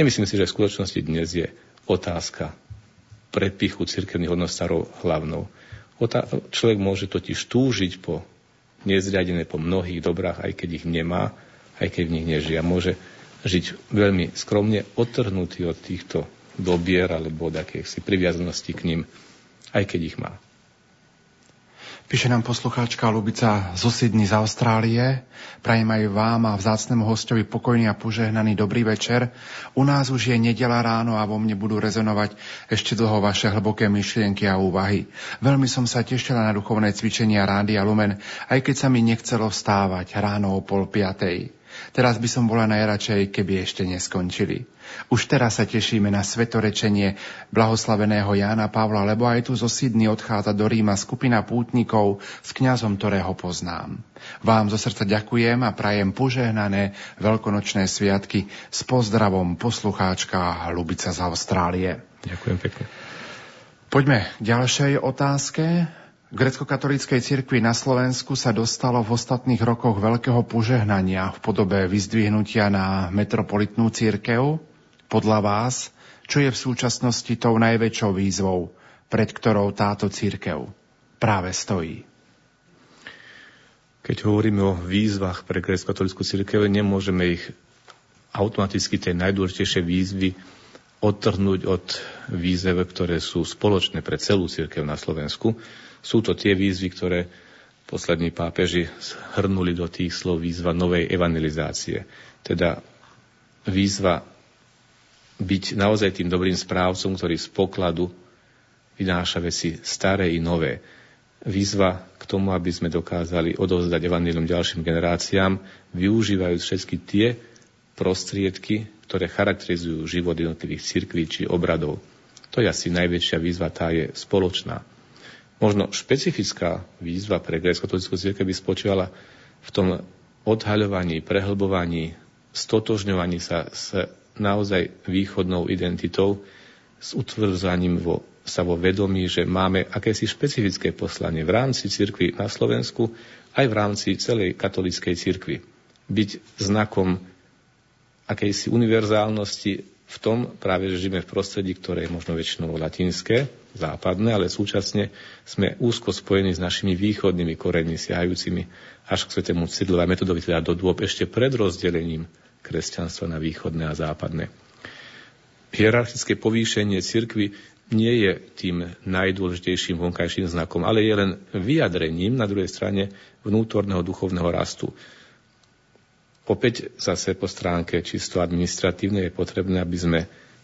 Nemyslím si, že v skutočnosti dnes je otázka prepichu cirkevných hodnostárov hlavnou. človek môže totiž túžiť po nezriadené po mnohých dobrách, aj keď ich nemá, aj keď v nich nežije. Môže žiť veľmi skromne, odtrhnutý od týchto dobier alebo od si priviazanosti k ním, aj keď ich má. Píše nám poslucháčka Lubica zo Sydney z Austrálie. Prajem aj vám a vzácnemu hostovi pokojný a požehnaný dobrý večer. U nás už je nedela ráno a vo mne budú rezonovať ešte dlho vaše hlboké myšlienky a úvahy. Veľmi som sa tešila na duchovné cvičenia Rádia Lumen, aj keď sa mi nechcelo vstávať ráno o pol piatej. Teraz by som bola najradšej, keby ešte neskončili. Už teraz sa tešíme na svetorečenie blahoslaveného Jána Pavla, lebo aj tu zo Sydney odchádza do Ríma skupina pútnikov s kňazom, ktorého poznám. Vám zo srdca ďakujem a prajem požehnané veľkonočné sviatky s pozdravom poslucháčka Lubica z Austrálie. Ďakujem pekne. Poďme k ďalšej otázke. Grecko-katolíckej cirkvi na Slovensku sa dostalo v ostatných rokoch veľkého požehnania v podobe vyzdvihnutia na metropolitnú církev. Podľa vás, čo je v súčasnosti tou najväčšou výzvou, pred ktorou táto církev práve stojí? Keď hovoríme o výzvach pre grecko-katolickú církev, nemôžeme ich automaticky tie najdôležitejšie výzvy odtrhnúť od výzev, ktoré sú spoločné pre celú církev na Slovensku. Sú to tie výzvy, ktoré poslední pápeži zhrnuli do tých slov výzva novej evangelizácie. Teda výzva byť naozaj tým dobrým správcom, ktorý z pokladu vynáša veci staré i nové. Výzva k tomu, aby sme dokázali odovzdať evanílium ďalším generáciám, využívajú všetky tie prostriedky, ktoré charakterizujú život jednotlivých cirkví či obradov. To je asi najväčšia výzva, tá je spoločná. Možno špecifická výzva pre grécko-katolickú cirkev by spočívala v tom odhaľovaní, prehlbovaní, stotožňovaní sa s naozaj východnou identitou, s utvrdzaním vo, sa vo vedomí, že máme akési špecifické poslanie v rámci cirkvi na Slovensku, aj v rámci celej katolíckej cirkvi. Byť znakom akejsi univerzálnosti v tom práve, že žijeme v prostredí, ktoré je možno väčšinou latinské, západné, ale súčasne sme úzko spojení s našimi východnými koreňmi siahajúcimi až k svetému Cydlovi a metodovi, teda do dôb ešte pred rozdelením kresťanstva na východné a západné. Hierarchické povýšenie cirkvy nie je tým najdôležitejším vonkajším znakom, ale je len vyjadrením na druhej strane vnútorného duchovného rastu. Opäť zase po stránke čisto administratívnej je potrebné, aby sme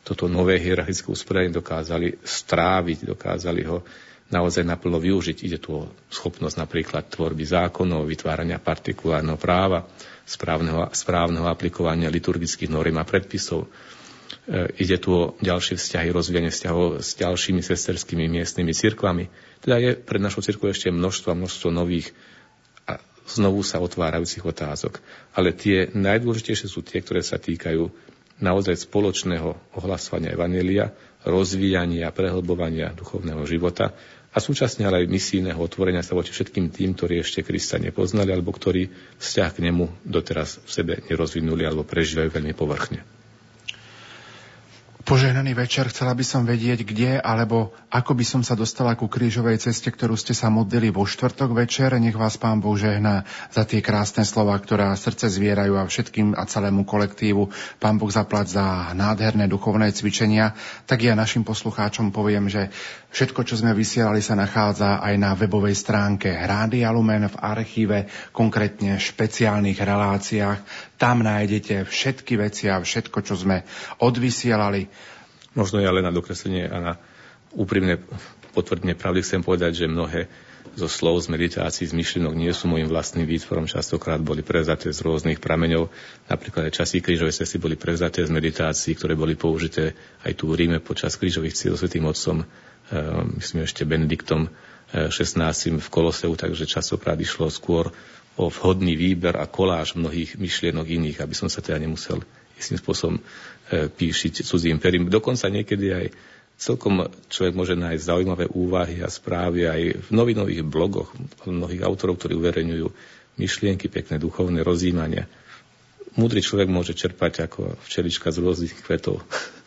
toto nové hierarchické usporiadanie dokázali stráviť, dokázali ho naozaj naplno využiť. Ide tu o schopnosť napríklad tvorby zákonov, vytvárania partikulárneho práva, správneho, správneho aplikovania liturgických norm a predpisov. E, ide tu o ďalšie vzťahy, rozvíjanie vzťahov s ďalšími sesterskými miestnymi cirkvami. Teda je pred našou cirkvou ešte množstvo množstvo nových znovu sa otvárajúcich otázok. Ale tie najdôležitejšie sú tie, ktoré sa týkajú naozaj spoločného ohlasovania Evanelia, rozvíjania, prehlbovania duchovného života a súčasne ale aj misijného otvorenia sa voči všetkým tým, ktorí ešte Krista nepoznali alebo ktorí vzťah k nemu doteraz v sebe nerozvinuli alebo prežívajú veľmi povrchne. Požehnaný večer, chcela by som vedieť, kde alebo ako by som sa dostala ku krížovej ceste, ktorú ste sa modlili vo štvrtok večer. Nech vás Pán Boh žehná za tie krásne slova, ktoré srdce zvierajú a všetkým a celému kolektívu. Pán Boh zaplať za nádherné duchovné cvičenia. Tak ja našim poslucháčom poviem, že všetko, čo sme vysielali, sa nachádza aj na webovej stránke Rádia Lumen v archíve, konkrétne špeciálnych reláciách. Tam nájdete všetky veci a všetko, čo sme odvysielali Možno ja len na dokreslenie a na úprimné potvrdenie pravdy chcem povedať, že mnohé zo slov, z meditácií, z myšlienok nie sú môjim vlastným výtvorom, častokrát boli prevzaté z rôznych prameňov. Napríklad aj časy krížovej cesty boli prevzaté z meditácií, ktoré boli použité aj tu v Ríme počas krížových cieľ svetým otcom, e, myslím ešte Benediktom XVI e, v Koloseu, takže častokrát išlo skôr o vhodný výber a koláž mnohých myšlienok iných, aby som sa teda nemusel istým spôsobom e, píšiť cudzím perím. Dokonca niekedy aj celkom človek môže nájsť zaujímavé úvahy a správy aj v novinových blogoch mnohých autorov, ktorí uverejňujú myšlienky, pekné duchovné rozjímania. Múdry človek môže čerpať ako včelička z rôznych kvetov.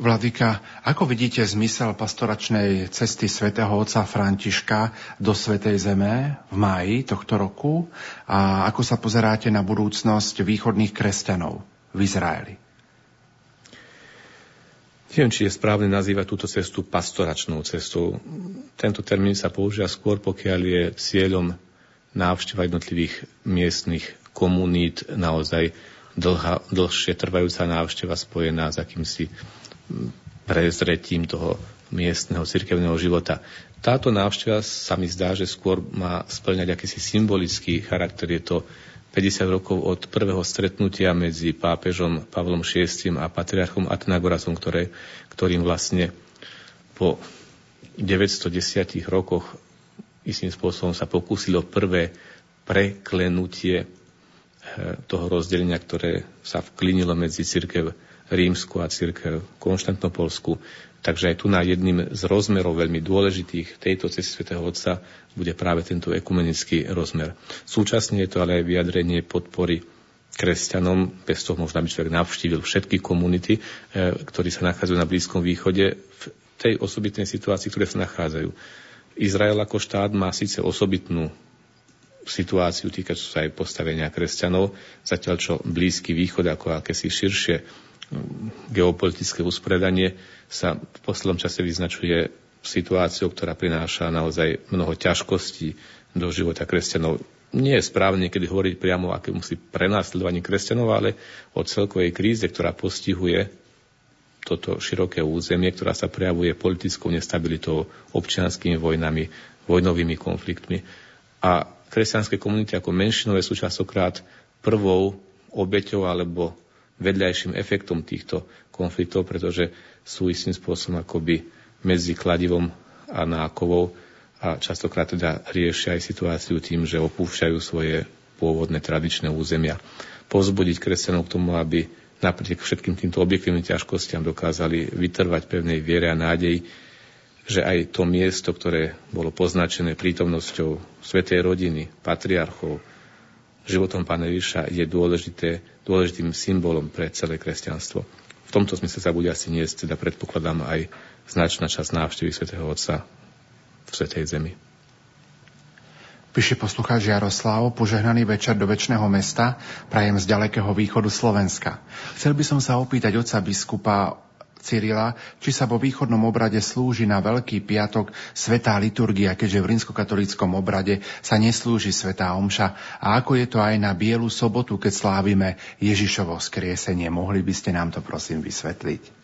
Vladika, ako vidíte zmysel pastoračnej cesty svätého otca Františka do Svetej Zeme v máji tohto roku a ako sa pozeráte na budúcnosť východných kresťanov? v Izraeli? Neviem, či je správne nazývať túto cestu pastoračnou cestou. Tento termín sa používa skôr, pokiaľ je cieľom návšteva jednotlivých miestnych komunít, naozaj dlhá, dlhšie trvajúca návšteva spojená s akýmsi prezretím toho miestneho cirkevného života. Táto návšteva sa mi zdá, že skôr má splňať akýsi symbolický charakter. Je to 50 rokov od prvého stretnutia medzi pápežom Pavlom VI a patriarchom Atenagorasom, ktoré, ktorým vlastne po 910 rokoch istým spôsobom sa pokúsilo prvé preklenutie eh, toho rozdelenia, ktoré sa vklinilo medzi církev rímsku a církev konštantnopolsku. Takže aj tu na jedným z rozmerov veľmi dôležitých tejto cesty svätého Otca bude práve tento ekumenický rozmer. Súčasne je to ale aj vyjadrenie podpory kresťanom, bez toho možno by človek navštívil všetky komunity, e, ktorí sa nachádzajú na Blízkom východe v tej osobitnej situácii, ktoré sa nachádzajú. Izrael ako štát má síce osobitnú situáciu týkajúcu sa aj postavenia kresťanov, zatiaľ čo Blízky východ ako akési širšie geopolitické usporiadanie sa v poslednom čase vyznačuje situáciou, ktorá prináša naozaj mnoho ťažkostí do života kresťanov. Nie je správne kedy hovoriť priamo o akémusi prenásledovaní kresťanov, ale o celkovej kríze, ktorá postihuje toto široké územie, ktorá sa prejavuje politickou nestabilitou, občianskými vojnami, vojnovými konfliktmi. A kresťanské komunity ako menšinové sú častokrát prvou obeťou alebo vedľajším efektom týchto konfliktov, pretože sú istým spôsobom akoby medzi kladivom a nákovou a častokrát teda riešia aj situáciu tým, že opúšťajú svoje pôvodné tradičné územia. Pozbudiť kresťanov k tomu, aby napriek všetkým týmto objektívnym ťažkostiam dokázali vytrvať pevnej viere a nádej, že aj to miesto, ktoré bolo poznačené prítomnosťou svetej rodiny, patriarchov, životom Pána Ježiša je dôležité, dôležitým symbolom pre celé kresťanstvo. V tomto smysle sa bude asi niesť, teda predpokladám aj značná časť návštevy svätého Otca v Svetej Zemi. Píše poslucháč Jaroslav, požehnaný večer do väčšného mesta, prajem z ďalekého východu Slovenska. Chcel by som sa opýtať otca biskupa Cyrila, či sa vo východnom obrade slúži na Veľký piatok svetá liturgia, keďže v rímskokatolíckom obrade sa neslúži svetá omša. A ako je to aj na Bielu sobotu, keď slávime Ježišovo skriesenie? Mohli by ste nám to prosím vysvetliť?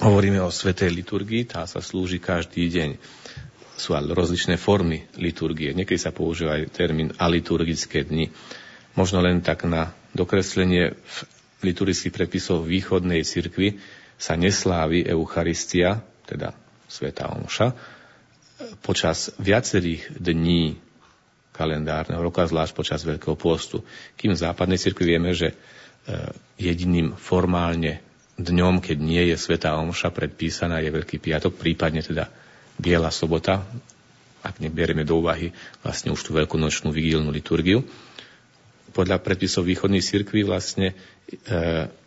Hovoríme o svetej liturgii, tá sa slúži každý deň. Sú ale rozličné formy liturgie. Niekedy sa používa aj termín aliturgické dni. Možno len tak na dokreslenie v liturgických predpisov východnej cirkvi sa neslávi Eucharistia, teda Sveta Omša, počas viacerých dní kalendárneho roka, zvlášť počas Veľkého pôstu. Kým v západnej cirkvi vieme, že e, jediným formálne dňom, keď nie je Sveta Omša predpísaná, je Veľký piatok, prípadne teda Biela sobota, ak neberieme do úvahy vlastne už tú veľkonočnú vigílnu liturgiu podľa predpisov východných cirkví vlastne e,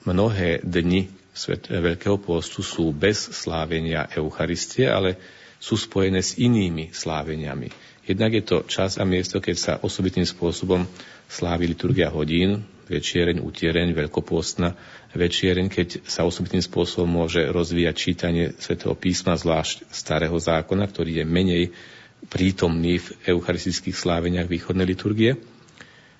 mnohé dni Veľkého pôstu sú bez slávenia Eucharistie, ale sú spojené s inými sláveniami. Jednak je to čas a miesto, keď sa osobitným spôsobom slávi liturgia hodín, večiereň, utiereň, veľkopôstna večiereň, keď sa osobitným spôsobom môže rozvíjať čítanie svätého písma, zvlášť starého zákona, ktorý je menej prítomný v eucharistických sláveniach východnej liturgie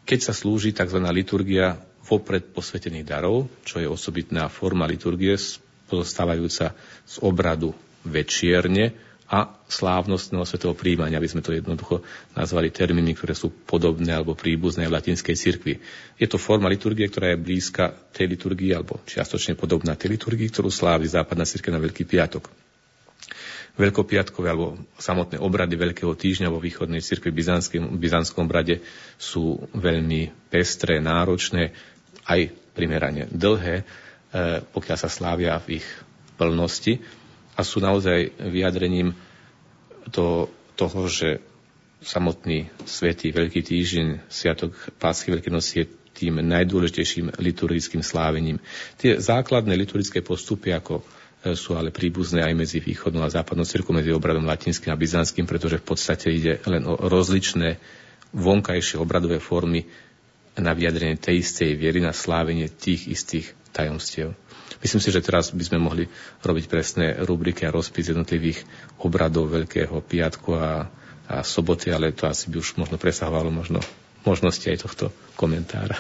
keď sa slúži tzv. liturgia vopred posvetených darov, čo je osobitná forma liturgie pozostávajúca z obradu večierne a slávnostného svetého príjmania, aby sme to jednoducho nazvali termíny, ktoré sú podobné alebo príbuzné v latinskej cirkvi. Je to forma liturgie, ktorá je blízka tej liturgii alebo čiastočne podobná tej liturgii, ktorú slávi západná cirkev na Veľký piatok veľkopiatkové alebo samotné obrady Veľkého týždňa vo východnej cirkvi v byzantskom obrade sú veľmi pestré, náročné, aj primerane dlhé, e, pokiaľ sa slávia v ich plnosti a sú naozaj vyjadrením to, toho, že samotný svetý Veľký týždeň, Sviatok Pásky Veľkej noci je tým najdôležitejším liturgickým slávením. Tie základné liturgické postupy ako sú ale príbuzné aj medzi východnou a západnou cirkou, medzi obradom latinským a byzantským, pretože v podstate ide len o rozličné vonkajšie obradové formy na vyjadrenie tej istej viery, na slávenie tých istých tajomstiev. Myslím si, že teraz by sme mohli robiť presné rubriky a rozpis jednotlivých obradov Veľkého piatku a, a soboty, ale to asi by už možno presahovalo možno možnosti aj tohto komentára.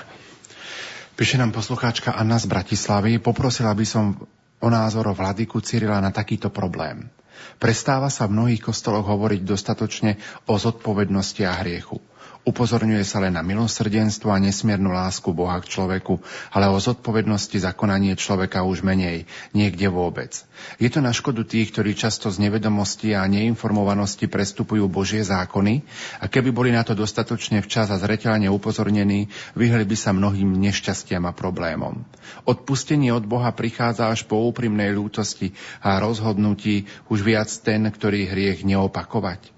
Píše nám poslucháčka Anna z Bratislavy. Poprosila by som o názor o vladyku Cyrila na takýto problém. Prestáva sa v mnohých kostoloch hovoriť dostatočne o zodpovednosti a hriechu. Upozorňuje sa len na milosrdenstvo a nesmiernu lásku Boha k človeku, ale o zodpovednosti za konanie človeka už menej, niekde vôbec. Je to na škodu tých, ktorí často z nevedomosti a neinformovanosti prestupujú Božie zákony a keby boli na to dostatočne včas a zreteľne upozornení, vyhli by sa mnohým nešťastiam a problémom. Odpustenie od Boha prichádza až po úprimnej ľútosti a rozhodnutí už viac ten, ktorý hriech neopakovať.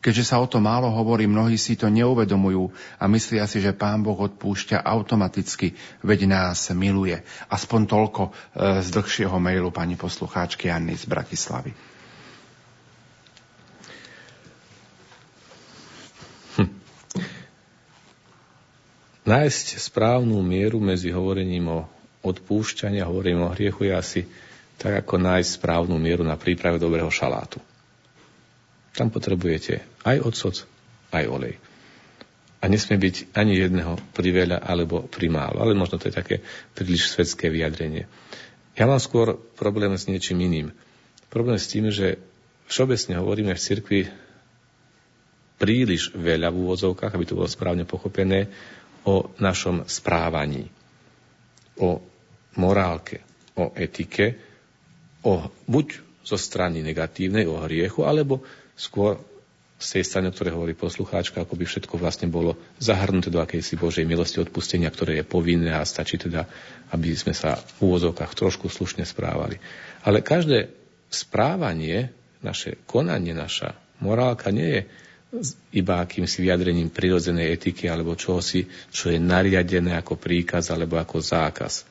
Keďže sa o to málo hovorí, mnohí si to neuvedomujú a myslia si, že Pán Boh odpúšťa automaticky, veď nás miluje. Aspoň toľko e, z dlhšieho mailu pani poslucháčky Anny z Bratislavy. Hm. Nájsť správnu mieru medzi hovorením o odpúšťaní a hovorením o hriechu je asi tak, ako nájsť správnu mieru na príprave dobrého šalátu. Tam potrebujete aj ocot, aj olej. A nesmie byť ani jedného priveľa alebo primálo. Ale možno to je také príliš svetské vyjadrenie. Ja mám skôr problém s niečím iným. Problém s tým, že všeobecne hovoríme v cirkvi príliš veľa v úvodzovkách, aby to bolo správne pochopené, o našom správaní, o morálke, o etike, o buď zo strany negatívnej, o hriechu, alebo skôr z tej strany, o ktorej hovorí poslucháčka, ako by všetko vlastne bolo zahrnuté do akejsi Božej milosti odpustenia, ktoré je povinné a stačí teda, aby sme sa v úvozovkách trošku slušne správali. Ale každé správanie, naše konanie, naša morálka nie je iba akýmsi vyjadrením prirodzenej etiky alebo čohosi, čo je nariadené ako príkaz alebo ako zákaz.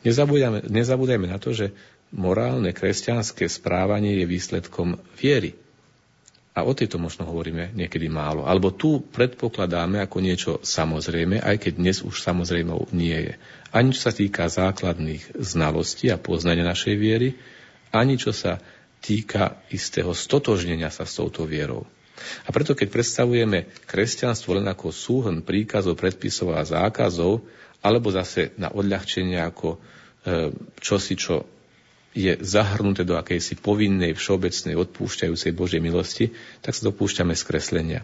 Nezabúdajme, nezabúdajme na to, že morálne kresťanské správanie je výsledkom viery. A o tejto možno hovoríme niekedy málo. Alebo tu predpokladáme ako niečo samozrejme, aj keď dnes už samozrejme nie je. Ani čo sa týka základných znalostí a poznania našej viery, ani čo sa týka istého stotožnenia sa s touto vierou. A preto, keď predstavujeme kresťanstvo len ako súhrn príkazov, predpisov a zákazov, alebo zase na odľahčenie ako e, čosi, čo je zahrnuté do akejsi povinnej, všeobecnej, odpúšťajúcej Božej milosti, tak sa dopúšťame skreslenia.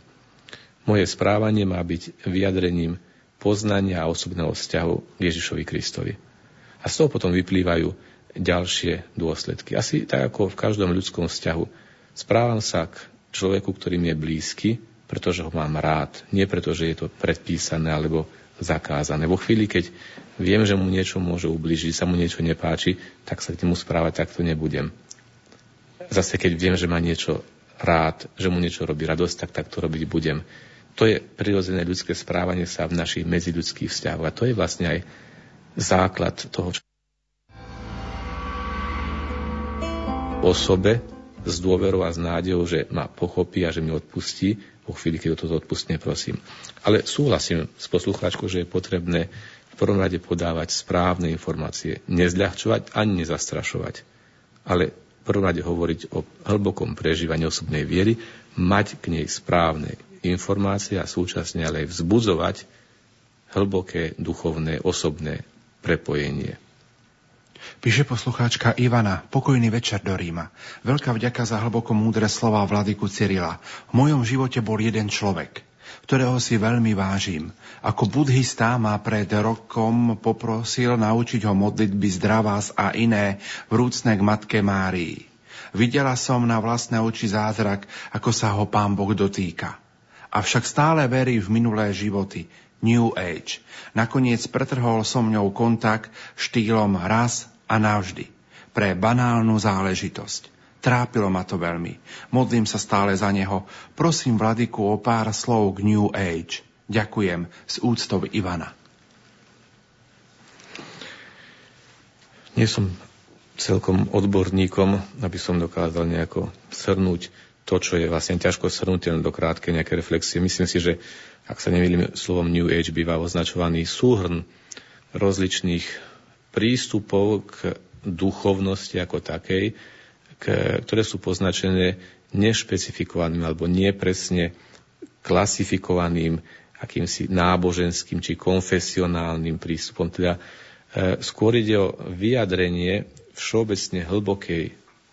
Moje správanie má byť vyjadrením poznania a osobného vzťahu k Ježišovi Kristovi. A z toho potom vyplývajú ďalšie dôsledky. Asi tak ako v každom ľudskom vzťahu. Správam sa k človeku, ktorý mi je blízky, pretože ho mám rád. Nie preto, že je to predpísané alebo zakázané. Vo chvíli, keď viem, že mu niečo môže ubližiť, sa mu niečo nepáči, tak sa k nemu správať takto nebudem. Zase keď viem, že má niečo rád, že mu niečo robí radosť, tak takto robiť budem. To je prirodzené ľudské správanie sa v našich medziľudských vzťahoch. A to je vlastne aj základ toho, čo osobe s dôverou a s nádejou, že ma pochopí a že mi odpustí, po chvíli, keď toto odpustne, prosím. Ale súhlasím s poslucháčkou, že je potrebné v prvom rade podávať správne informácie, nezľahčovať ani nezastrašovať, ale v prvom rade hovoriť o hlbokom prežívaní osobnej viery, mať k nej správne informácie a súčasne ale aj vzbudzovať hlboké duchovné osobné prepojenie. Píše poslucháčka Ivana, pokojný večer do Ríma. Veľká vďaka za hlboko múdre slova vladyku Cyrila. V mojom živote bol jeden človek, ktorého si veľmi vážim. Ako buddhista ma pred rokom poprosil naučiť ho modlitby zdravás a iné vrúcne k Matke Márii. Videla som na vlastné oči zázrak, ako sa ho pán Boh dotýka. Avšak stále verí v minulé životy, New Age. Nakoniec pretrhol som ňou kontakt štýlom raz a navždy. Pre banálnu záležitosť. Trápilo ma to veľmi. Modlím sa stále za neho. Prosím vladyku o pár slov k New Age. Ďakujem. S úctou Ivana. Nie som celkom odborníkom, aby som dokázal nejako shrnúť to, čo je vlastne ťažko shrnúť len do krátke nejaké reflexie. Myslím si, že ak sa nemýlim, slovom New Age býva označovaný súhrn rozličných prístupov k duchovnosti ako takej, ktoré sú poznačené nešpecifikovaným alebo nepresne klasifikovaným akýmsi náboženským či konfesionálnym prístupom. Teda e, skôr ide o vyjadrenie všeobecne hlbokej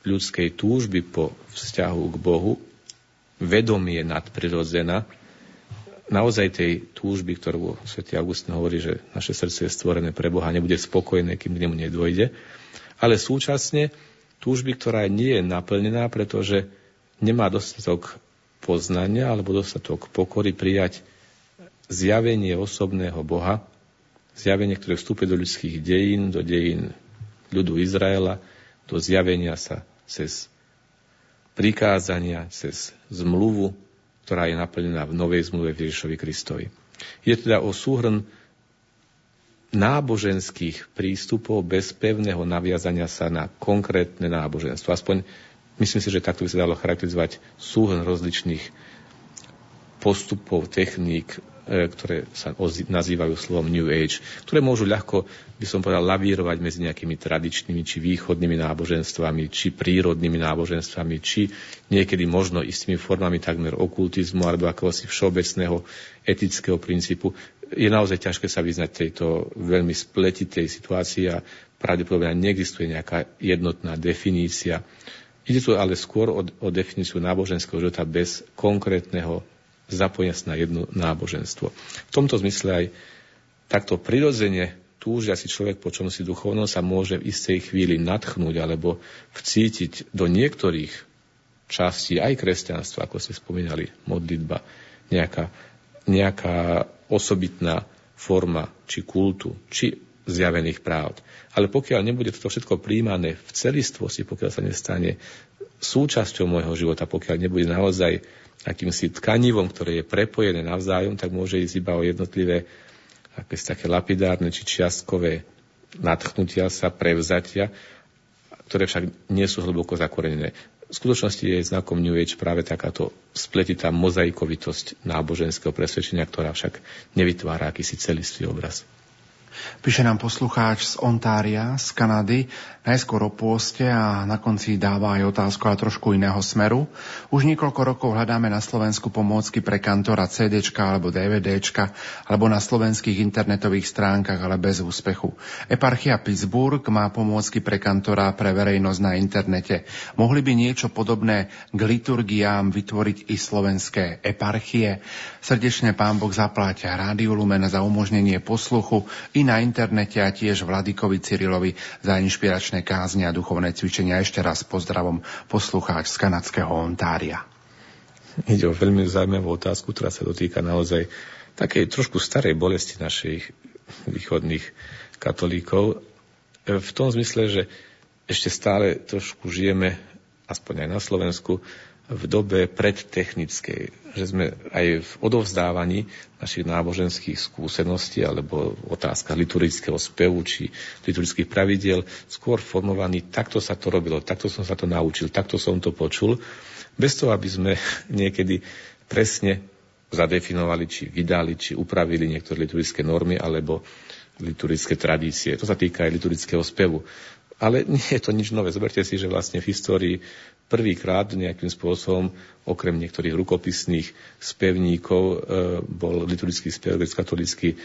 ľudskej túžby po vzťahu k Bohu, vedomie nadprirodzena, naozaj tej túžby, ktorú Sv. Augustín hovorí, že naše srdce je stvorené pre Boha, nebude spokojné, kým k nemu nedôjde, ale súčasne túžby, ktorá nie je naplnená, pretože nemá dostatok poznania alebo dostatok pokory prijať zjavenie osobného Boha, zjavenie, ktoré vstúpe do ľudských dejín, do dejín ľudu Izraela, do zjavenia sa cez prikázania, cez zmluvu, ktorá je naplnená v novej zmluve v Ježišovi Kristovi. Je teda o súhrn náboženských prístupov bez pevného naviazania sa na konkrétne náboženstvo. Aspoň myslím si, že takto by sa dalo charakterizovať súhrn rozličných postupov, techník, ktoré sa nazývajú slovom New Age, ktoré môžu ľahko, by som povedal, lavírovať medzi nejakými tradičnými či východnými náboženstvami, či prírodnými náboženstvami, či niekedy možno istými formami takmer okultizmu alebo akéhosi všeobecného etického princípu je naozaj ťažké sa vyznať tejto veľmi spletitej situácii a pravdepodobne neexistuje nejaká jednotná definícia. Ide tu ale skôr o, o definíciu náboženského života bez konkrétneho zapojenia sa na jedno náboženstvo. V tomto zmysle aj takto prirodzene túžia si človek po čom si duchovnom sa môže v istej chvíli nadchnúť alebo vcítiť do niektorých častí aj kresťanstva, ako ste spomínali, modlitba, nejaká, nejaká osobitná forma či kultu, či zjavených práv. Ale pokiaľ nebude toto všetko príjmané v celistvosti, pokiaľ sa nestane súčasťou môjho života, pokiaľ nebude naozaj akýmsi tkanivom, ktoré je prepojené navzájom, tak môže ísť iba o jednotlivé akési také lapidárne či čiastkové nadchnutia sa, prevzatia, ktoré však nie sú hlboko zakorenené. V skutočnosti je znakom New Age práve takáto spletitá mozaikovitosť náboženského presvedčenia, ktorá však nevytvára akýsi celistvý obraz. Píše nám poslucháč z Ontária, z Kanady, najskôr o pôste a na konci dáva aj otázku a trošku iného smeru. Už niekoľko rokov hľadáme na Slovensku pomôcky pre kantora CD alebo DVD, alebo na slovenských internetových stránkach, ale bez úspechu. Eparchia Pittsburgh má pomôcky pre kantora pre verejnosť na internete. Mohli by niečo podobné k liturgiám vytvoriť i slovenské eparchie? Srdečne pán Boh zapláťa Rádiu Lumen za umožnenie posluchu i na internete a tiež Vladikovi Cyrilovi za inšpiračné kázne a duchovné cvičenia. Ešte raz pozdravom poslucháč z kanadského Ontária. Ide o veľmi zaujímavú otázku, ktorá sa dotýka naozaj takej trošku starej bolesti našich východných katolíkov. V tom zmysle, že ešte stále trošku žijeme, aspoň aj na Slovensku, v dobe predtechnickej, že sme aj v odovzdávaní našich náboženských skúseností alebo otázkach liturgického spevu či liturgických pravidiel skôr formovaní, takto sa to robilo, takto som sa to naučil, takto som to počul, bez toho, aby sme niekedy presne zadefinovali, či vydali, či upravili niektoré liturgické normy alebo liturgické tradície. To sa týka aj liturgického spevu. Ale nie je to nič nové. Zoberte si, že vlastne v histórii prvýkrát nejakým spôsobom, okrem niektorých rukopisných spevníkov, e, bol liturgický spev grecko-katolícky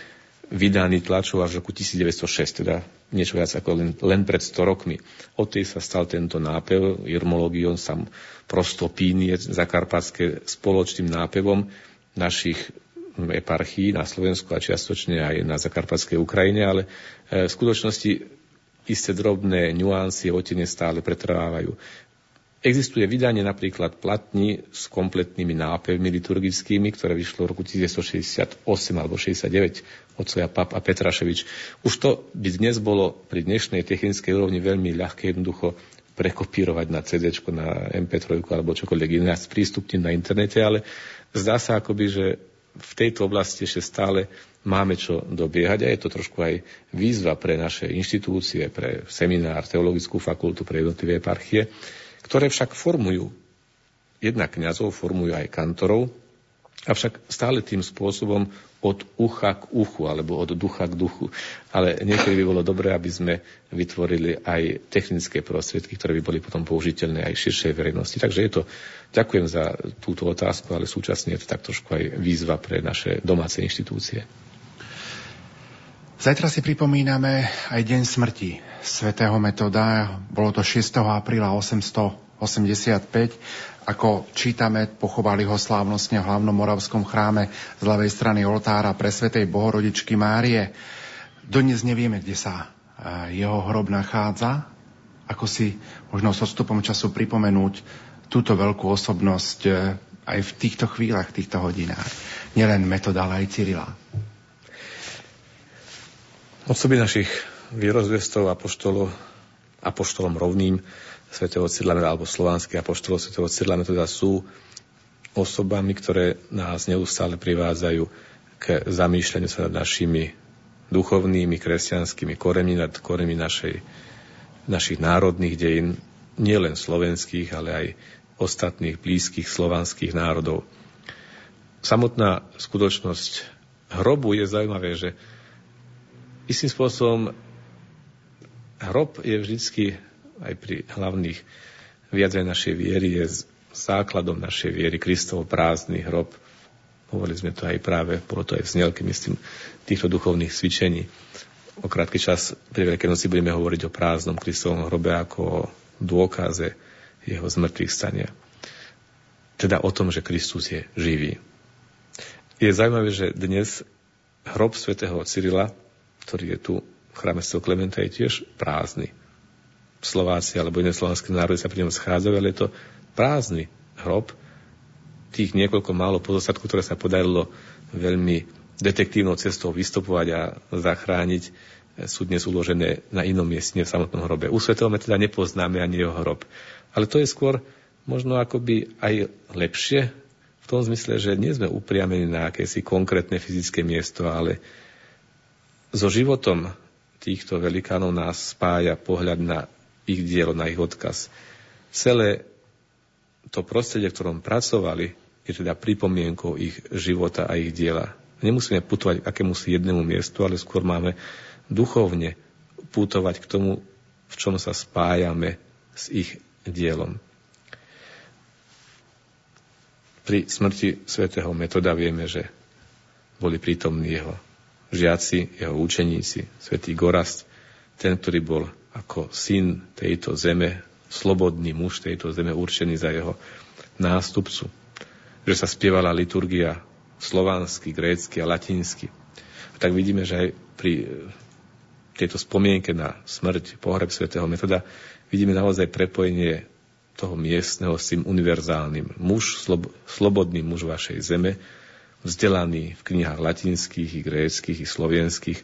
vydaný tlačov až v roku 1906, teda niečo viac ako len, len pred 100 rokmi. Od tej sa stal tento nápev, Irmologion, sam prostopínie zakarpatské spoločným nápevom našich eparchií na Slovensku a čiastočne aj na zakarpatskej Ukrajine, ale e, v skutočnosti isté drobné nuancy otine stále pretrvávajú. Existuje vydanie napríklad platní s kompletnými nápevmi liturgickými, ktoré vyšlo v roku 1968 alebo 69 otcoja Pap a Petraševič. Už to by dnes bolo pri dnešnej technickej úrovni veľmi ľahké jednoducho prekopírovať na CD, na MP3 alebo čokoľvek iné, sprístupniť na internete, ale zdá sa akoby, že v tejto oblasti ešte stále máme čo dobiehať a je to trošku aj výzva pre naše inštitúcie, pre seminár, teologickú fakultu, pre jednotlivé eparchie, ktoré však formujú, jednak kňazov, formujú aj kantorov, Avšak stále tým spôsobom od ucha k uchu alebo od ducha k duchu. Ale niekedy by bolo dobré, aby sme vytvorili aj technické prostriedky, ktoré by boli potom použiteľné aj širšej verejnosti. Takže je to, ďakujem za túto otázku, ale súčasne je to tak trošku aj výzva pre naše domáce inštitúcie. Zajtra si pripomíname aj deň smrti svätého Metoda. Bolo to 6. apríla 885 ako čítame, pochovali ho slávnostne v hlavnom moravskom chráme z ľavej strany oltára pre svetej Bohorodičky Márie. Dodnes nevieme, kde sa jeho hrob nachádza. Ako si možno s odstupom času pripomenúť túto veľkú osobnosť e, aj v týchto chvíľach, týchto hodinách. Nielen metoda, ale aj Cyrila. Osoby našich vierozvestov a apoštolom rovným svätého Cyrila alebo slovanských apoštolov svätého Cyrila teda sú osobami, ktoré nás neustále privádzajú k zamýšľaniu sa nad našimi duchovnými, kresťanskými koremi, nad koremi našej, našich národných dejín, nielen slovenských, ale aj ostatných blízkych slovanských národov. Samotná skutočnosť hrobu je zaujímavé, že istým spôsobom hrob je vždycky aj pri hlavných vyjadrení našej viery je základom našej viery Kristov prázdny hrob. Hovorili sme to aj práve, bolo to aj v snelke, myslím, týchto duchovných cvičení. O krátky čas pri Veľkej noci budeme hovoriť o prázdnom Kristovom hrobe ako o dôkaze jeho zmrtvých stania. Teda o tom, že Kristus je živý. Je zaujímavé, že dnes hrob svätého Cyrila, ktorý je tu v chráme Sv. Klementa, je tiež prázdny. Slováci alebo iné slovanské národy sa pri ňom schádzajú, ale je to prázdny hrob. Tých niekoľko málo pozostatkov, ktoré sa podarilo veľmi detektívnou cestou vystupovať a zachrániť, sú dnes uložené na inom mieste, v samotnom hrobe. U svetého teda nepoznáme ani jeho hrob. Ale to je skôr možno akoby aj lepšie v tom zmysle, že nie sme upriamení na akési konkrétne fyzické miesto, ale so životom týchto velikánov nás spája pohľad na ich dielo, na ich odkaz. Celé to prostredie, v ktorom pracovali, je teda pripomienkou ich života a ich diela. Nemusíme putovať k akémusi jednému miestu, ale skôr máme duchovne putovať k tomu, v čom sa spájame s ich dielom. Pri smrti svätého Metoda vieme, že boli prítomní jeho žiaci, jeho učeníci, svätý Gorast, ten, ktorý bol ako syn tejto zeme, slobodný muž tejto zeme, určený za jeho nástupcu. Že sa spievala liturgia slovansky, grécky a latinsky. A tak vidíme, že aj pri e, tejto spomienke na smrť, pohreb svätého Metoda, vidíme naozaj prepojenie toho miestneho s tým univerzálnym. Muž, slob, slobodný muž vašej zeme, vzdelaný v knihách latinských, i gréckých, i slovenských,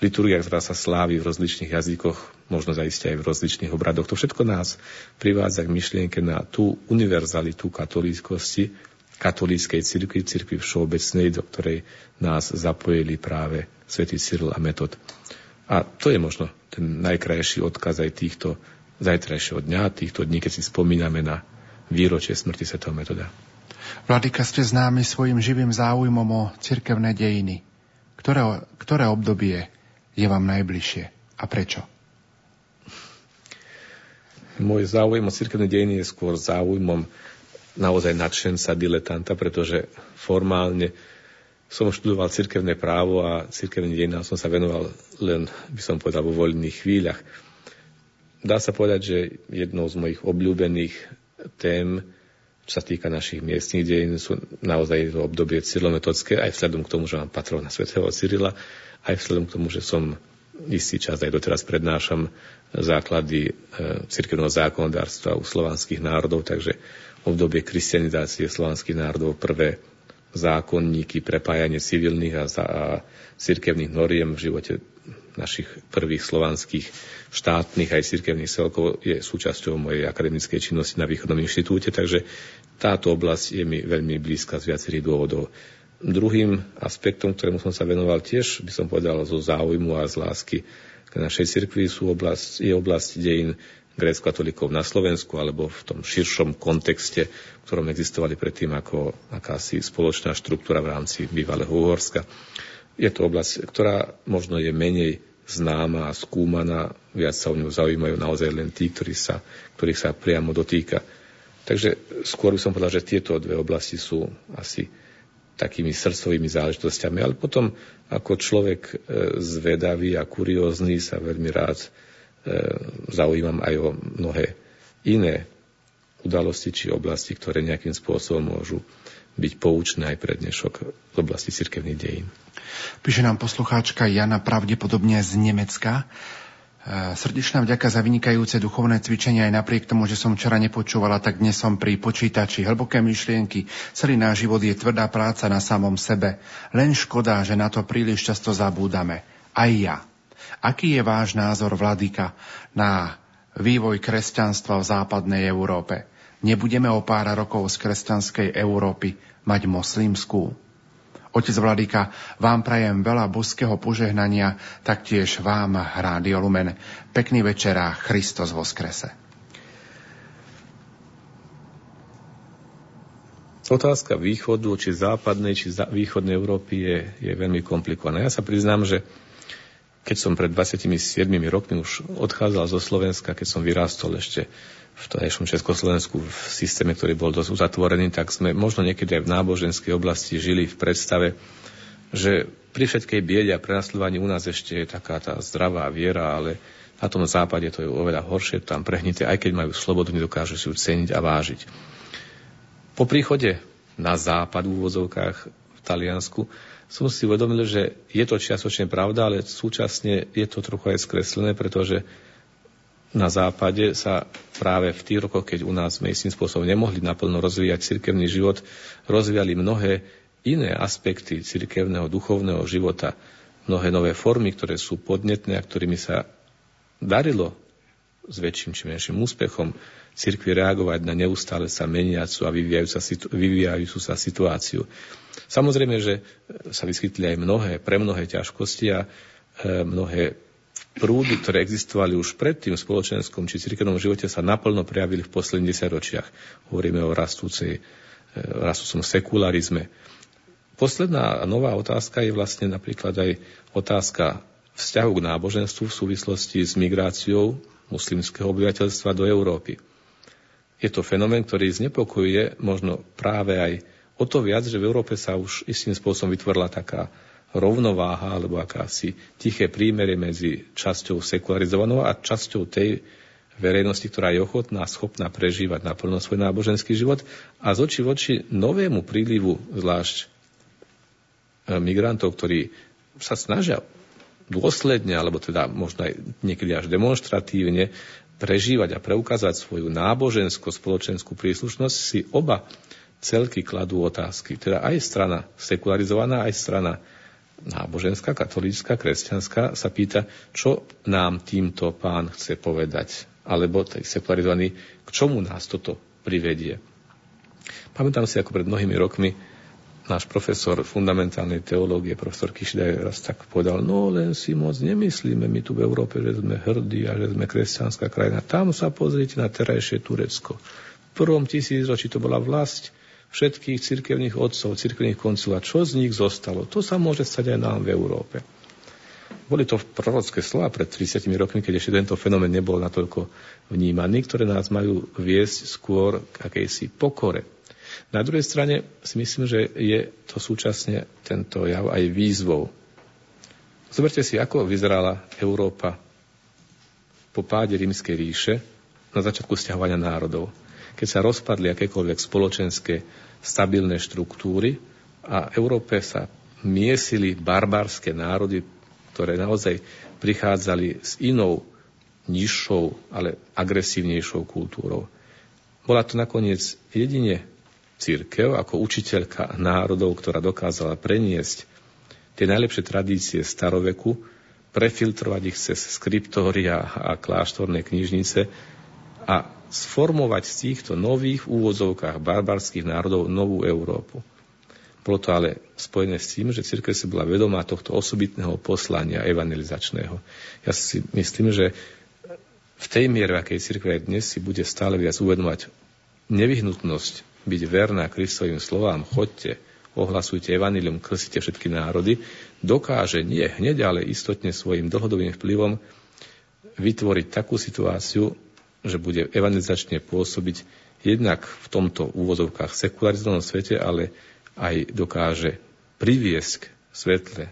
liturgia, ktorá sa slávi v rozličných jazykoch, možno zaiste aj v rozličných obradoch. To všetko nás privádza k myšlienke na tú univerzalitu katolíckosti, katolíckej cirkvi, cirkvi všeobecnej, do ktorej nás zapojili práve svätý Cyril a Metod. A to je možno ten najkrajší odkaz aj týchto zajtrajšieho dňa, týchto dní, keď si spomíname na výročie smrti svätého Metoda. Vladyka, ste známi svojim živým záujmom o cirkevné dejiny. Ktoré, ktoré obdobie je vám najbližšie a prečo? Môj záujem o cirkevné dejiny je skôr záujmom naozaj nadšenca, diletanta, pretože formálne som študoval cirkevné právo a cirkevné dejiny som sa venoval len, by som povedal, vo voľných chvíľach. Dá sa povedať, že jednou z mojich obľúbených tém, čo sa týka našich miestnych dejín, sú naozaj to obdobie cyrilometodské, aj vzhľadom k tomu, že mám patrov na svätého Cyrila, aj vzhľadom k tomu, že som istý čas aj doteraz prednášam základy e, cirkevného zákonodárstva u slovanských národov, takže obdobie kristianizácie slovanských národov, prvé zákonníky, prepájanie civilných a, a cirkevných noriem v živote našich prvých slovanských štátnych aj cirkevných celkov je súčasťou mojej akademickej činnosti na Východnom inštitúte, takže táto oblasť je mi veľmi blízka z viacerých dôvodov. Druhým aspektom, ktorému som sa venoval tiež, by som povedal, zo záujmu a z lásky k našej cirkvi sú oblasť, je oblasť dejín grécko-katolíkov na Slovensku alebo v tom širšom kontexte, v ktorom existovali predtým ako akási spoločná štruktúra v rámci bývalého Uhorska. Je to oblasť, ktorá možno je menej známa a skúmaná, viac sa o ňu zaujímajú naozaj len tí, ktorí sa, ktorých sa priamo dotýka. Takže skôr by som povedal, že tieto dve oblasti sú asi takými srdcovými záležitosťami, ale potom ako človek e, zvedavý a kuriózny sa veľmi rád e, zaujímam aj o mnohé iné udalosti či oblasti, ktoré nejakým spôsobom môžu byť poučné aj pre dnešok z oblasti cirkevných dejín. Píše nám poslucháčka Jana pravdepodobne z Nemecka. Srdečná vďaka za vynikajúce duchovné cvičenia aj napriek tomu, že som včera nepočúvala, tak dnes som pri počítači. Hlboké myšlienky, celý náš život je tvrdá práca na samom sebe. Len škoda, že na to príliš často zabúdame. Aj ja. Aký je váš názor, Vladika, na vývoj kresťanstva v západnej Európe? Nebudeme o pár rokov z kresťanskej Európy mať moslimskú? Otec Vladika, vám prajem veľa božského požehnania, taktiež vám, Rádio Lumen. Pekný večer a Christos Voskrese. Otázka východu, či západnej, či východnej Európy je, je veľmi komplikovaná. Ja sa priznám, že keď som pred 27 rokmi už odchádzal zo Slovenska, keď som vyrástol ešte v tojšom Československu v systéme, ktorý bol dosť uzatvorený, tak sme možno niekedy aj v náboženskej oblasti žili v predstave, že pri všetkej biede a prenasledovaní u nás ešte je taká tá zdravá viera, ale na tom západe to je oveľa horšie, tam prehnite, aj keď majú slobodu, nedokážu si ju ceniť a vážiť. Po príchode na západ v úvozovkách v Taliansku som si uvedomil, že je to čiastočne pravda, ale súčasne je to trochu aj skreslené, pretože na západe sa práve v tých rokoch, keď u nás sme istým spôsobom nemohli naplno rozvíjať cirkevný život, rozvíjali mnohé iné aspekty cirkevného duchovného života, mnohé nové formy, ktoré sú podnetné a ktorými sa darilo s väčším či menším úspechom cirkvi reagovať na neustále sa meniacu a vyvíjajúcu sa situáciu. Samozrejme, že sa vyskytli aj mnohé, pre mnohé ťažkosti a e, mnohé prúdy, ktoré existovali už predtým v spoločenskom či cirkevnom živote, sa naplno prejavili v posledných desaťročiach. Hovoríme o rastúcej, e, rastúcom sekularizme. Posledná nová otázka je vlastne napríklad aj otázka vzťahu k náboženstvu v súvislosti s migráciou muslimského obyvateľstva do Európy. Je to fenomén, ktorý znepokojuje možno práve aj o to viac, že v Európe sa už istým spôsobom vytvorila taká rovnováha alebo akási tiché prímerie medzi časťou sekularizovanou a časťou tej verejnosti, ktorá je ochotná a schopná prežívať naplno svoj náboženský život a z oči voči novému prílivu, zvlášť e, migrantov, ktorí sa snažia dôsledne, alebo teda možno aj niekedy až demonstratívne prežívať a preukázať svoju nábožensko-spoločenskú príslušnosť, si oba celky kladú otázky. Teda aj strana sekularizovaná, aj strana náboženská, katolícka, kresťanská sa pýta, čo nám týmto pán chce povedať. Alebo tej sekularizovaný, k čomu nás toto privedie. Pamätám si, ako pred mnohými rokmi náš profesor fundamentálnej teológie, profesor Kišdaj, raz tak povedal, no len si moc nemyslíme my tu v Európe, že sme hrdí a že sme kresťanská krajina. Tam sa pozrite na terajšie Turecko. V prvom tisícročí to bola vlast všetkých cirkevných otcov, cirkevných koncov a čo z nich zostalo. To sa môže stať aj nám v Európe. Boli to prorocké slova pred 30 rokmi, keď ešte tento fenomén nebol natoľko vnímaný, ktoré nás majú viesť skôr k akejsi pokore. Na druhej strane si myslím, že je to súčasne tento jav aj výzvou. Zoberte si, ako vyzerala Európa po páde rímskej ríše na začiatku stiahovania národov keď sa rozpadli akékoľvek spoločenské stabilné štruktúry a Európe sa miesili barbarské národy, ktoré naozaj prichádzali s inou, nižšou, ale agresívnejšou kultúrou. Bola to nakoniec jedine církev ako učiteľka národov, ktorá dokázala preniesť tie najlepšie tradície staroveku, prefiltrovať ich cez skriptória a kláštorné knižnice a sformovať z týchto nových úvodzovkách barbarských národov novú Európu. Bolo to ale spojené s tým, že církev si bola vedomá tohto osobitného poslania evangelizačného. Ja si myslím, že v tej miere, v akej cirkev dnes si bude stále viac uvedomať nevyhnutnosť byť verná Kristovým slovám, chodte, ohlasujte evanilium, krsite všetky národy, dokáže nie hneď, ale istotne svojim dlhodobým vplyvom vytvoriť takú situáciu, že bude evangelizačne pôsobiť jednak v tomto úvozovkách sekularizovanom svete, ale aj dokáže priviesť k svetle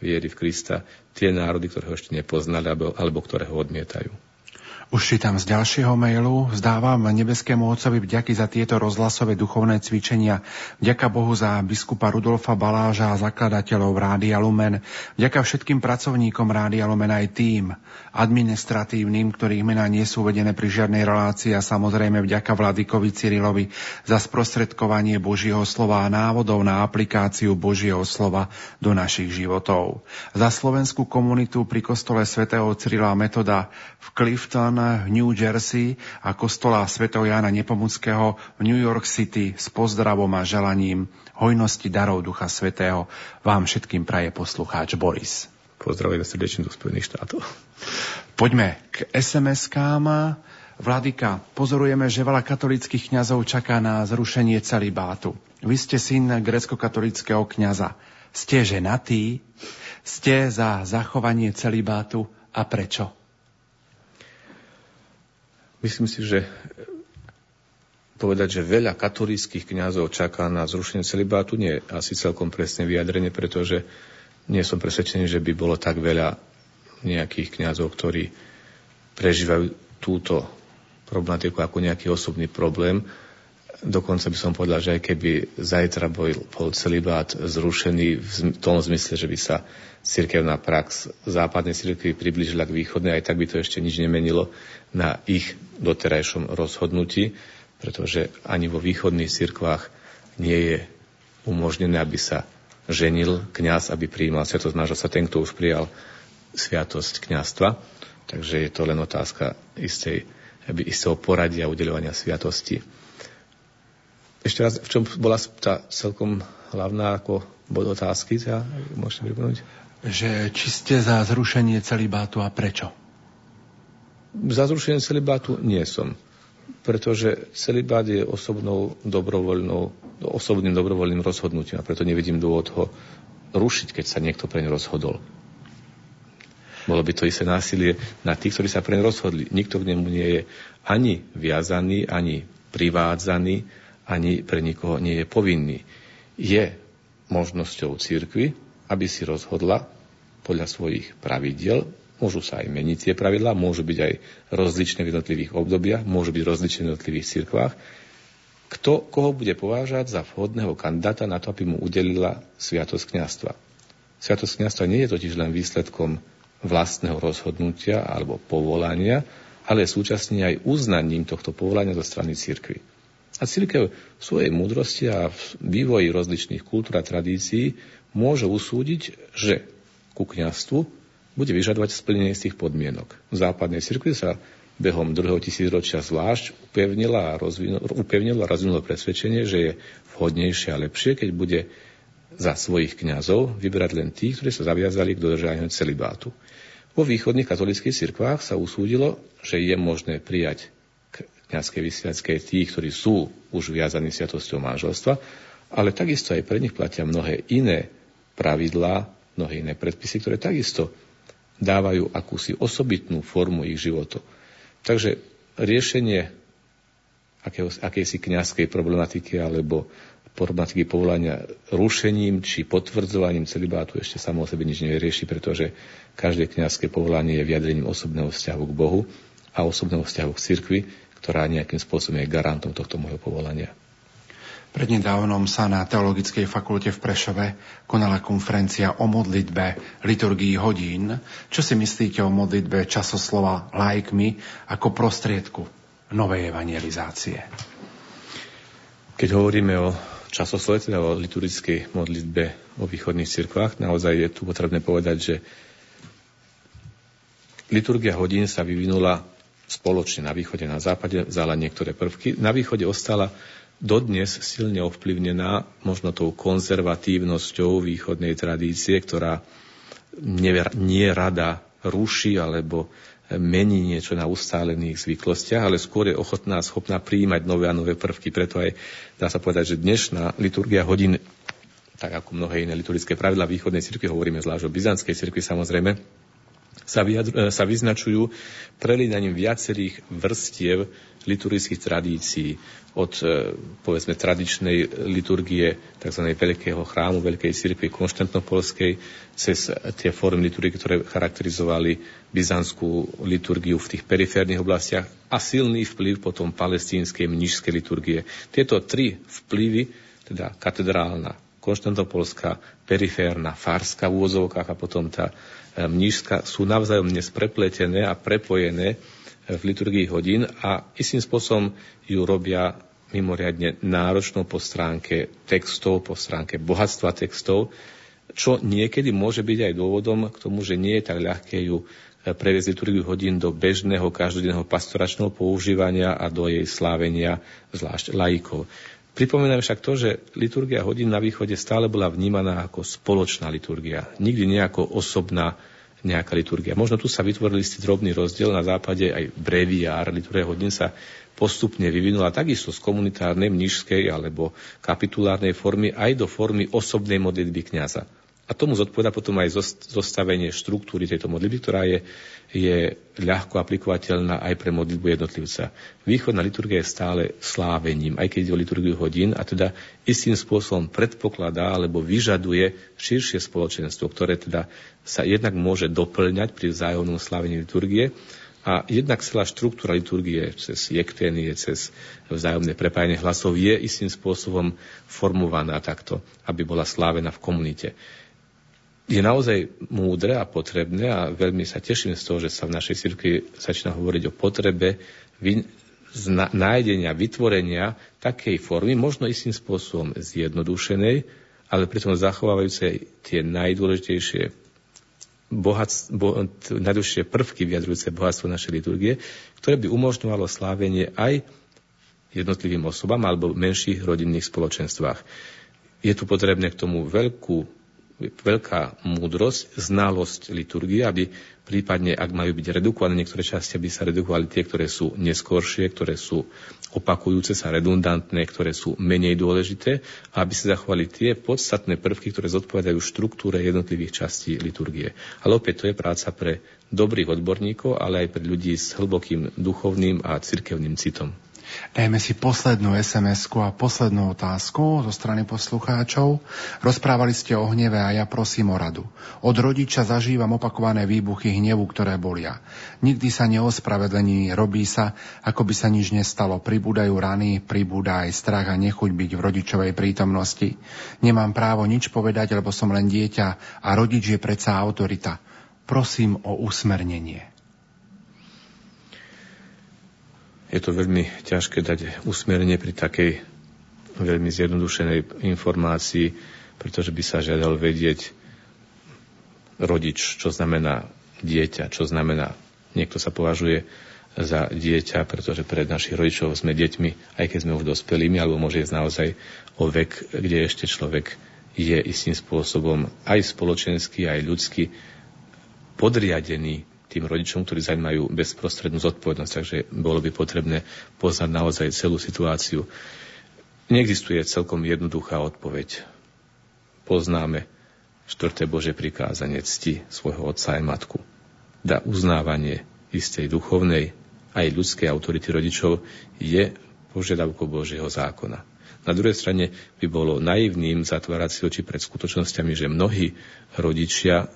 viery v Krista tie národy, ktoré ho ešte nepoznali alebo, alebo ktoré ho odmietajú. Už čítam z ďalšieho mailu. Zdávam nebeskému Otcovi vďaky za tieto rozhlasové duchovné cvičenia. Vďaka Bohu za biskupa Rudolfa Baláža a zakladateľov Rádia Lumen. Vďaka všetkým pracovníkom Rádia Lumen aj tým administratívnym, ktorých mená nie sú uvedené pri žiadnej relácii a samozrejme vďaka Vladikovi Cyrilovi za sprostredkovanie Božieho slova a návodov na aplikáciu Božieho slova do našich životov. Za slovenskú komunitu pri kostole svätého Cyrila Metoda v Clifton v New Jersey a kostola svätého Jána Nepomuckého v New York City s pozdravom a želaním hojnosti darov Ducha Svetého vám všetkým praje poslucháč Boris. Pozdravujeme srdečne do Spojených štátov. Poďme k SMS-kám. Vladika, pozorujeme, že veľa katolických kňazov čaká na zrušenie celibátu. Vy ste syn grecko-katolického kňaza. Ste ženatí? Ste za zachovanie celibátu a prečo? Myslím si, že povedať, že veľa katolíckých kňazov čaká na zrušenie celibátu, nie je asi celkom presné vyjadrenie, pretože nie som presvedčený, že by bolo tak veľa nejakých kňazov, ktorí prežívajú túto problematiku ako nejaký osobný problém. Dokonca by som povedal, že aj keby zajtra bol, bol celibát zrušený v tom zmysle, že by sa cirkevná prax západnej cirkvi približila k východnej, aj tak by to ešte nič nemenilo na ich doterajšom rozhodnutí, pretože ani vo východných cirkvách nie je umožnené, aby sa ženil kňaz, aby prijímal sviatosť manželstva, ten, kto už prijal sviatosť kňazstva. Takže je to len otázka istej, istého poradia udeľovania sviatosti. Ešte raz, v čom bola tá celkom hlavná ako bod otázky, ja, môžete pripomenúť? Že či ste za zrušenie celibátu a prečo? Za zrušenie celibátu nie som, pretože celibát je osobnou dobrovoľnou, osobným dobrovoľným rozhodnutím a preto nevidím dôvod ho rušiť, keď sa niekto preň rozhodol. Bolo by to isté násilie na tých, ktorí sa preň rozhodli. Nikto k nemu nie je ani viazaný, ani privádzaný, ani pre nikoho nie je povinný. Je možnosťou církvy, aby si rozhodla podľa svojich pravidiel Môžu sa aj meniť tie pravidlá, môžu byť aj rozličné v jednotlivých obdobiach, môžu byť rozličné v jednotlivých cirkvách. Kto, koho bude povážať za vhodného kandidáta na to, aby mu udelila sviatosť kniastva. Sviatosť kniastva nie je totiž len výsledkom vlastného rozhodnutia alebo povolania, ale súčasne aj uznaním tohto povolania zo strany cirkvy. A církev v svojej múdrosti a v vývoji rozličných kultúr a tradícií môže usúdiť, že ku kniastvu bude vyžadovať splnenie z tých podmienok. V západnej cirkvi sa behom druhého tisícročia zvlášť upevnila a, rozvinula, upevnila a rozvinula presvedčenie, že je vhodnejšie a lepšie, keď bude za svojich kňazov vyberať len tých, ktorí sa zaviazali k dodržaniu celibátu. Vo východných katolických cirkvách sa usúdilo, že je možné prijať k kniazkej vysviackej tých, ktorí sú už viazaní sviatosťou manželstva, ale takisto aj pre nich platia mnohé iné pravidlá, mnohé iné predpisy, ktoré takisto dávajú akúsi osobitnú formu ich životov. Takže riešenie akého, akejsi kňazskej problematiky alebo problematiky povolania rušením či potvrdzovaním celibátu ešte samo o sebe nič nevyrieši, pretože každé kňazské povolanie je vyjadrením osobného vzťahu k Bohu a osobného vzťahu k cirkvi, ktorá nejakým spôsobom je garantom tohto môjho povolania. Prednedávnom sa na Teologickej fakulte v Prešove konala konferencia o modlitbe liturgii hodín. Čo si myslíte o modlitbe časoslova lajkmi ako prostriedku novej evangelizácie? Keď hovoríme o časoslove, teda o liturgickej modlitbe o východných cirkvách, naozaj je tu potrebné povedať, že liturgia hodín sa vyvinula spoločne na východe, na západe, vzala niektoré prvky. Na východe ostala dodnes silne ovplyvnená možno tou konzervatívnosťou východnej tradície, ktorá nie rada ruší alebo mení niečo na ustálených zvyklostiach, ale skôr je ochotná, schopná prijímať nové a nové prvky. Preto aj dá sa povedať, že dnešná liturgia hodín, tak ako mnohé iné liturgické pravidla východnej cirkvi, hovoríme zvlášť o byzantskej cirkvi samozrejme, sa, vyjadru, sa vyznačujú prelínaním viacerých vrstiev liturgických tradícií od e, povedzme tradičnej liturgie tzv. veľkého chrámu, veľkej cirkvi konštantnopolskej cez tie formy liturgie, ktoré charakterizovali byzantskú liturgiu v tých periférnych oblastiach a silný vplyv potom palestínskej mnižskej liturgie. Tieto tri vplyvy, teda katedrálna, konštantopolská, periférna, farská v úvozovkách a potom tá e, mnížska sú navzájom dnes prepletené a prepojené v liturgii hodín a istým spôsobom ju robia mimoriadne náročnou po stránke textov, po stránke bohatstva textov, čo niekedy môže byť aj dôvodom k tomu, že nie je tak ľahké ju e, previesť liturgiu hodín do bežného každodenného pastoračného používania a do jej slávenia zvlášť laikov. Pripomínam však to, že liturgia hodín na východe stále bola vnímaná ako spoločná liturgia, nikdy nejako osobná nejaká liturgia. Možno tu sa vytvoril istý drobný rozdiel, na západe aj breviár, liturgia hodín sa postupne vyvinula takisto z komunitárnej, mnižskej alebo kapitulárnej formy aj do formy osobnej modlitby kniaza. A tomu zodpoveda potom aj zostavenie štruktúry tejto modlitby, ktorá je, je ľahko aplikovateľná aj pre modlitbu jednotlivca. Východná liturgia je stále slávením, aj keď ide o liturgiu hodín, a teda istým spôsobom predpokladá alebo vyžaduje širšie spoločenstvo, ktoré teda sa jednak môže doplňať pri vzájomnom slávení liturgie, a jednak celá štruktúra liturgie cez jekténie, cez vzájomné prepájanie hlasov je istým spôsobom formovaná takto, aby bola slávená v komunite je naozaj múdre a potrebné a veľmi sa teším z toho, že sa v našej cirkvi začína hovoriť o potrebe nájdenia, vytvorenia takej formy, možno istým spôsobom zjednodušenej, ale pritom zachovávajúce tie najdôležitejšie bohat, bo, najdôležitejšie prvky vyjadrujúce bohatstvo našej liturgie, ktoré by umožňovalo slávenie aj jednotlivým osobám alebo menších rodinných spoločenstvách. Je tu potrebné k tomu veľkú veľká múdrosť, znalosť liturgie, aby prípadne, ak majú byť redukované niektoré časti, aby sa redukovali tie, ktoré sú neskôršie, ktoré sú opakujúce sa, redundantné, ktoré sú menej dôležité a aby sa zachovali tie podstatné prvky, ktoré zodpovedajú štruktúre jednotlivých častí liturgie. Ale opäť to je práca pre dobrých odborníkov, ale aj pre ľudí s hlbokým duchovným a cirkevným citom. Dajme si poslednú sms a poslednú otázku zo strany poslucháčov. Rozprávali ste o hneve a ja prosím o radu. Od rodiča zažívam opakované výbuchy hnevu, ktoré bolia. Nikdy sa neospravedlení, robí sa, ako by sa nič nestalo. Pribúdajú rany, pribúda aj strach a nechuť byť v rodičovej prítomnosti. Nemám právo nič povedať, lebo som len dieťa a rodič je predsa autorita. Prosím o usmernenie. Je to veľmi ťažké dať usmernenie pri takej veľmi zjednodušenej informácii, pretože by sa žiadal vedieť rodič, čo znamená dieťa, čo znamená niekto sa považuje za dieťa, pretože pred našich rodičov sme deťmi, aj keď sme už dospelými, alebo môže ísť naozaj o vek, kde ešte človek je istým spôsobom aj spoločenský, aj ľudský podriadený tým rodičom, ktorí majú bezprostrednú zodpovednosť, takže bolo by potrebné poznať naozaj celú situáciu. Neexistuje celkom jednoduchá odpoveď. Poznáme štvrté Bože prikázanie cti svojho otca aj matku. Da uznávanie istej duchovnej aj ľudskej autority rodičov je požiadavkou Božieho zákona. Na druhej strane by bolo naivným zatvárať si oči pred skutočnosťami, že mnohí rodičia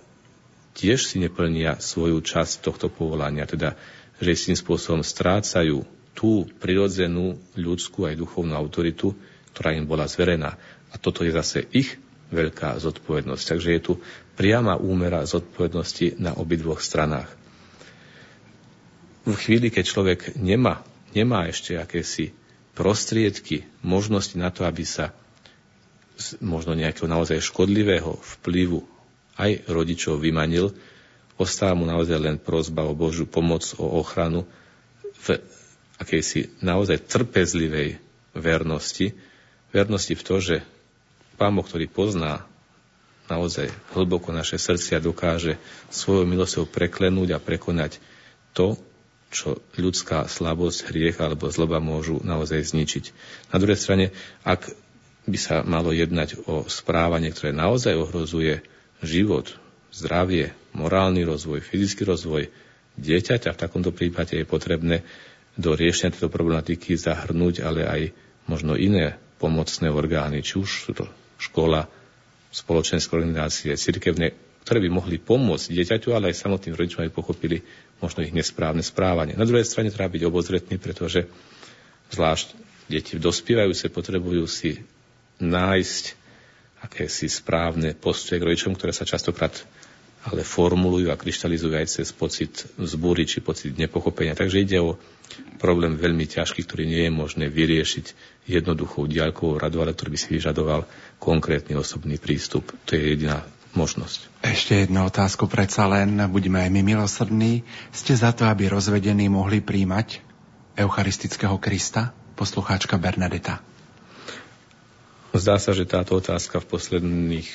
tiež si neplnia svoju časť tohto povolania, teda že tým spôsobom strácajú tú prirodzenú ľudskú aj duchovnú autoritu, ktorá im bola zverená. A toto je zase ich veľká zodpovednosť. Takže je tu priama úmera zodpovednosti na obidvoch stranách. V chvíli, keď človek nemá, nemá ešte akési prostriedky, možnosti na to, aby sa z možno nejakého naozaj škodlivého vplyvu aj rodičov vymanil, ostáva mu naozaj len prozba o Božiu pomoc, o ochranu v akejsi naozaj trpezlivej vernosti. Vernosti v to, že Pán Boh, ktorý pozná naozaj hlboko naše srdcia, dokáže svojou milosťou preklenúť a prekonať to, čo ľudská slabosť, hriech alebo zloba môžu naozaj zničiť. Na druhej strane, ak by sa malo jednať o správanie, ktoré naozaj ohrozuje život, zdravie, morálny rozvoj, fyzický rozvoj dieťaťa, v takomto prípade je potrebné do riešenia tejto problematiky zahrnúť ale aj možno iné pomocné orgány, či už sú to škola, spoločenské organizácie, cirkevné, ktoré by mohli pomôcť dieťaťu, ale aj samotným rodičom, aby pochopili možno ich nesprávne správanie. Na druhej strane treba byť obozretný, pretože zvlášť deti dospievajúce potrebujú si nájsť akési správne postoje k rodičom, ktoré sa častokrát ale formulujú a kryštalizujú aj cez pocit vzbúry či pocit nepochopenia. Takže ide o problém veľmi ťažký, ktorý nie je možné vyriešiť jednoduchou diaľkovou radu, ale ktorý by si vyžadoval konkrétny osobný prístup. To je jediná možnosť. Ešte jednu otázku predsa len, budeme aj my milosrdní. Ste za to, aby rozvedení mohli príjmať eucharistického Krista? Poslucháčka Bernadeta. Zdá sa, že táto otázka v posledných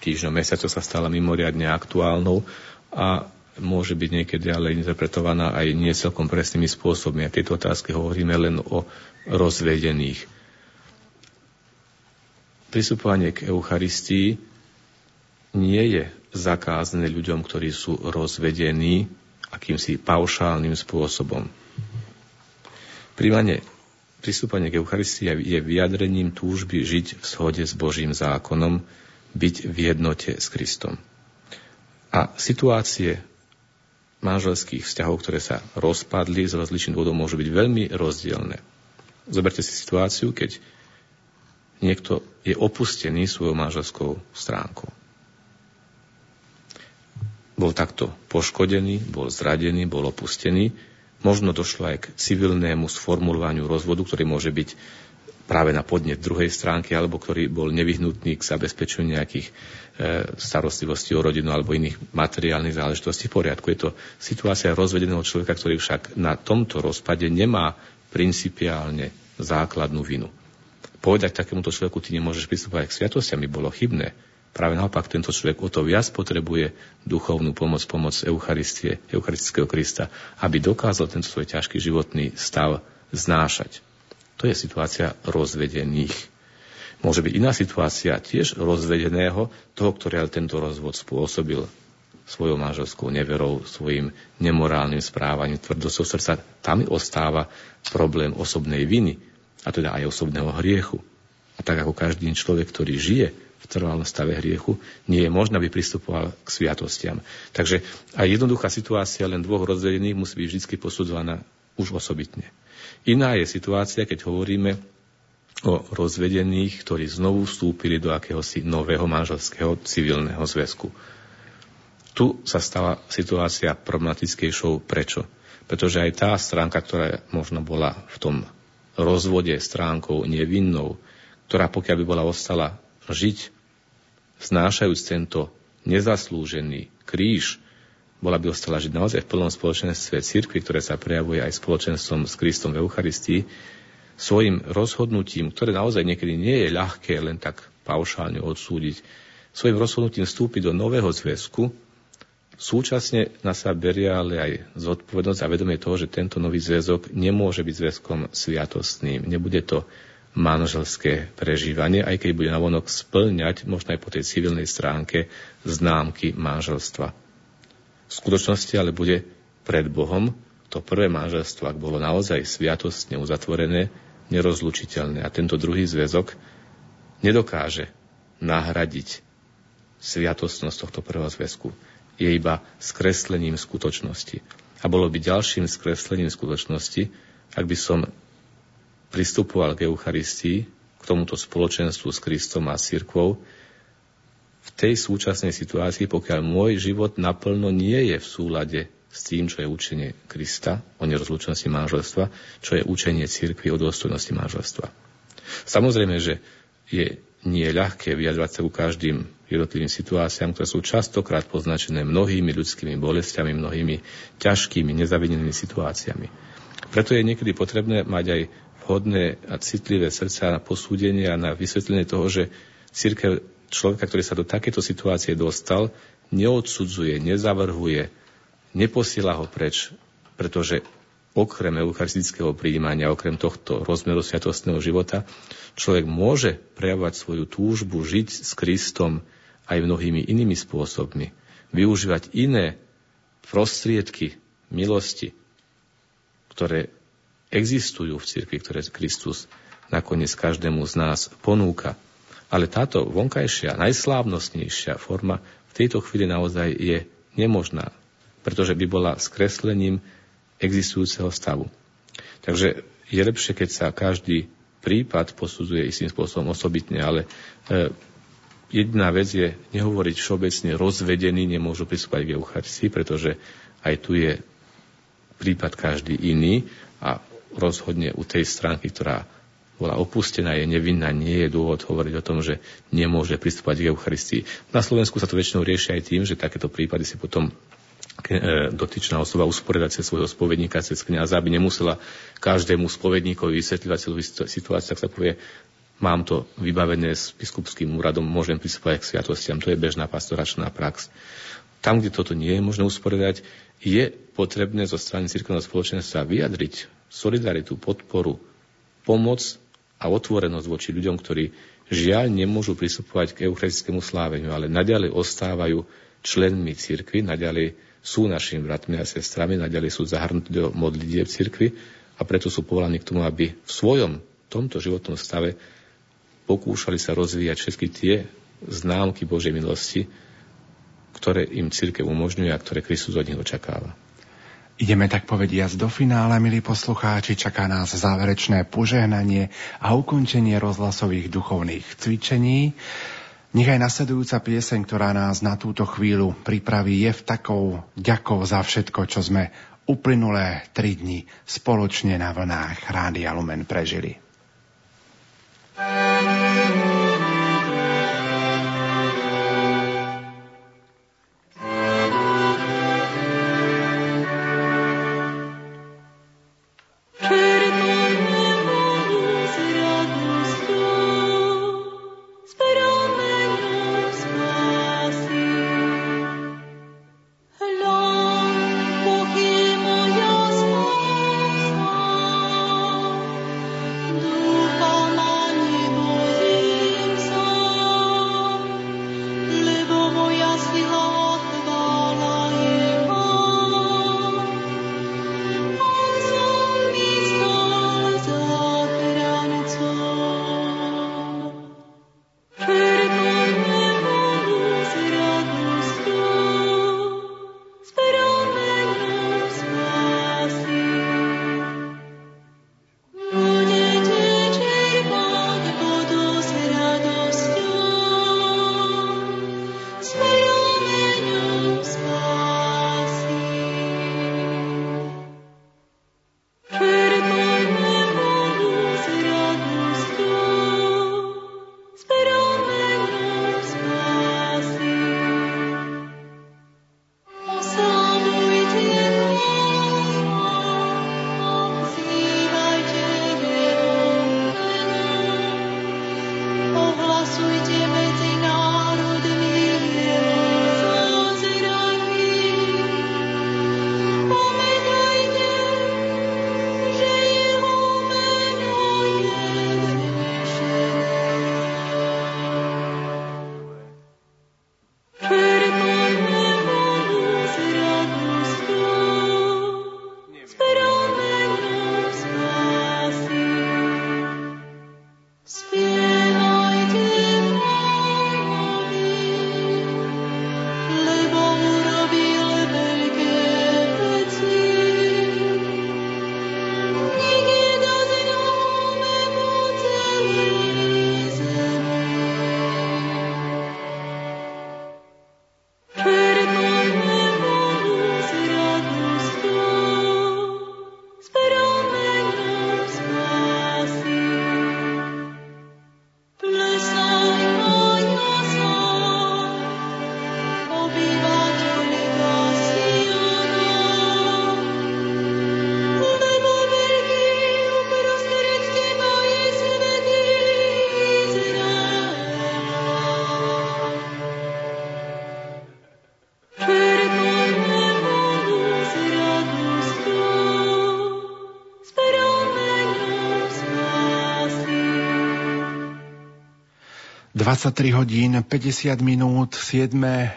týždňoch, mesiacoch sa stala mimoriadne aktuálnou a môže byť niekedy ale interpretovaná aj nie celkom presnými spôsobmi. A tieto otázky hovoríme len o rozvedených. Pristupovanie k Eucharistii nie je zakázané ľuďom, ktorí sú rozvedení akýmsi paušálnym spôsobom. Príjmanie pristúpanie k Eucharistii je vyjadrením túžby žiť v shode s Božím zákonom, byť v jednote s Kristom. A situácie manželských vzťahov, ktoré sa rozpadli z rozličných dôvodov, môžu byť veľmi rozdielne. Zoberte si situáciu, keď niekto je opustený svojou manželskou stránkou. Bol takto poškodený, bol zradený, bol opustený. Možno došlo aj k civilnému sformulovaniu rozvodu, ktorý môže byť práve na podnet druhej stránky, alebo ktorý bol nevyhnutný k zabezpečeniu nejakých e, starostlivosti o rodinu alebo iných materiálnych záležitostí v poriadku. Je to situácia rozvedeného človeka, ktorý však na tomto rozpade nemá principiálne základnú vinu. Povedať takémuto človeku, ty nemôžeš pristúpať k sviatostiam, by bolo chybné. Práve naopak, tento človek o to viac potrebuje duchovnú pomoc, pomoc Eucharistie, Eucharistického Krista, aby dokázal tento svoj ťažký životný stav znášať. To je situácia rozvedených. Môže byť iná situácia tiež rozvedeného, toho, ktorý tento rozvod spôsobil svojou manželskou neverou, svojim nemorálnym správaním, tvrdosťou srdca. Tam ostáva problém osobnej viny, a teda aj osobného hriechu. A tak ako každý človek, ktorý žije v trvalom stave hriechu, nie je možné, aby pristupoval k sviatostiam. Takže aj jednoduchá situácia len dvoch rozvedených musí byť vždy posudzovaná už osobitne. Iná je situácia, keď hovoríme o rozvedených, ktorí znovu vstúpili do akéhosi nového manželského civilného zväzku. Tu sa stala situácia problematickejšou. Prečo? Pretože aj tá stránka, ktorá možno bola v tom rozvode stránkou nevinnou, ktorá pokiaľ by bola ostala žiť, znášajúc tento nezaslúžený kríž, bola by ostala žiť naozaj v plnom spoločenstve cirkvi, ktoré sa prejavuje aj spoločenstvom s Kristom v Eucharistii, svojim rozhodnutím, ktoré naozaj niekedy nie je ľahké len tak paušálne odsúdiť, svojim rozhodnutím vstúpiť do nového zväzku, súčasne na sa berie ale aj zodpovednosť a vedomie toho, že tento nový zväzok nemôže byť zväzkom sviatostným. Nebude to manželské prežívanie, aj keď bude navonok splňať, možno aj po tej civilnej stránke, známky manželstva v skutočnosti ale bude pred Bohom to prvé manželstvo, ak bolo naozaj sviatostne uzatvorené, nerozlučiteľné. A tento druhý zväzok nedokáže nahradiť sviatostnosť tohto prvého zväzku. Je iba skreslením skutočnosti. A bolo by ďalším skreslením skutočnosti, ak by som pristupoval k Eucharistii, k tomuto spoločenstvu s Kristom a církvou, v tej súčasnej situácii, pokiaľ môj život naplno nie je v súlade s tým, čo je učenie Krista o nerozlučnosti manželstva, čo je učenie cirkvi o dôstojnosti manželstva. Samozrejme, že je nie ľahké vyjadrovať sa ku každým jednotlivým situáciám, ktoré sú častokrát poznačené mnohými ľudskými bolestiami, mnohými ťažkými, nezavinenými situáciami. Preto je niekedy potrebné mať aj vhodné a citlivé srdca na posúdenie a na vysvetlenie toho, že církev človeka, ktorý sa do takéto situácie dostal, neodsudzuje, nezavrhuje, neposiela ho preč, pretože okrem eucharistického príjmania, okrem tohto rozmeru sviatostného života, človek môže prejavovať svoju túžbu žiť s Kristom aj mnohými inými spôsobmi. Využívať iné prostriedky milosti, ktoré existujú v cirkvi, ktoré Kristus nakoniec každému z nás ponúka. Ale táto vonkajšia, najslávnostnejšia forma v tejto chvíli naozaj je nemožná, pretože by bola skreslením existujúceho stavu. Takže je lepšie, keď sa každý prípad posudzuje istým spôsobom osobitne, ale e, jediná vec je nehovoriť všeobecne rozvedení nemôžu pristúpať k Eucharistii, pretože aj tu je prípad každý iný rozhodne u tej stránky, ktorá bola opustená, je nevinná, nie je dôvod hovoriť o tom, že nemôže pristúpať k Eucharistii. Na Slovensku sa to väčšinou rieši aj tým, že takéto prípady si potom E, dotyčná osoba usporiadať cez svojho spovedníka, cez kniaza, aby nemusela každému spovedníkovi celú situáciu, tak sa povie, mám to vybavené s biskupským úradom, môžem pristúpať k sviatostiam. To je bežná pastoračná prax. Tam, kde toto nie je možné usporiadať, je potrebné zo strany cirkevného spoločenstva vyjadriť solidaritu, podporu, pomoc a otvorenosť voči ľuďom, ktorí žiaľ nemôžu pristupovať k eucharistickému sláveniu, ale naďalej ostávajú členmi cirkvi, naďalej sú našimi bratmi a sestrami, naďalej sú zahrnutí do modlitieb cirkvi a preto sú povolaní k tomu, aby v svojom tomto životnom stave pokúšali sa rozvíjať všetky tie známky Božej milosti, ktoré im církev umožňuje a ktoré Kristus od nich očakáva. Ideme tak povediať do finále, milí poslucháči, čaká nás záverečné požehnanie a ukončenie rozhlasových duchovných cvičení. Nech aj nasledujúca pieseň, ktorá nás na túto chvíľu pripraví, je v takou ďakou za všetko, čo sme uplynulé tri dni spoločne na vlnách Rádia Lumen prežili. thank you 23 hodín 50 minút, 7.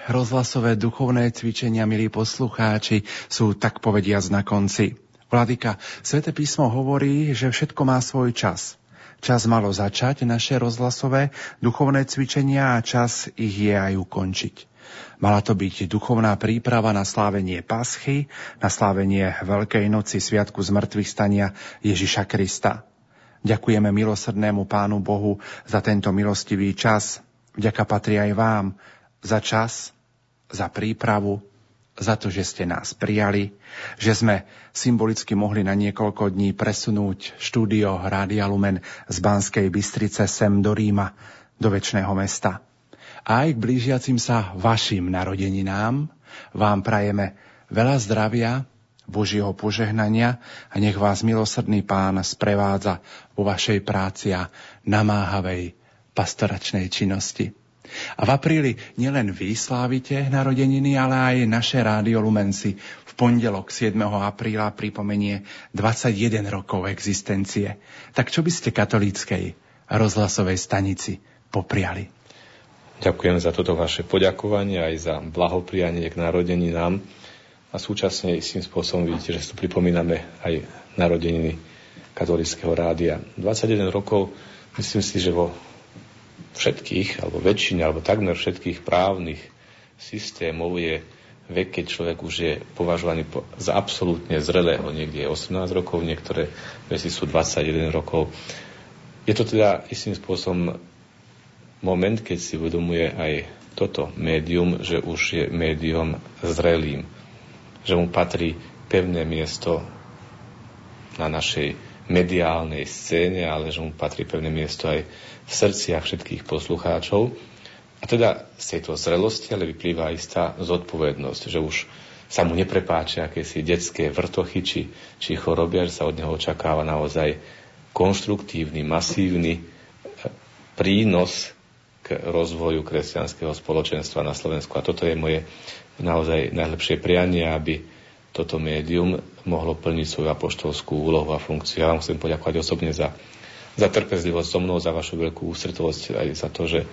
rozhlasové duchovné cvičenia, milí poslucháči, sú tak povediac na konci. Vladika, Svete písmo hovorí, že všetko má svoj čas. Čas malo začať naše rozhlasové duchovné cvičenia a čas ich je aj ukončiť. Mala to byť duchovná príprava na slávenie Paschy, na slávenie Veľkej noci Sviatku zmrtvých stania Ježiša Krista. Ďakujeme milosrdnému Pánu Bohu za tento milostivý čas. Vďaka patrí aj vám za čas, za prípravu, za to, že ste nás prijali, že sme symbolicky mohli na niekoľko dní presunúť štúdio Rádia Lumen z Banskej Bystrice sem do Ríma, do väčšného mesta. A aj k blížiacim sa vašim narodeninám vám prajeme veľa zdravia, Božieho požehnania a nech vás milosrdný Pán sprevádza vo vašej práci a namáhavej pastoračnej činnosti. A v apríli nielen vy slávite narodeniny, ale aj naše rádio Lumenci v pondelok 7. apríla pripomenie 21 rokov existencie. Tak čo by ste katolíckej rozhlasovej stanici popriali? Ďakujem za toto vaše poďakovanie aj za blahoprianie k narodeninám a súčasne istým spôsobom vidíte, že tu pripomíname aj narodeniny katolického rádia. 21 rokov, myslím si, že vo všetkých, alebo väčšine, alebo takmer všetkých právnych systémov je vek, keď človek už je považovaný za absolútne zrelého. Niekde je 18 rokov, niektoré veci sú 21 rokov. Je to teda istým spôsobom moment, keď si uvedomuje aj toto médium, že už je médium zrelým že mu patrí pevné miesto na našej mediálnej scéne, ale že mu patrí pevné miesto aj v srdciach všetkých poslucháčov. A teda z tejto zrelosti ale vyplýva istá zodpovednosť, že už sa mu neprepáčia akési detské vrtochy či, či choroby, že sa od neho očakáva naozaj konštruktívny, masívny eh, prínos k rozvoju kresťanského spoločenstva na Slovensku. A toto je moje naozaj najlepšie prianie, aby toto médium mohlo plniť svoju apoštolskú úlohu a funkciu. Ja vám chcem poďakovať osobne za, za trpezlivosť so mnou, za vašu veľkú ústretovosť, aj za to, že e,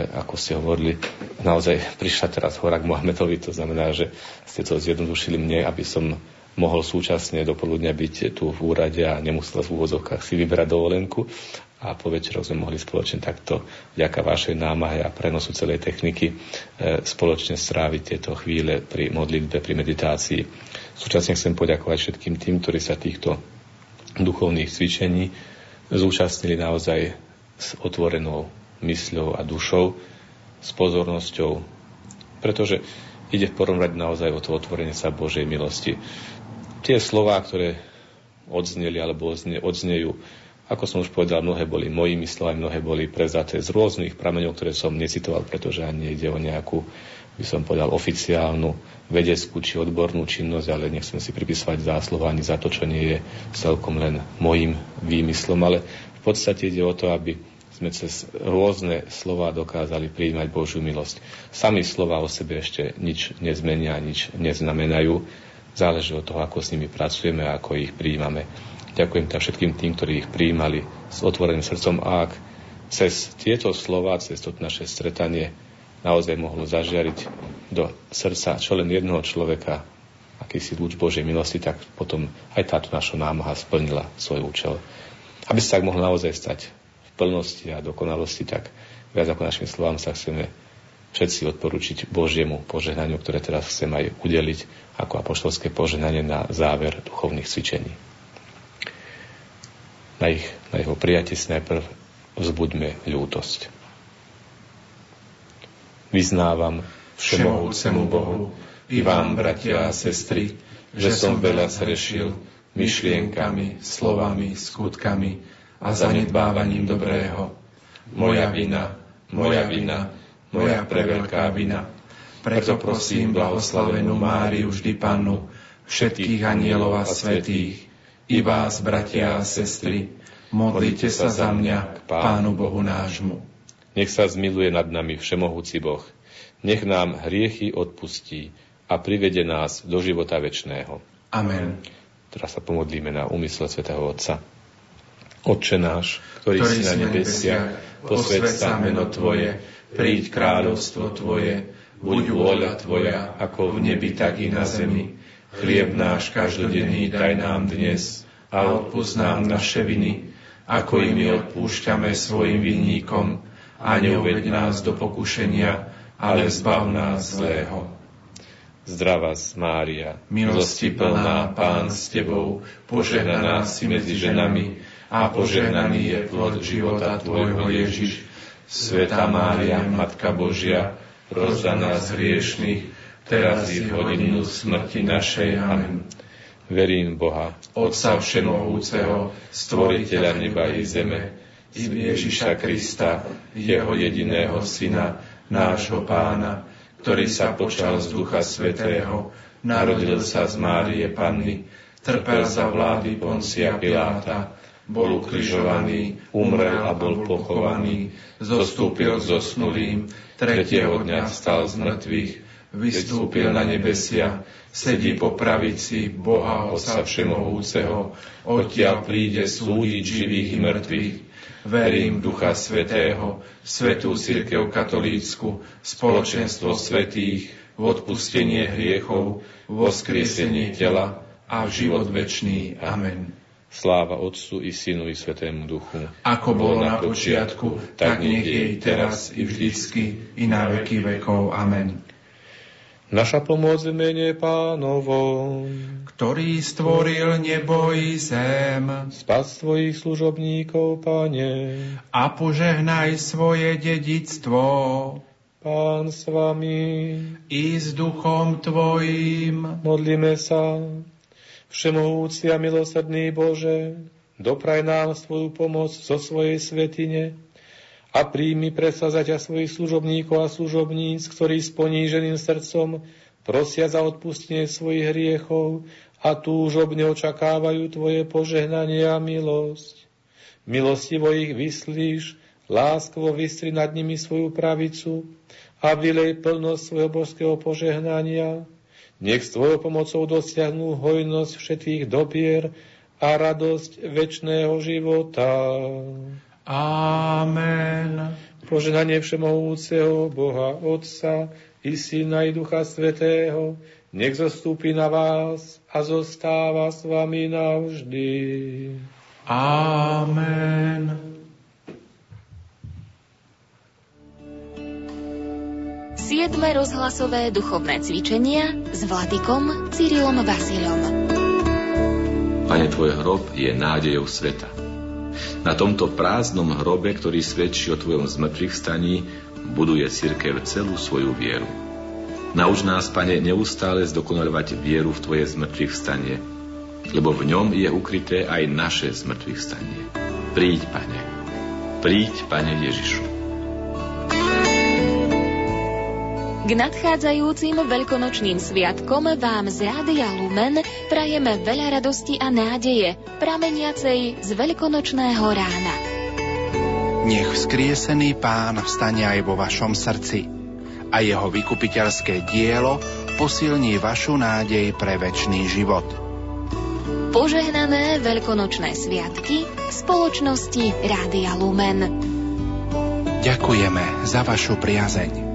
ako ste hovorili, naozaj prišla teraz hora Mohamedovi, to znamená, že ste to zjednodušili mne, aby som mohol súčasne do poludnia byť tu v úrade a nemusel v úvozovkách si vyberať dovolenku a po večeroch sme mohli spoločne takto vďaka vašej námahe a prenosu celej techniky e, spoločne stráviť tieto chvíle pri modlitbe, pri meditácii. Súčasne chcem poďakovať všetkým tým, ktorí sa týchto duchovných cvičení zúčastnili naozaj s otvorenou mysľou a dušou, s pozornosťou, pretože ide v prvom rade naozaj o to otvorenie sa Božej milosti. Tie slová, ktoré odzneli alebo odznejú ako som už povedal, mnohé boli mojimi slovami, mnohé boli prezaté z rôznych prameňov, ktoré som necitoval, pretože ani nejde o nejakú, by som povedal, oficiálnu vedeckú či odbornú činnosť, ale nechcem si pripisovať zásluhu ani za to, čo nie je celkom len mojim výmyslom, ale v podstate ide o to, aby sme cez rôzne slova dokázali prijímať Božiu milosť. Sami slova o sebe ešte nič nezmenia, nič neznamenajú. Záleží od toho, ako s nimi pracujeme a ako ich prijímame. Ďakujem teda všetkým tým, ktorí ich prijímali s otvoreným srdcom a ak cez tieto slova, cez to naše stretanie naozaj mohlo zažiariť do srdca čo len jednoho človeka akýsi lúč Božej milosti, tak potom aj táto naša námaha splnila svoj účel. Aby sa tak mohlo naozaj stať v plnosti a dokonalosti, tak viac ako našim slovám sa chceme všetci odporučiť Božiemu požehnaniu, ktoré teraz chcem aj udeliť ako apoštolské požehnanie na záver duchovných cvičení na, ich, na jeho prijatie si najprv vzbuďme ľútosť. Vyznávam všemohúcemu Bohu i vám, bratia a sestry, že som veľa zrešil myšlienkami, slovami, skutkami a zanedbávaním dobrého. Moja vina, moja vina, moja preveľká vina. Preto prosím blahoslavenú Máriu vždy Pannu, všetkých anielov a svetých, i vás, bratia a sestry, modlite sa za mňa k Pánu Bohu nášmu. Nech sa zmiluje nad nami Všemohúci Boh, nech nám hriechy odpustí a privede nás do života večného. Amen. Teraz sa pomodlíme na úmysel svätého Otca. Otče náš, ktorý, ktorý si na nebesiach, posved sa meno Tvoje, príď kráľovstvo Tvoje, buď vôľa Tvoja, ako v nebi, tak i na zemi. Chlieb náš každodenný daj nám dnes a odpúsť nám naše viny, ako i my odpúšťame svojim vinníkom a neuveď nás do pokušenia, ale zbav nás zlého. Zdrava Mária, milosti plná, Pán s Tebou, požehnaná si medzi ženami a požehnaný je plod života Tvojho Ježiš. Sveta Mária, Matka Božia, pros za nás hriešných, teraz i v hodinu smrti našej. Amen. Verím Boha, Otca Všemohúceho, Stvoriteľa neba i zeme, i Ježiša Krista, Jeho jediného Syna, nášho Pána, ktorý sa počal z Ducha Svetého, narodil sa z Márie Panny, trpel za vlády Poncia Piláta, bol ukrižovaný, umrel a bol pochovaný, zostúpil zosnulým, tretieho dňa vstal z mŕtvych, vystúpil na nebesia, sedí po pravici Boha Otca Všemohúceho, odtiaľ príde súdiť živých i mŕtvych. Verím Ducha Svetého, Svetú Církev Katolícku, spoločenstvo svetých, v odpustenie hriechov, v voskriesenie tela a v život večný. Amen. Sláva Otcu i Synu i Svetému Duchu. Ako bolo na počiatku, tak nech je i teraz, i vždycky, i na veky vekov. Amen. Naša pomoc v mene pánovom, ktorý stvoril nebo i zem. Spas tvojich služobníkov, Pane. A požehnaj svoje dedictvo. Pán s vami. I s duchom tvojim. Modlíme sa. Všemohúci a milosrdný Bože, dopraj nám svoju pomoc zo svojej svetine a príjmi presazaťa svojich služobníkov a služobníc, ktorí s poníženým srdcom prosia za odpustenie svojich hriechov a túžobne očakávajú Tvoje požehnanie a milosť. Milostivo ich vyslíš, láskovo vystri nad nimi svoju pravicu a vylej plnosť svojho božského požehnania, nech s Tvojou pomocou dosiahnu hojnosť všetkých dobier a radosť väčšného života. Amen. Poženanie Všemohúceho Boha Otca i Syna i Ducha Svetého, nech zostúpi na vás a zostáva s vami navždy. Amen. Siedme rozhlasové duchovné cvičenia s Vladikom Cyrilom Vasilom. Pane, Tvoj hrob je nádejou sveta. Na tomto prázdnom hrobe, ktorý svedčí o Tvojom zmrtvých staní, buduje cirkev celú svoju vieru. Nauč nás, Pane, neustále zdokonalovať vieru v Tvoje zmrtvých stanie, lebo v ňom je ukryté aj naše zmrtvých stanie. Príď, Pane. Príď, Pane Ježišu. K nadchádzajúcim veľkonočným sviatkom vám z Rádia Lumen prajeme veľa radosti a nádeje, prameniacej z veľkonočného rána. Nech vzkriesený pán vstane aj vo vašom srdci a jeho vykupiteľské dielo posilní vašu nádej pre väčší život. Požehnané veľkonočné sviatky v spoločnosti Rádia Lumen. Ďakujeme za vašu priazeň.